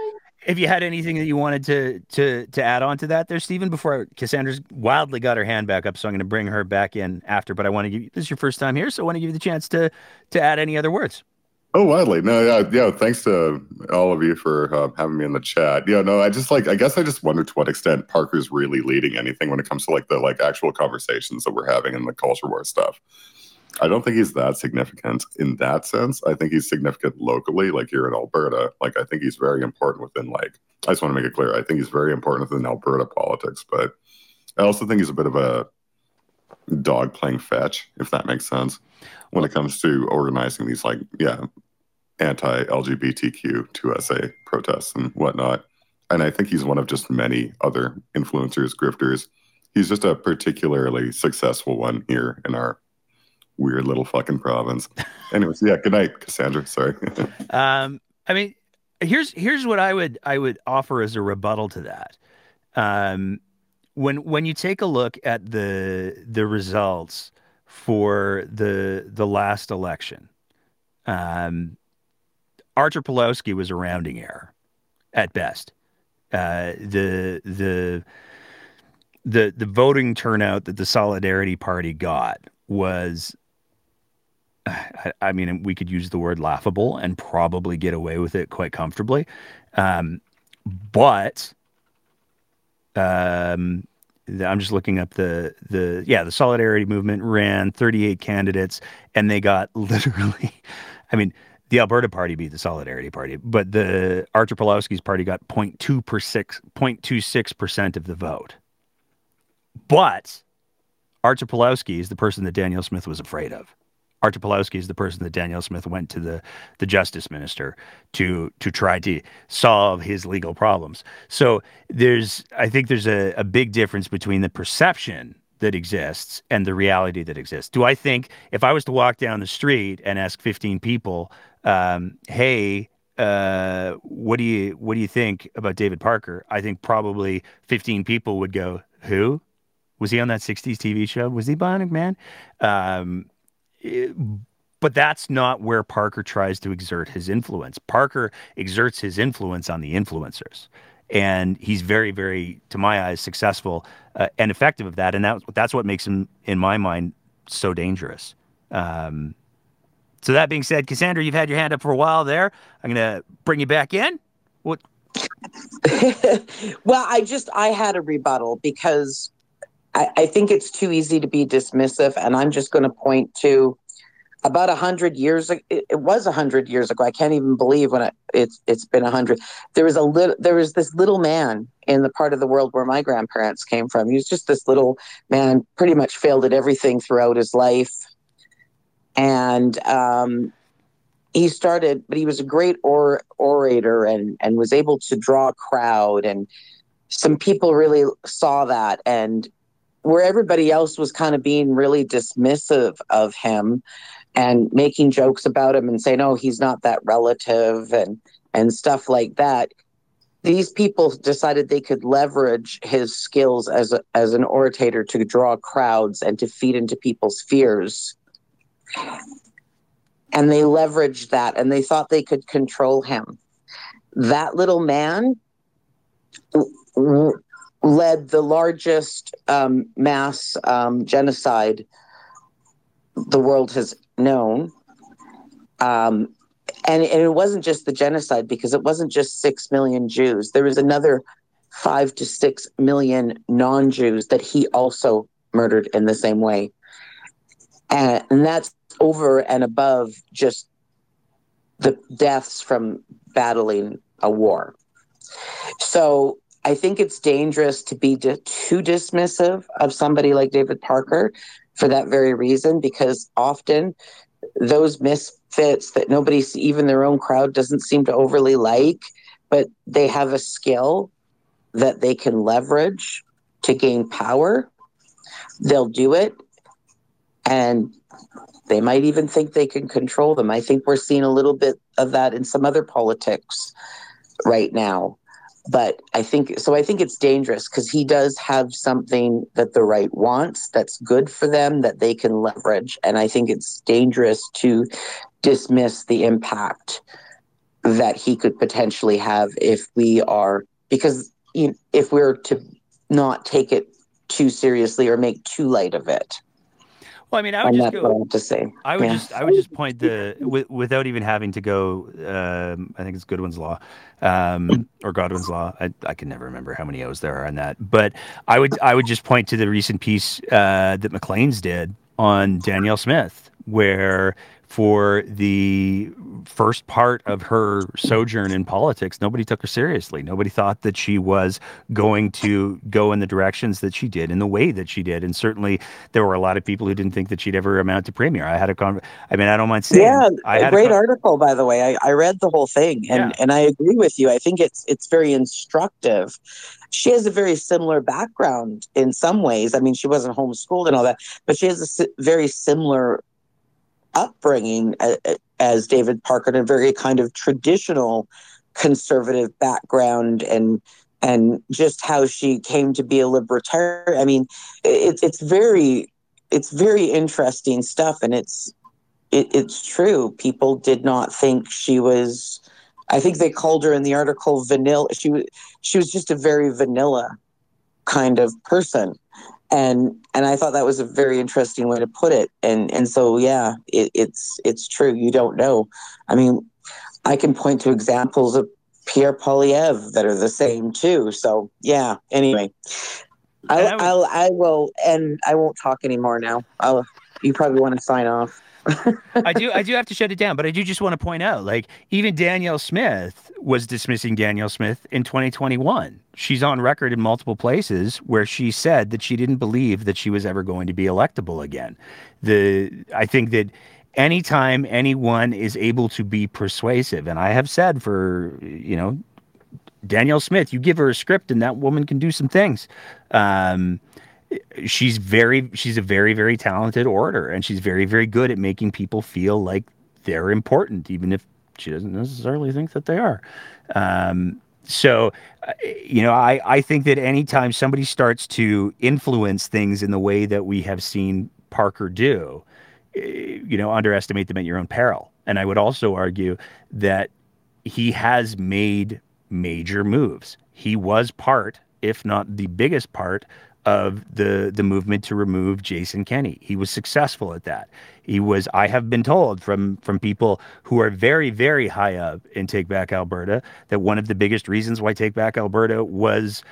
if you had anything that you wanted to to to add on to that there, Stephen. Before Cassandra's wildly got her hand back up, so I'm going to bring her back in after. But I want to give you this is your first time here, so I want to give you the chance to to add any other words. Oh, wildly. No, yeah, yeah. Thanks to all of you for uh, having me in the chat. Yeah, no, I just like. I guess I just wonder to what extent Parker's really leading anything when it comes to like the like actual conversations that we're having in the culture war stuff. I don't think he's that significant in that sense. I think he's significant locally, like here in Alberta. Like I think he's very important within like. I just want to make it clear. I think he's very important within Alberta politics, but I also think he's a bit of a dog playing fetch, if that makes sense, when it comes to organizing these like yeah anti-LGBTQ 2SA protests and whatnot. And I think he's one of just many other influencers, grifters. He's just a particularly successful one here in our weird little fucking province. Anyways, yeah, good night, Cassandra. Sorry. *laughs* Um, I mean, here's here's what I would I would offer as a rebuttal to that. Um, when when you take a look at the the results for the the last election, um, Artur Pawlowski was a rounding error at best. Uh, the the the the voting turnout that the Solidarity Party got was I, mean, we could use the word laughable and probably get away with it quite comfortably. Um, but um, I'm just looking up the the yeah the Solidarity Movement ran 38 candidates and they got *laughs* literally, I mean. The Alberta Party beat the Solidarity Party, but the Artur Pawlowski's party got 0.2 per six, 0.26 percent of the vote. But Archer Pawlowski is the person that Danielle Smith was afraid of. Artur Pawlowski is the person that Danielle Smith went to the the justice minister to to try to solve his legal problems. So there's I think there's a, a big difference between the perception that exists and the reality that exists. Do I think if I was to walk down the street and ask 15 people, um, hey, uh, what do you what do you think about David Parker? I think probably 15 people would go, who? Was he on that 60s TV show? Was he Bionic Man? Um, but that's not where Parker tries to exert his influence. Parker exerts his influence on the influencers. And he's very, very, to my eyes, successful uh, and effective of that. And that, that's what makes him, in my mind, so dangerous. Um, so that being said, Cassandra, you've had your hand up for a while there. I'm going to bring you back in. What? *laughs* well, I just I had a rebuttal because I, I think it's too easy to be dismissive, and I'm just going to point to about a hundred years ago. It was a hundred years ago. I can't even believe when it, it's it's been a hundred. There was a little. There was this little man in the part of the world where my grandparents came from. He was just this little man, pretty much failed at everything throughout his life, and um, he started. But he was a great or, orator and and was able to draw a crowd and some people really saw that and where everybody else was kind of being really dismissive of him and making jokes about him and saying, "Oh, he's not that relative," and and stuff like that. These people decided they could leverage his skills as a, as an orator to draw crowds and to feed into people's fears. And they leveraged that, and they thought they could control him. That little man led the largest um, mass um, genocide the world has known. Um, and, and it wasn't just the genocide because it wasn't just 6 million Jews. There was another 5 to 6 million non Jews that he also murdered in the same way. And, and that's over and above just the deaths from battling a war. So I think it's dangerous to be too dismissive of somebody like David Parker for that very reason, because often those misfits that nobody, even their own crowd, doesn't seem to overly like, but they have a skill that they can leverage to gain power. They'll do it. And they might even think they can control them. I think we're seeing a little bit of that in some other politics right now but I think so. I think it's dangerous because he does have something that the right wants that's good for them that they can leverage. And I think it's dangerous to dismiss the impact that he could potentially have if we are, because if we're to not take it too seriously or make too light of it. Well, I mean, I would and just go. to say. I would yeah. just, I would just point the w- without even having to go. Um, I think it's Goodwin's law, um, or Godwin's law. I, I can never remember how many O's there are on that. But I would, I would just point to the recent piece uh, that Maclean's did on Danielle Smith, where for the first part of her sojourn in politics, nobody took her seriously. Nobody thought that she was going to go in the directions that she did in the way that she did. And certainly there were a lot of people who didn't think that she'd ever amount to premier. I had a con- I mean, I don't mind saying. Yeah, I had a great a con- article, by the way. I, I read the whole thing and, yeah. and I agree with you. I think it's, it's very instructive. She has a very similar background in some ways. I mean, she wasn't homeschooled and all that, but she has a very similar upbringing as David Parker in a very kind of traditional conservative background and and just how she came to be a libertarian. I mean, it's it's very it's very interesting stuff, and it's it, it's true. People did not think she was. I think they called her in the article vanilla. She was she was just a very vanilla kind of person, and and I thought that was a very interesting way to put it. And and so yeah, it, it's it's true. You don't know. I mean, I can point to examples of Pierre Poilievre that are the same too. So yeah. Anyway, I'll, I'll I will and I won't talk anymore now. I'll. You probably want to sign off. I do I do have to shut it down, but I do just want to point out like even Danielle Smith was dismissing Danielle Smith in 2021. She's on record in multiple places where she said that she didn't believe that she was ever going to be electable again. The I think that anytime anyone is able to be persuasive, and I have said for, you know, Danielle Smith, you give her a script and that woman can do some things. Um, she's very, she's a very, very talented orator and she's very, very good at making people feel like they're important, even if she doesn't necessarily think that they are. Um, so, uh, you know, I, I think that anytime somebody starts to influence things in the way that we have seen Parker do, eh, you know, underestimate them at your own peril. And I would also argue that he has made major moves. He was part, if not the biggest part, of the the movement to remove Jason Kenney. He was successful at that. He was I have been told from from people who are very very high up in Take Back Alberta that one of the biggest reasons why Take Back Alberta was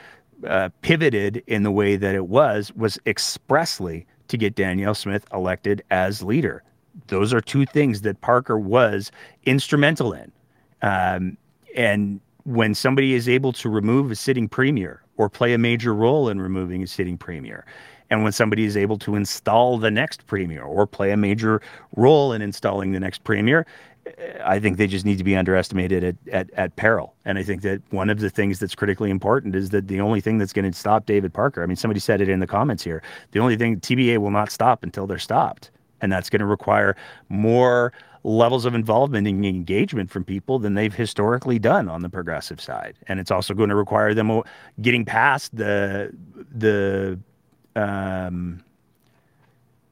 uh, pivoted in the way that it was was expressly to get Danielle Smith elected as leader. Those are two things that Parker was instrumental in. Um, and when somebody is able to remove a sitting premier or play a major role in removing a sitting premier, and when somebody is able to install the next premier or play a major role in installing the next premier, eh, I think they just need to be underestimated at, at, at peril. And I think that one of the things that's critically important is that the only thing that's going to stop David Parker, I mean, somebody said it in the comments here, the only thing TBA will not stop until they're stopped. And that's going to require more levels of involvement and engagement from people than they've historically done on the progressive side. And it's also going to require them getting past the the um,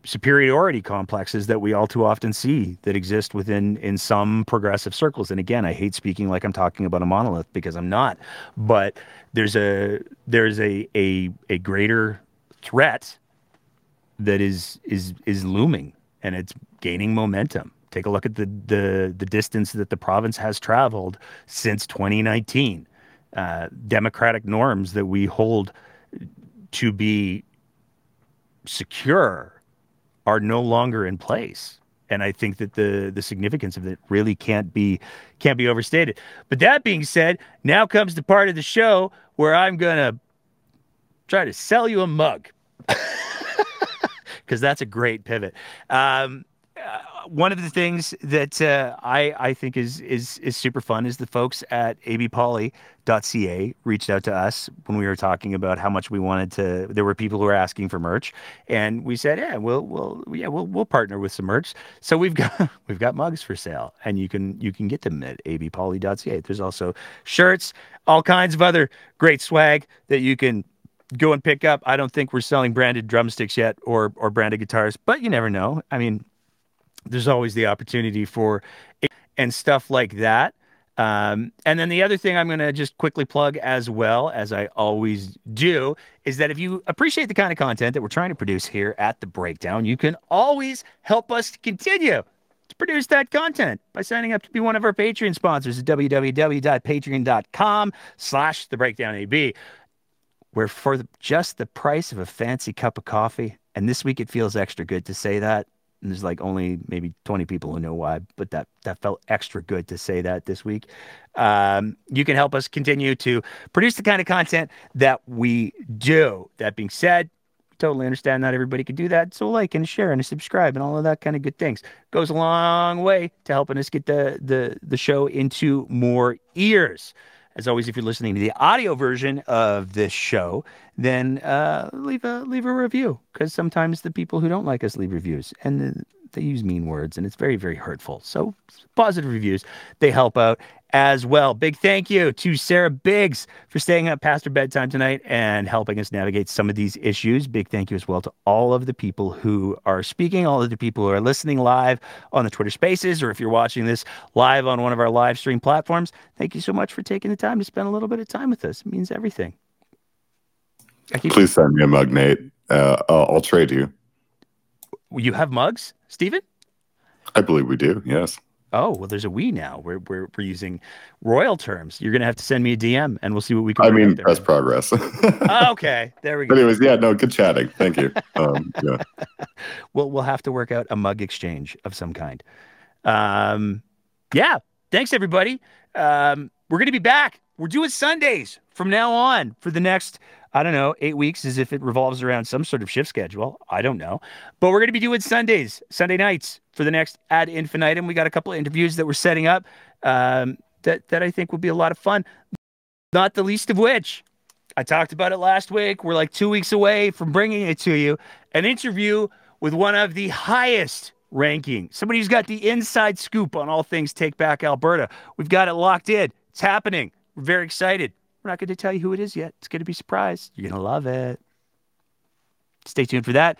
superiority complexes that we all too often see that exist within in some progressive circles. And again, I hate speaking like I'm talking about a monolith because I'm not. But there's a there's a a, a greater threat that is is is looming and it's gaining momentum. Take a look at the the the distance that the province has traveled since 2019. Uh, democratic norms that we hold to be secure are no longer in place and I think that the the significance of it really can't be can't be overstated. But that being said, now comes the part of the show where I'm gonna try to sell you a mug *laughs* because that's a great pivot. Um, one of the things that uh, I I think is is is super fun is the folks at abpoli.ca reached out to us when we were talking about how much we wanted to. There were people who were asking for merch, and we said, yeah, we'll we'll yeah we'll we'll partner with some merch. So we've got *laughs* we've got mugs for sale, and you can you can get them at abpoli.ca. There's also shirts, all kinds of other great swag that you can go and pick up. I don't think we're selling branded drumsticks yet or or branded guitars, but you never know. I mean, there's always the opportunity for and stuff like that. Um, and then the other thing I'm going to just quickly plug as well as I always do is that if you appreciate the kind of content that we're trying to produce here at the breakdown, you can always help us continue to produce that content by signing up to be one of our Patreon sponsors at www.patreon.com slash the breakdown where for the, just the price of a fancy cup of coffee, and this week it feels extra good to say that and there's like only maybe 20 people who know why, but that that felt extra good to say that this week. Um, you can help us continue to produce the kind of content that we do. That being said, totally understand not everybody can do that. So like and share and subscribe and all of that kind of good things goes a long way to helping us get the the the show into more ears. As always, if you're listening to the audio version of this show, then uh, leave a leave a review because sometimes the people who don't like us leave reviews and they use mean words and it's very very hurtful. So positive reviews they help out as well. Big thank you to Sarah Biggs for staying up past her bedtime tonight and helping us navigate some of these issues. Big thank you as well to all of the people who are speaking, all of the people who are listening live on the Twitter Spaces, or if you're watching this live on one of our live stream platforms. Thank you so much for taking the time to spend a little bit of time with us. It means everything. Please send me a mug, Nate. Uh, I'll trade you. You have mugs, Stephen? I believe we do. Yes. Oh well, there's a we now. We're we're, we're using royal terms. You're gonna have to send me a DM, and we'll see what we can. I mean, press progress. *laughs* okay, there we go. Anyways, yeah, no, good chatting. Thank you. Um, yeah. *laughs* we'll we'll have to work out a mug exchange of some kind. Um, yeah. Thanks everybody. Um, we're gonna be back. We're doing Sundays from now on for the next I don't know, eight weeks as if it revolves around some sort of shift schedule. I don't know. But we're going to be doing Sundays, Sunday nights for the next ad infinitum. We got a couple of interviews that we're setting up um, that, that I think will be a lot of fun. Not the least of which, I talked about it last week. We're like two weeks away from bringing it to you an interview with one of the highest ranking, somebody who's got the inside scoop on all things Take Back Alberta. We've got it locked in. It's happening. We're very excited. We're not going to tell you who it is yet. It's going to be a surprise. You're going to love it. Stay tuned for that.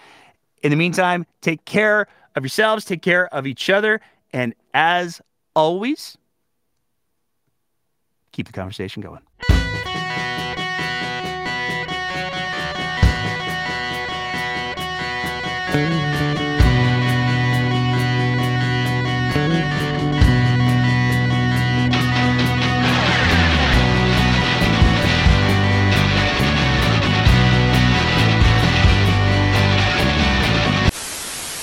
In the meantime, take care of yourselves, take care of each other, and as always, keep the conversation going.